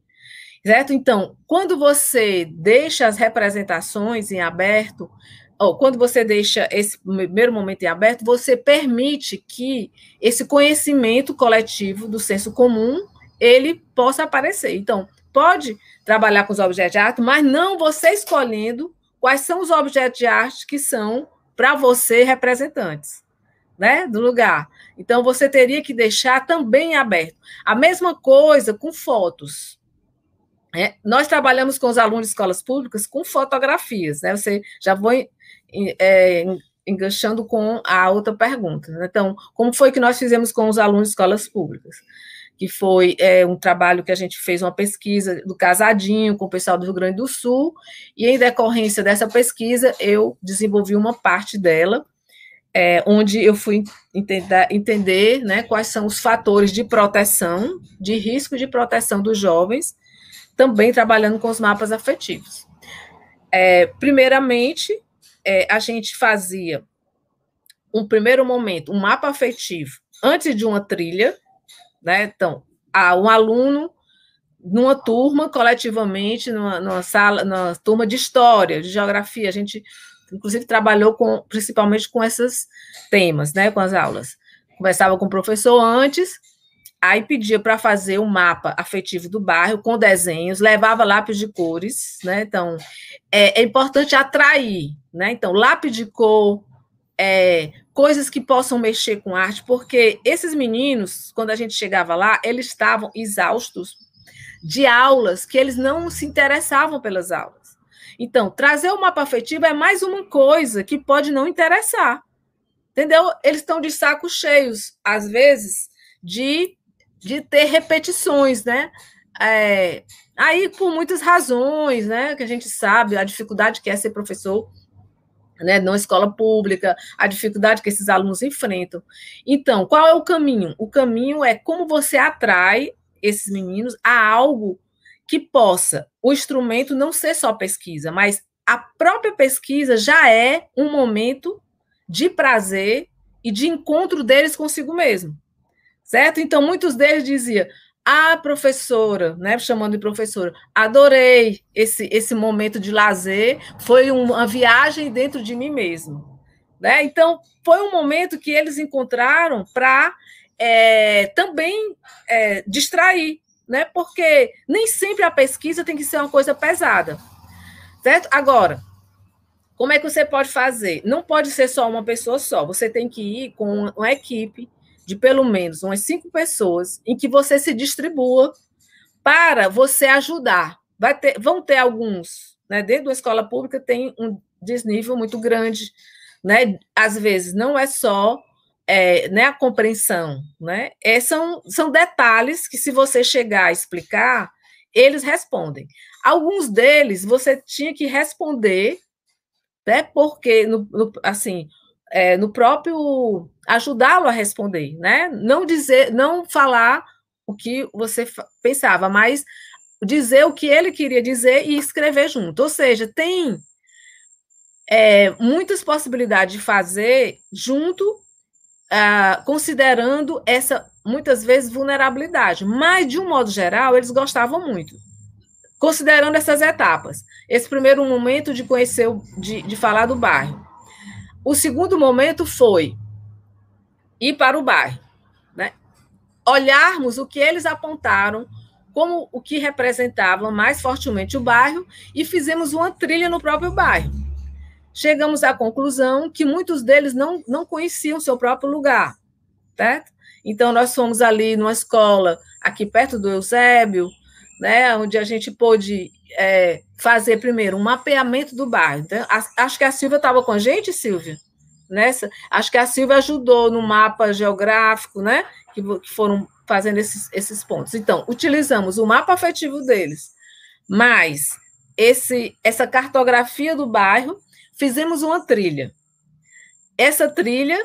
Certo? Então, quando você deixa as representações em aberto, ou quando você deixa esse primeiro momento em aberto, você permite que esse conhecimento coletivo do senso comum ele possa aparecer. Então, pode trabalhar com os objetos de arte, mas não você escolhendo quais são os objetos de arte que são para você representantes, né, do lugar. Então você teria que deixar também aberto. A mesma coisa com fotos. É, nós trabalhamos com os alunos de escolas públicas com fotografias, né? Você já vou é, enganchando com a outra pergunta. Né? Então, como foi que nós fizemos com os alunos de escolas públicas? Que foi é, um trabalho que a gente fez uma pesquisa do Casadinho com o pessoal do Rio Grande do Sul, e em decorrência dessa pesquisa, eu desenvolvi uma parte dela, é, onde eu fui entender, entender né, quais são os fatores de proteção, de risco de proteção dos jovens, também trabalhando com os mapas afetivos. É, primeiramente, é, a gente fazia um primeiro momento, um mapa afetivo, antes de uma trilha, né? Então, um aluno numa turma, coletivamente, numa, numa sala, numa turma de história, de geografia, a gente, inclusive, trabalhou com, principalmente com esses temas, né, com as aulas. Conversava com o professor antes, aí pedia para fazer um mapa afetivo do bairro, com desenhos, levava lápis de cores, né, então, é, é importante atrair, né, então, lápis de cor, é, coisas que possam mexer com arte, porque esses meninos, quando a gente chegava lá, eles estavam exaustos de aulas que eles não se interessavam pelas aulas. Então, trazer o mapa afetivo é mais uma coisa que pode não interessar. Entendeu? Eles estão de sacos cheios, às vezes, de, de ter repetições, né? É, aí, por muitas razões, né? Que a gente sabe, a dificuldade que é ser professor né, numa escola pública, a dificuldade que esses alunos enfrentam. Então, qual é o caminho? O caminho é como você atrai esses meninos a algo que possa, o instrumento não ser só pesquisa, mas a própria pesquisa já é um momento de prazer e de encontro deles consigo mesmo. Certo? Então, muitos deles diziam: ah, professora, né, chamando de professora, adorei esse, esse momento de lazer, foi uma viagem dentro de mim mesmo. Né? Então, foi um momento que eles encontraram para é, também é, distrair, né? porque nem sempre a pesquisa tem que ser uma coisa pesada. Certo? Agora, como é que você pode fazer? Não pode ser só uma pessoa só, você tem que ir com uma equipe de pelo menos umas cinco pessoas em que você se distribua para você ajudar. Vai ter, vão ter alguns, né? Dentro da escola pública tem um desnível muito grande, né? Às vezes não é só é, né, a compreensão, né? É, são, são detalhes que, se você chegar a explicar, eles respondem. Alguns deles você tinha que responder, né? Porque, no, no assim, é, no próprio ajudá-lo a responder, né? Não dizer, não falar o que você pensava, mas dizer o que ele queria dizer e escrever junto. Ou seja, tem é, muitas possibilidades de fazer junto, ah, considerando essa, muitas vezes, vulnerabilidade. Mas, de um modo geral, eles gostavam muito. Considerando essas etapas. Esse primeiro momento de conhecer, de, de falar do bairro. O segundo momento foi ir para o bairro. Né? Olharmos o que eles apontaram como o que representava mais fortemente o bairro e fizemos uma trilha no próprio bairro chegamos à conclusão que muitos deles não, não conheciam seu próprio lugar, certo? Então, nós fomos ali numa escola aqui perto do Eusébio, né, onde a gente pôde é, fazer primeiro um mapeamento do bairro. Então, a, acho que a Silvia estava com a gente, Silvia? Nessa? Acho que a Silvia ajudou no mapa geográfico, né? Que, que foram fazendo esses, esses pontos. Então, utilizamos o mapa afetivo deles, mais esse, essa cartografia do bairro fizemos uma trilha. Essa trilha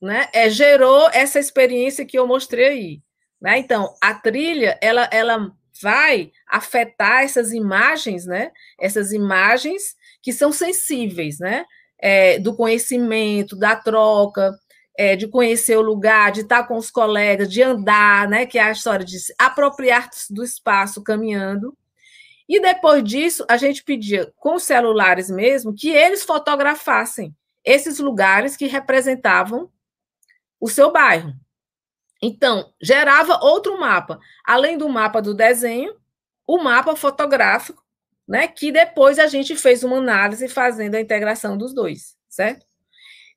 né, é, gerou essa experiência que eu mostrei aí. Né? Então, a trilha ela, ela vai afetar essas imagens, né? Essas imagens que são sensíveis, né? É, do conhecimento, da troca, é, de conhecer o lugar, de estar com os colegas, de andar, né? Que é a história de se apropriar do espaço caminhando. E depois disso, a gente pedia com os celulares mesmo que eles fotografassem esses lugares que representavam o seu bairro. Então, gerava outro mapa, além do mapa do desenho, o mapa fotográfico, né, que depois a gente fez uma análise fazendo a integração dos dois, certo?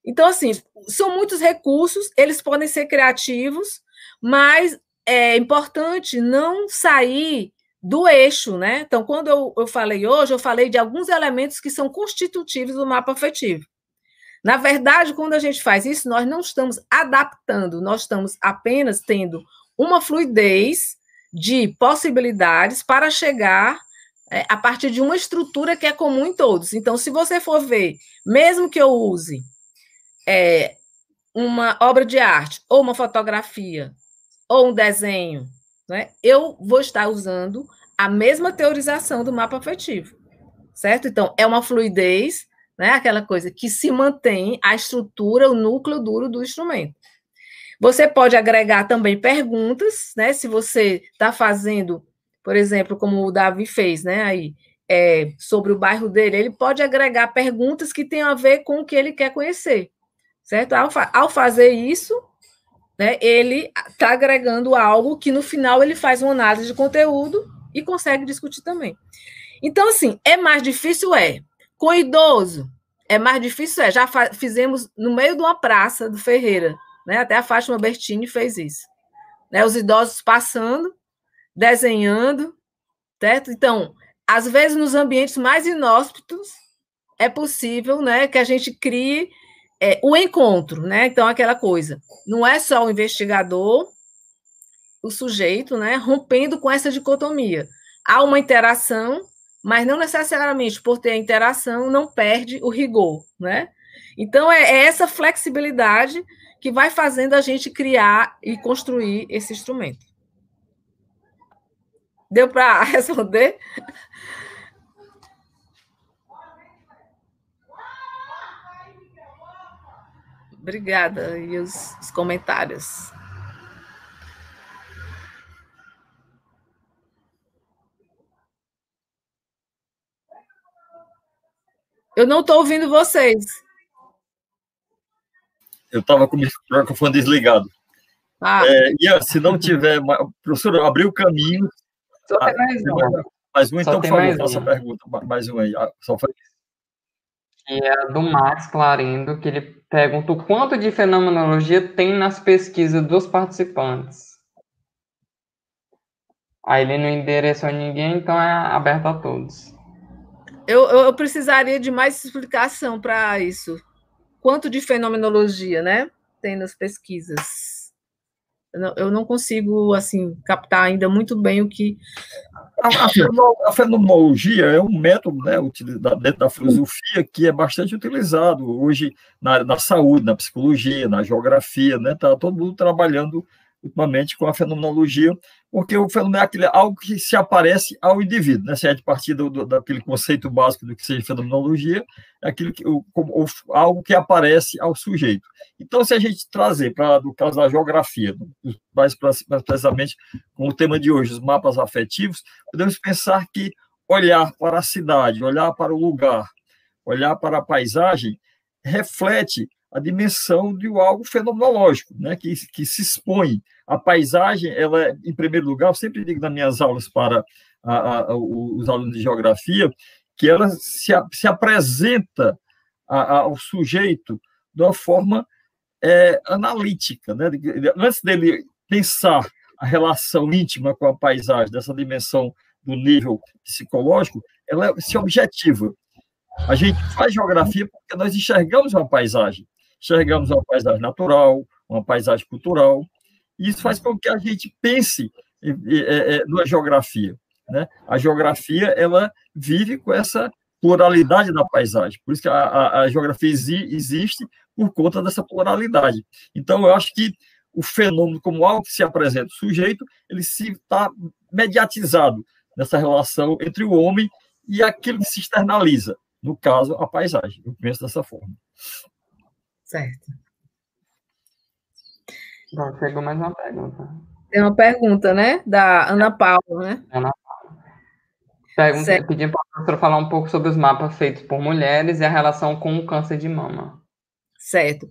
Então, assim, são muitos recursos, eles podem ser criativos, mas é importante não sair do eixo, né? Então, quando eu, eu falei hoje, eu falei de alguns elementos que são constitutivos do mapa afetivo. Na verdade, quando a gente faz isso, nós não estamos adaptando, nós estamos apenas tendo uma fluidez de possibilidades para chegar é, a partir de uma estrutura que é comum em todos. Então, se você for ver, mesmo que eu use é, uma obra de arte, ou uma fotografia, ou um desenho, né, eu vou estar usando a mesma teorização do mapa afetivo, certo? Então, é uma fluidez, né, aquela coisa que se mantém a estrutura, o núcleo duro do instrumento. Você pode agregar também perguntas, né? Se você está fazendo, por exemplo, como o Davi fez, né? Aí, é, sobre o bairro dele, ele pode agregar perguntas que tenham a ver com o que ele quer conhecer, certo? Ao, fa ao fazer isso, né, ele está agregando algo que no final ele faz uma análise de conteúdo e consegue discutir também. Então, assim, é mais difícil? É. Com idoso, é mais difícil? É. Já fizemos no meio de uma praça do Ferreira, né? Até a Fátima Bertini fez isso. Né? Os idosos passando, desenhando, certo? Então, às vezes, nos ambientes mais inóspitos, é possível né, que a gente crie é, o encontro, né? Então, aquela coisa, não é só o investigador, o sujeito, né, rompendo com essa dicotomia. Há uma interação, mas não necessariamente por ter a interação não perde o rigor, né? Então, é, é essa flexibilidade que vai fazendo a gente criar e construir esse instrumento. Deu para responder? Obrigada. E os, os comentários. Eu não estou ouvindo vocês. Eu estava com o microfone desligado. Ah. É, e se não tiver. Professor, abriu o caminho. Só tem mais um. Mais um, então, por favor, faça a pergunta. Mais um aí. Ah, só foi que é do Max Clarindo, que ele pergunta o quanto de fenomenologia tem nas pesquisas dos participantes. Aí ele não endereçou ninguém, então é aberto a todos. Eu, eu precisaria de mais explicação para isso. Quanto de fenomenologia, né? Tem nas pesquisas. Eu não consigo, assim, captar ainda muito bem o que... A, a fenomenologia é um método, né, utilizado dentro da filosofia que é bastante utilizado hoje na, na saúde, na psicologia, na geografia, né, tá todo mundo trabalhando ultimamente com a fenomenologia, porque o fenômeno é aquele, algo que se aparece ao indivíduo, né? se é de partir do, do, daquele conceito básico do que seja fenomenologia, é aquilo que, o, o, algo que aparece ao sujeito. Então, se a gente trazer para o caso da geografia, mais, mais precisamente com o tema de hoje, os mapas afetivos, podemos pensar que olhar para a cidade, olhar para o lugar, olhar para a paisagem, reflete a dimensão de algo fenomenológico, né, que, que se expõe. A paisagem, ela, é, em primeiro lugar, eu sempre digo nas minhas aulas para a, a, os alunos de geografia, que ela se, se apresenta a, ao sujeito de uma forma é, analítica. Né? Antes dele pensar a relação íntima com a paisagem, dessa dimensão do nível psicológico, ela se objetiva. A gente faz geografia porque nós enxergamos uma paisagem enxergamos uma paisagem natural, uma paisagem cultural, isso faz com que a gente pense é, é, na geografia. Né? A geografia ela vive com essa pluralidade da paisagem, por isso que a, a, a geografia existe por conta dessa pluralidade. Então, eu acho que o fenômeno como algo que se apresenta o sujeito, ele se está mediatizado nessa relação entre o homem e aquilo que se externaliza, no caso, a paisagem. Eu penso dessa forma. Certo. Bom, chegou mais uma pergunta. Tem uma pergunta, né? Da Ana Paula, né? Ana Paula. Pergunta, pedi para a professora falar um pouco sobre os mapas feitos por mulheres e a relação com o câncer de mama. Certo.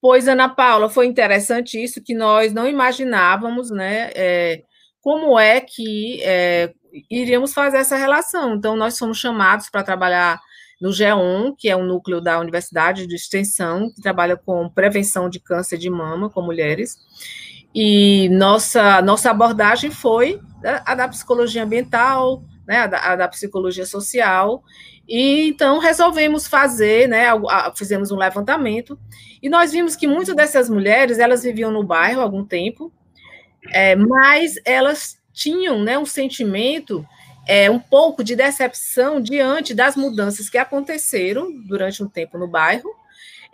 Pois, Ana Paula, foi interessante isso que nós não imaginávamos, né? É, como é que é, iríamos fazer essa relação. Então, nós fomos chamados para trabalhar no GEON, que é um núcleo da Universidade de Extensão, que trabalha com prevenção de câncer de mama com mulheres. E nossa, nossa abordagem foi a da psicologia ambiental, né, a da, a da psicologia social, e então resolvemos fazer, né, fizemos um levantamento, e nós vimos que muitas dessas mulheres, elas viviam no bairro há algum tempo, é, mas elas tinham, né, um sentimento é, um pouco de decepção diante das mudanças que aconteceram durante um tempo no bairro,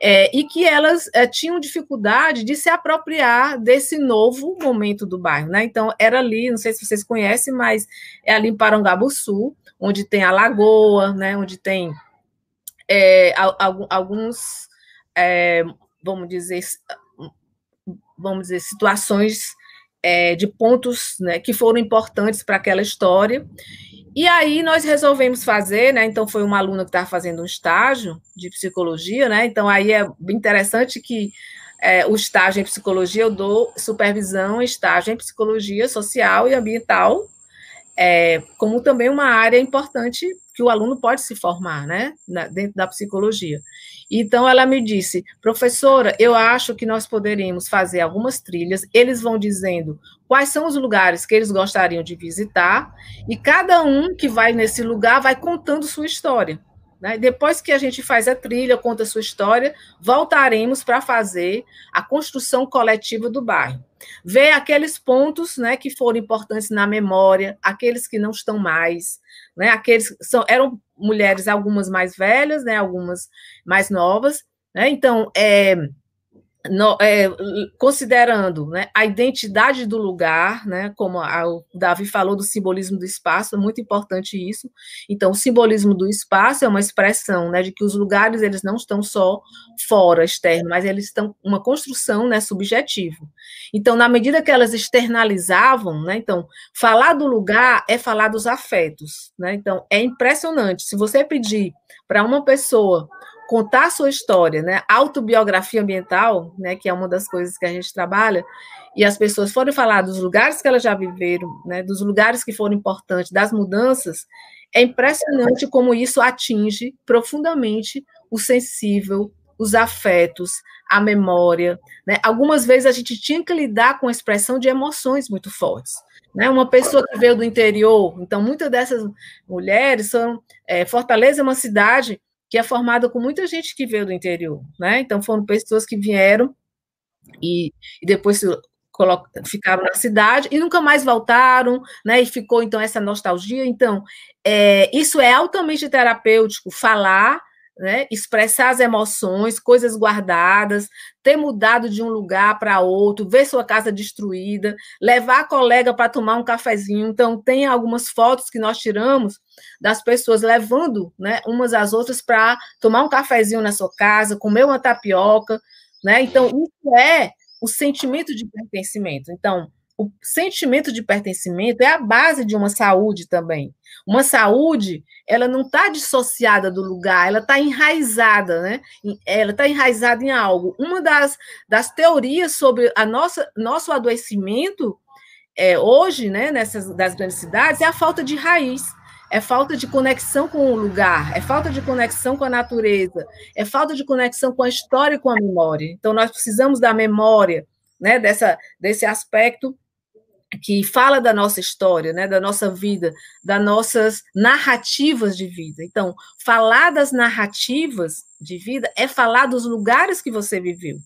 é, e que elas é, tinham dificuldade de se apropriar desse novo momento do bairro. Né? Então, era ali, não sei se vocês conhecem, mas é ali em Parangabuçu, onde tem a lagoa, né? onde tem é, alguns, é, vamos dizer, vamos dizer, situações é, de pontos né, que foram importantes para aquela história. E aí nós resolvemos fazer, né? Então foi uma aluna que estava fazendo um estágio de psicologia, né? Então aí é interessante que é, o estágio em psicologia eu dou supervisão, estágio em psicologia social e ambiental, é, como também uma área importante que o aluno pode se formar, né? dentro da psicologia. Então, ela me disse, professora, eu acho que nós poderíamos fazer algumas trilhas. Eles vão dizendo quais são os lugares que eles gostariam de visitar, e cada um que vai nesse lugar vai contando sua história. Né? Depois que a gente faz a trilha, conta a sua história, voltaremos para fazer a construção coletiva do bairro. Ver aqueles pontos né, que foram importantes na memória, aqueles que não estão mais, né? Aqueles são, eram mulheres, algumas mais velhas, né? Algumas mais novas, né? Então, é, no, é, considerando né, a identidade do lugar, né, como a, o Davi falou do simbolismo do espaço, é muito importante isso. Então, o simbolismo do espaço é uma expressão né, de que os lugares eles não estão só fora, externo, mas eles estão uma construção né, subjetiva. Então, na medida que elas externalizavam, né, então, falar do lugar é falar dos afetos. Né, então, é impressionante. Se você pedir para uma pessoa contar a sua história, né? Autobiografia ambiental, né? Que é uma das coisas que a gente trabalha, e as pessoas forem falar dos lugares que elas já viveram, né? Dos lugares que foram importantes, das mudanças, é impressionante como isso atinge profundamente o sensível, os afetos, a memória. Né? Algumas vezes a gente tinha que lidar com a expressão de emoções muito fortes. Né? Uma pessoa que veio do interior, então muitas dessas mulheres são. É, Fortaleza é uma cidade que é formada com muita gente que veio do interior, né? Então foram pessoas que vieram e, e depois ficaram na cidade e nunca mais voltaram, né? E ficou então essa nostalgia. Então, é, isso é altamente terapêutico falar, né? Expressar as emoções, coisas guardadas, ter mudado de um lugar para outro, ver sua casa destruída, levar a colega para tomar um cafezinho. Então, tem algumas fotos que nós tiramos das pessoas levando, né, umas às outras para tomar um cafezinho na sua casa, comer uma tapioca, né? Então, isso é o sentimento de pertencimento. Então, o sentimento de pertencimento é a base de uma saúde também. Uma saúde, ela não está dissociada do lugar, ela está enraizada, né? Ela está enraizada em algo. Uma das, das teorias sobre a nossa nosso adoecimento é, hoje, né, nessas das grandes cidades, é a falta de raiz é falta de conexão com o lugar, é falta de conexão com a natureza, é falta de conexão com a história e com a memória. Então, nós precisamos da memória, né, dessa, desse aspecto que fala da nossa história, né, da nossa vida, das nossas narrativas de vida. Então, falar das narrativas de vida é falar dos lugares que você viveu.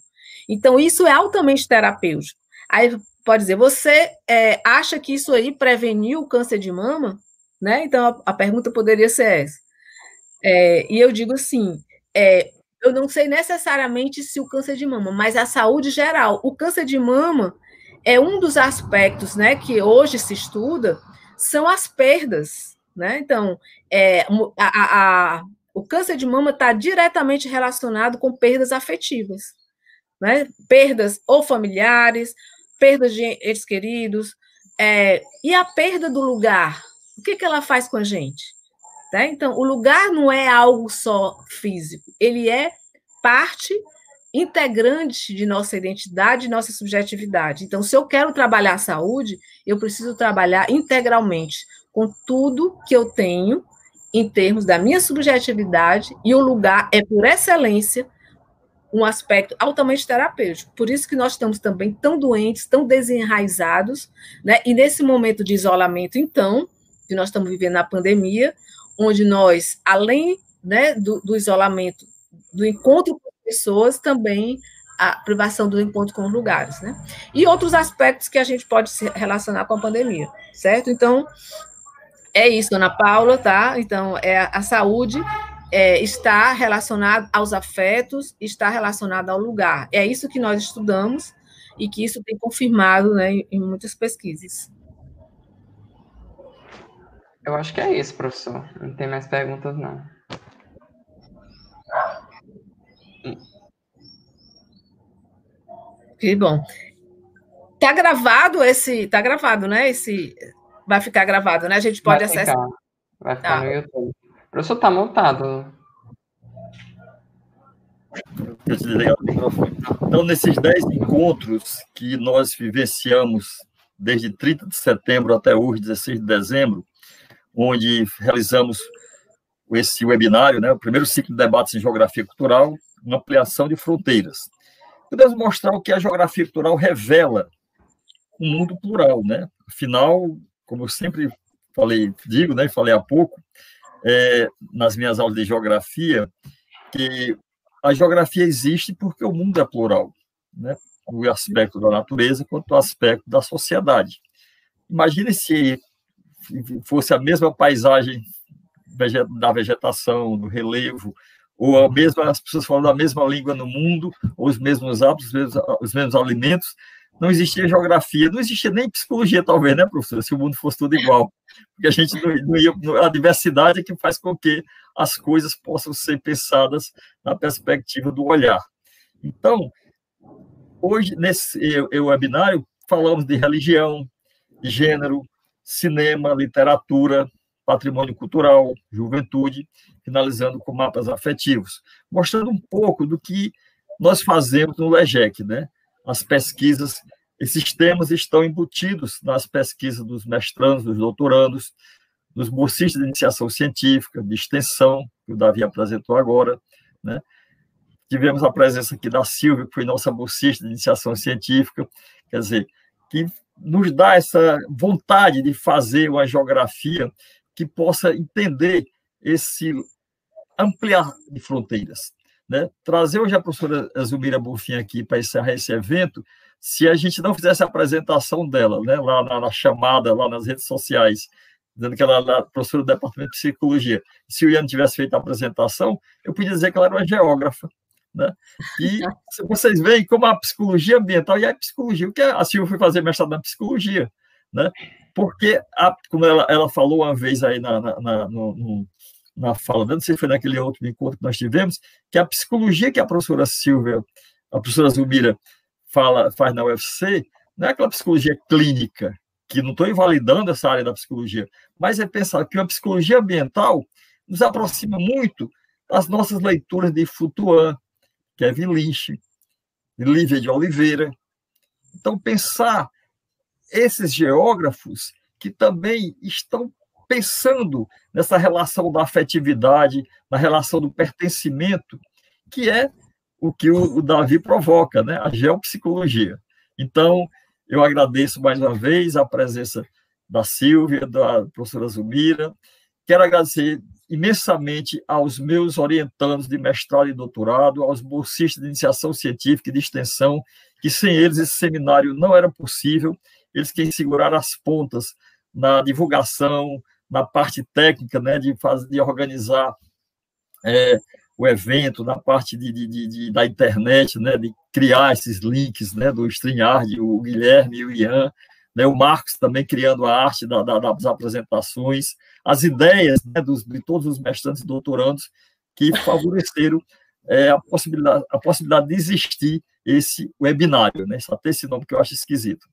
Então, isso é altamente terapêutico. Aí pode dizer, você é, acha que isso aí preveniu o câncer de mama? Né? Então, a, a pergunta poderia ser essa. É, e eu digo assim, é, eu não sei necessariamente se o câncer de mama, mas a saúde geral. O câncer de mama é um dos aspectos né, que hoje se estuda, são as perdas. Né? Então, é, a, a, o câncer de mama está diretamente relacionado com perdas afetivas. Né? Perdas ou familiares, perdas de entes queridos, é, e a perda do lugar, o que, que ela faz com a gente? Tá? Então, o lugar não é algo só físico, ele é parte integrante de nossa identidade, nossa subjetividade. Então, se eu quero trabalhar a saúde, eu preciso trabalhar integralmente com tudo que eu tenho em termos da minha subjetividade e o lugar é por excelência um aspecto altamente terapêutico. Por isso que nós estamos também tão doentes, tão desenraizados, né? E nesse momento de isolamento, então, que nós estamos vivendo na pandemia, onde nós, além né, do, do isolamento, do encontro com pessoas, também a privação do encontro com os lugares, né? E outros aspectos que a gente pode se relacionar com a pandemia, certo? Então, é isso, Ana Paula, tá? Então, é a, saúde é, está relacionada aos afetos, está relacionada ao lugar. É isso que nós estudamos e que isso tem confirmado né, em muitas pesquisas. Eu acho que é isso, professor. Não tem mais perguntas, não. Que bom. Tá gravado esse. Tá gravado, né? Esse. Vai ficar gravado, né? A gente pode vai acessar. Ficar. Vai ficar tá. no YouTube. O professor tá montado. Então, nesses 10 encontros que nós vivenciamos desde 30 de setembro até hoje, 16 de dezembro, onde realizamos esse webinário, né, o primeiro ciclo de debates em geografia cultural, uma ampliação de fronteiras. Podemos mostrar o que a geografia cultural revela um mundo plural, né? Afinal, como eu sempre falei, digo, né, falei há pouco, é, nas minhas aulas de geografia, que a geografia existe porque o mundo é plural, né? O aspecto da natureza quanto o aspecto da sociedade. Imagine se fosse a mesma paisagem da vegetação, do relevo, ou a mesma, as pessoas falando a mesma língua no mundo, ou os mesmos hábitos, os mesmos, os mesmos alimentos, não existia geografia, não existia nem psicologia, talvez, né, professor, se o mundo fosse tudo igual. Porque a gente não, ia, a diversidade é que faz com que as coisas possam ser pensadas na perspectiva do olhar. Então, hoje, nesse webinário, falamos de religião, gênero, cinema, literatura, patrimônio cultural, juventude, finalizando com mapas afetivos, mostrando um pouco do que nós fazemos no LEGEC, né? As pesquisas, esses temas estão embutidos nas pesquisas dos mestrandos, dos doutorandos, dos bolsistas de iniciação científica, de extensão, que o Davi apresentou agora, né? Tivemos a presença aqui da Silvia, que foi nossa bolsista de iniciação científica, quer dizer, que nos dá essa vontade de fazer uma geografia que possa entender esse ampliar de fronteiras. né, trazer hoje a professora Zumira Bonfim aqui para encerrar esse evento, se a gente não fizesse a apresentação dela, né, lá na, na chamada, lá nas redes sociais, dizendo que ela era professora do Departamento de Psicologia, se o Ian tivesse feito a apresentação, eu podia dizer que ela era uma geógrafa, né? E vocês veem como a psicologia ambiental e a psicologia, o que a Silvia foi fazer mestrado na psicologia, né? Porque, a, como ela, ela falou uma vez aí na, na, na no, no, na fala, não sei se foi naquele outro encontro que nós tivemos, que a psicologia que a professora Silvia, a professora Zubira fala, faz na UFC, não é aquela psicologia clínica, que não estou invalidando essa área da psicologia, mas é pensar que a psicologia ambiental nos aproxima muito das nossas leituras de Foucault, Kevin Lynch, Lívia de Oliveira. Então, pensar esses geógrafos que também estão pensando nessa relação da afetividade, na relação do pertencimento, que é o que o, Davi provoca, né? a geopsicologia. Então, eu agradeço mais uma vez a presença da Silvia, da professora Zumira. Quero agradecer imensamente aos meus orientandos de mestrado e doutorado, aos bolsistas de iniciação científica e de extensão, que sem eles esse seminário não era possível. Eles quem seguraram as pontas na divulgação, na parte técnica, né, de, fazer, de organizar é, o evento, na parte de, de, de, da internet, né, de criar esses links né, do StreamYard, o Guilherme e o Ian, né, o Marcos também criando a arte da, da, das apresentações, as ideias né, dos, de todos os mestrantes e doutorandos que favoreceram é, a, possibilidade, a possibilidade de existir esse webinário, né, até esse nome que eu acho esquisito.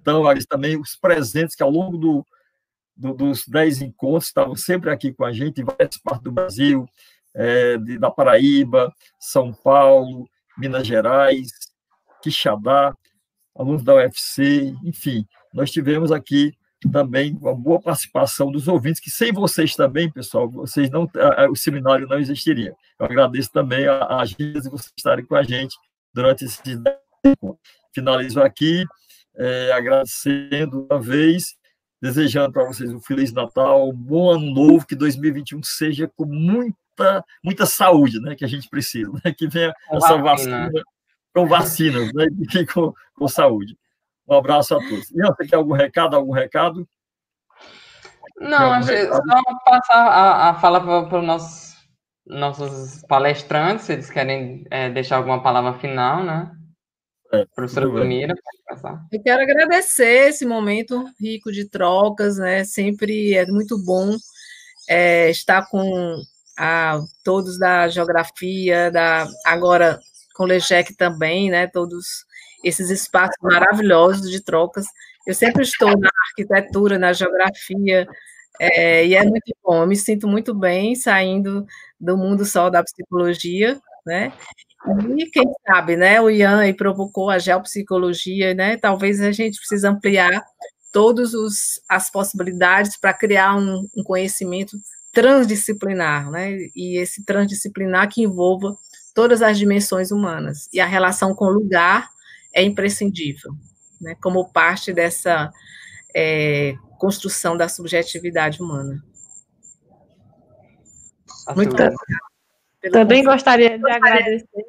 Então, eles também os presentes que ao longo do, do, dos dez encontros, estavam sempre aqui com a gente, em várias partes do Brasil, é, de, da Paraíba, São Paulo, Minas Gerais, Quixadá, alunos da UFC, enfim, nós tivemos aqui também uma boa participação dos ouvintes, que sem vocês também, pessoal, vocês não, o seminário não existiria. Eu agradeço também a, agência de vocês estarem com a gente durante esses 10 Finalizo aqui, é, agradecendo uma vez desejando para vocês um Feliz Natal, um bom ano novo, que 2021 seja com muita, muita saúde, né, que a gente precisa, né, que venha com essa vacina, vacina com vacinas, né, e com, com saúde. Um abraço a todos. E você quer algum recado, algum recado? Não, acho só passar a, a fala para os nossos, nossos palestrantes, se eles querem é, deixar alguma palavra final, né? É, Professora Bonira, pode passar. Eu quero agradecer esse momento rico de trocas, né? Sempre é muito bom é, estar com a, todos da geografia, da agora com o Legec também, né? Todos esses espaços maravilhosos de trocas. Eu sempre estou na arquitetura, na geografia, é, e é muito bom. Eu me sinto muito bem saindo do mundo só da psicologia, né? E quem sabe, né? O Ian aí provocou a geopsicologia, né? Talvez a gente precise ampliar todas as possibilidades para criar um, um, conhecimento transdisciplinar, né? E esse transdisciplinar que envolva todas as dimensões humanas. E a relação com o lugar é imprescindível, né? Como parte dessa é, construção da subjetividade humana. Muito obrigada. Também gostaria de agradecer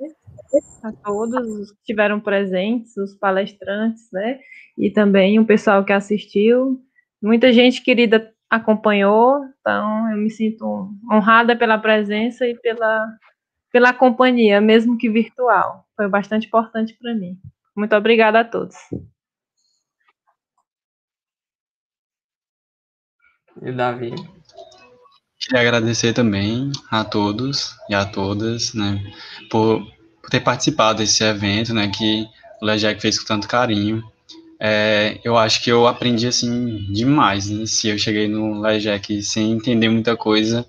a todos que estiveram presentes, os palestrantes, né? E também o pessoal que assistiu. Muita gente querida acompanhou, então eu me sinto honrada pela presença e pela, pela companhia, mesmo que virtual. Foi bastante importante para mim. Muito obrigada a todos. E Davi? Queria agradecer também a todos e a todas, né, por, por ter participado desse evento, né, que o Lejec fez com tanto carinho. É, eu acho que eu aprendi, assim, demais, né, se eu cheguei no Lejec sem entender muita coisa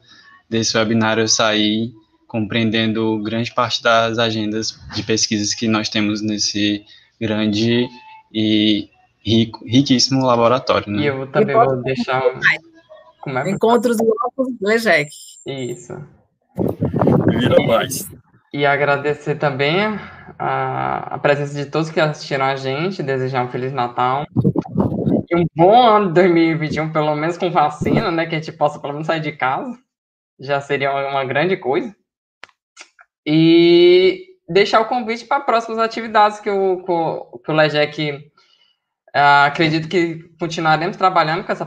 desse webinário, eu saí compreendendo grande parte das agendas de pesquisas que nós temos nesse grande e rico, riquíssimo laboratório, né. E eu também vou deixar... Como é Encontros Loucos Lejec. Isso. Vira mais. E agradecer também a, a presença de todos que assistiram a gente, desejar um Feliz Natal. E um bom ano de 2021, pelo menos com vacina, né? Que a gente possa pelo menos sair de casa. Já seria uma, uma grande coisa. e deixar o convite para próximas atividades que o, que o LEGEC uh, acredito que continuaremos trabalhando com essa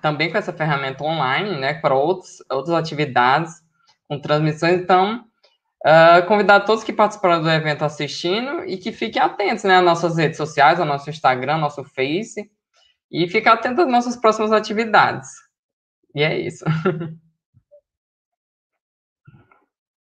também com essa ferramenta online, né, para outros, outras atividades com transmissões. Então, uh, convidar todos que participaram do evento assistindo e que fiquem atentos, né, às nossas redes sociais, ao nosso Instagram, ao nosso Face, e ficar atento às nossas próximas atividades. E é isso.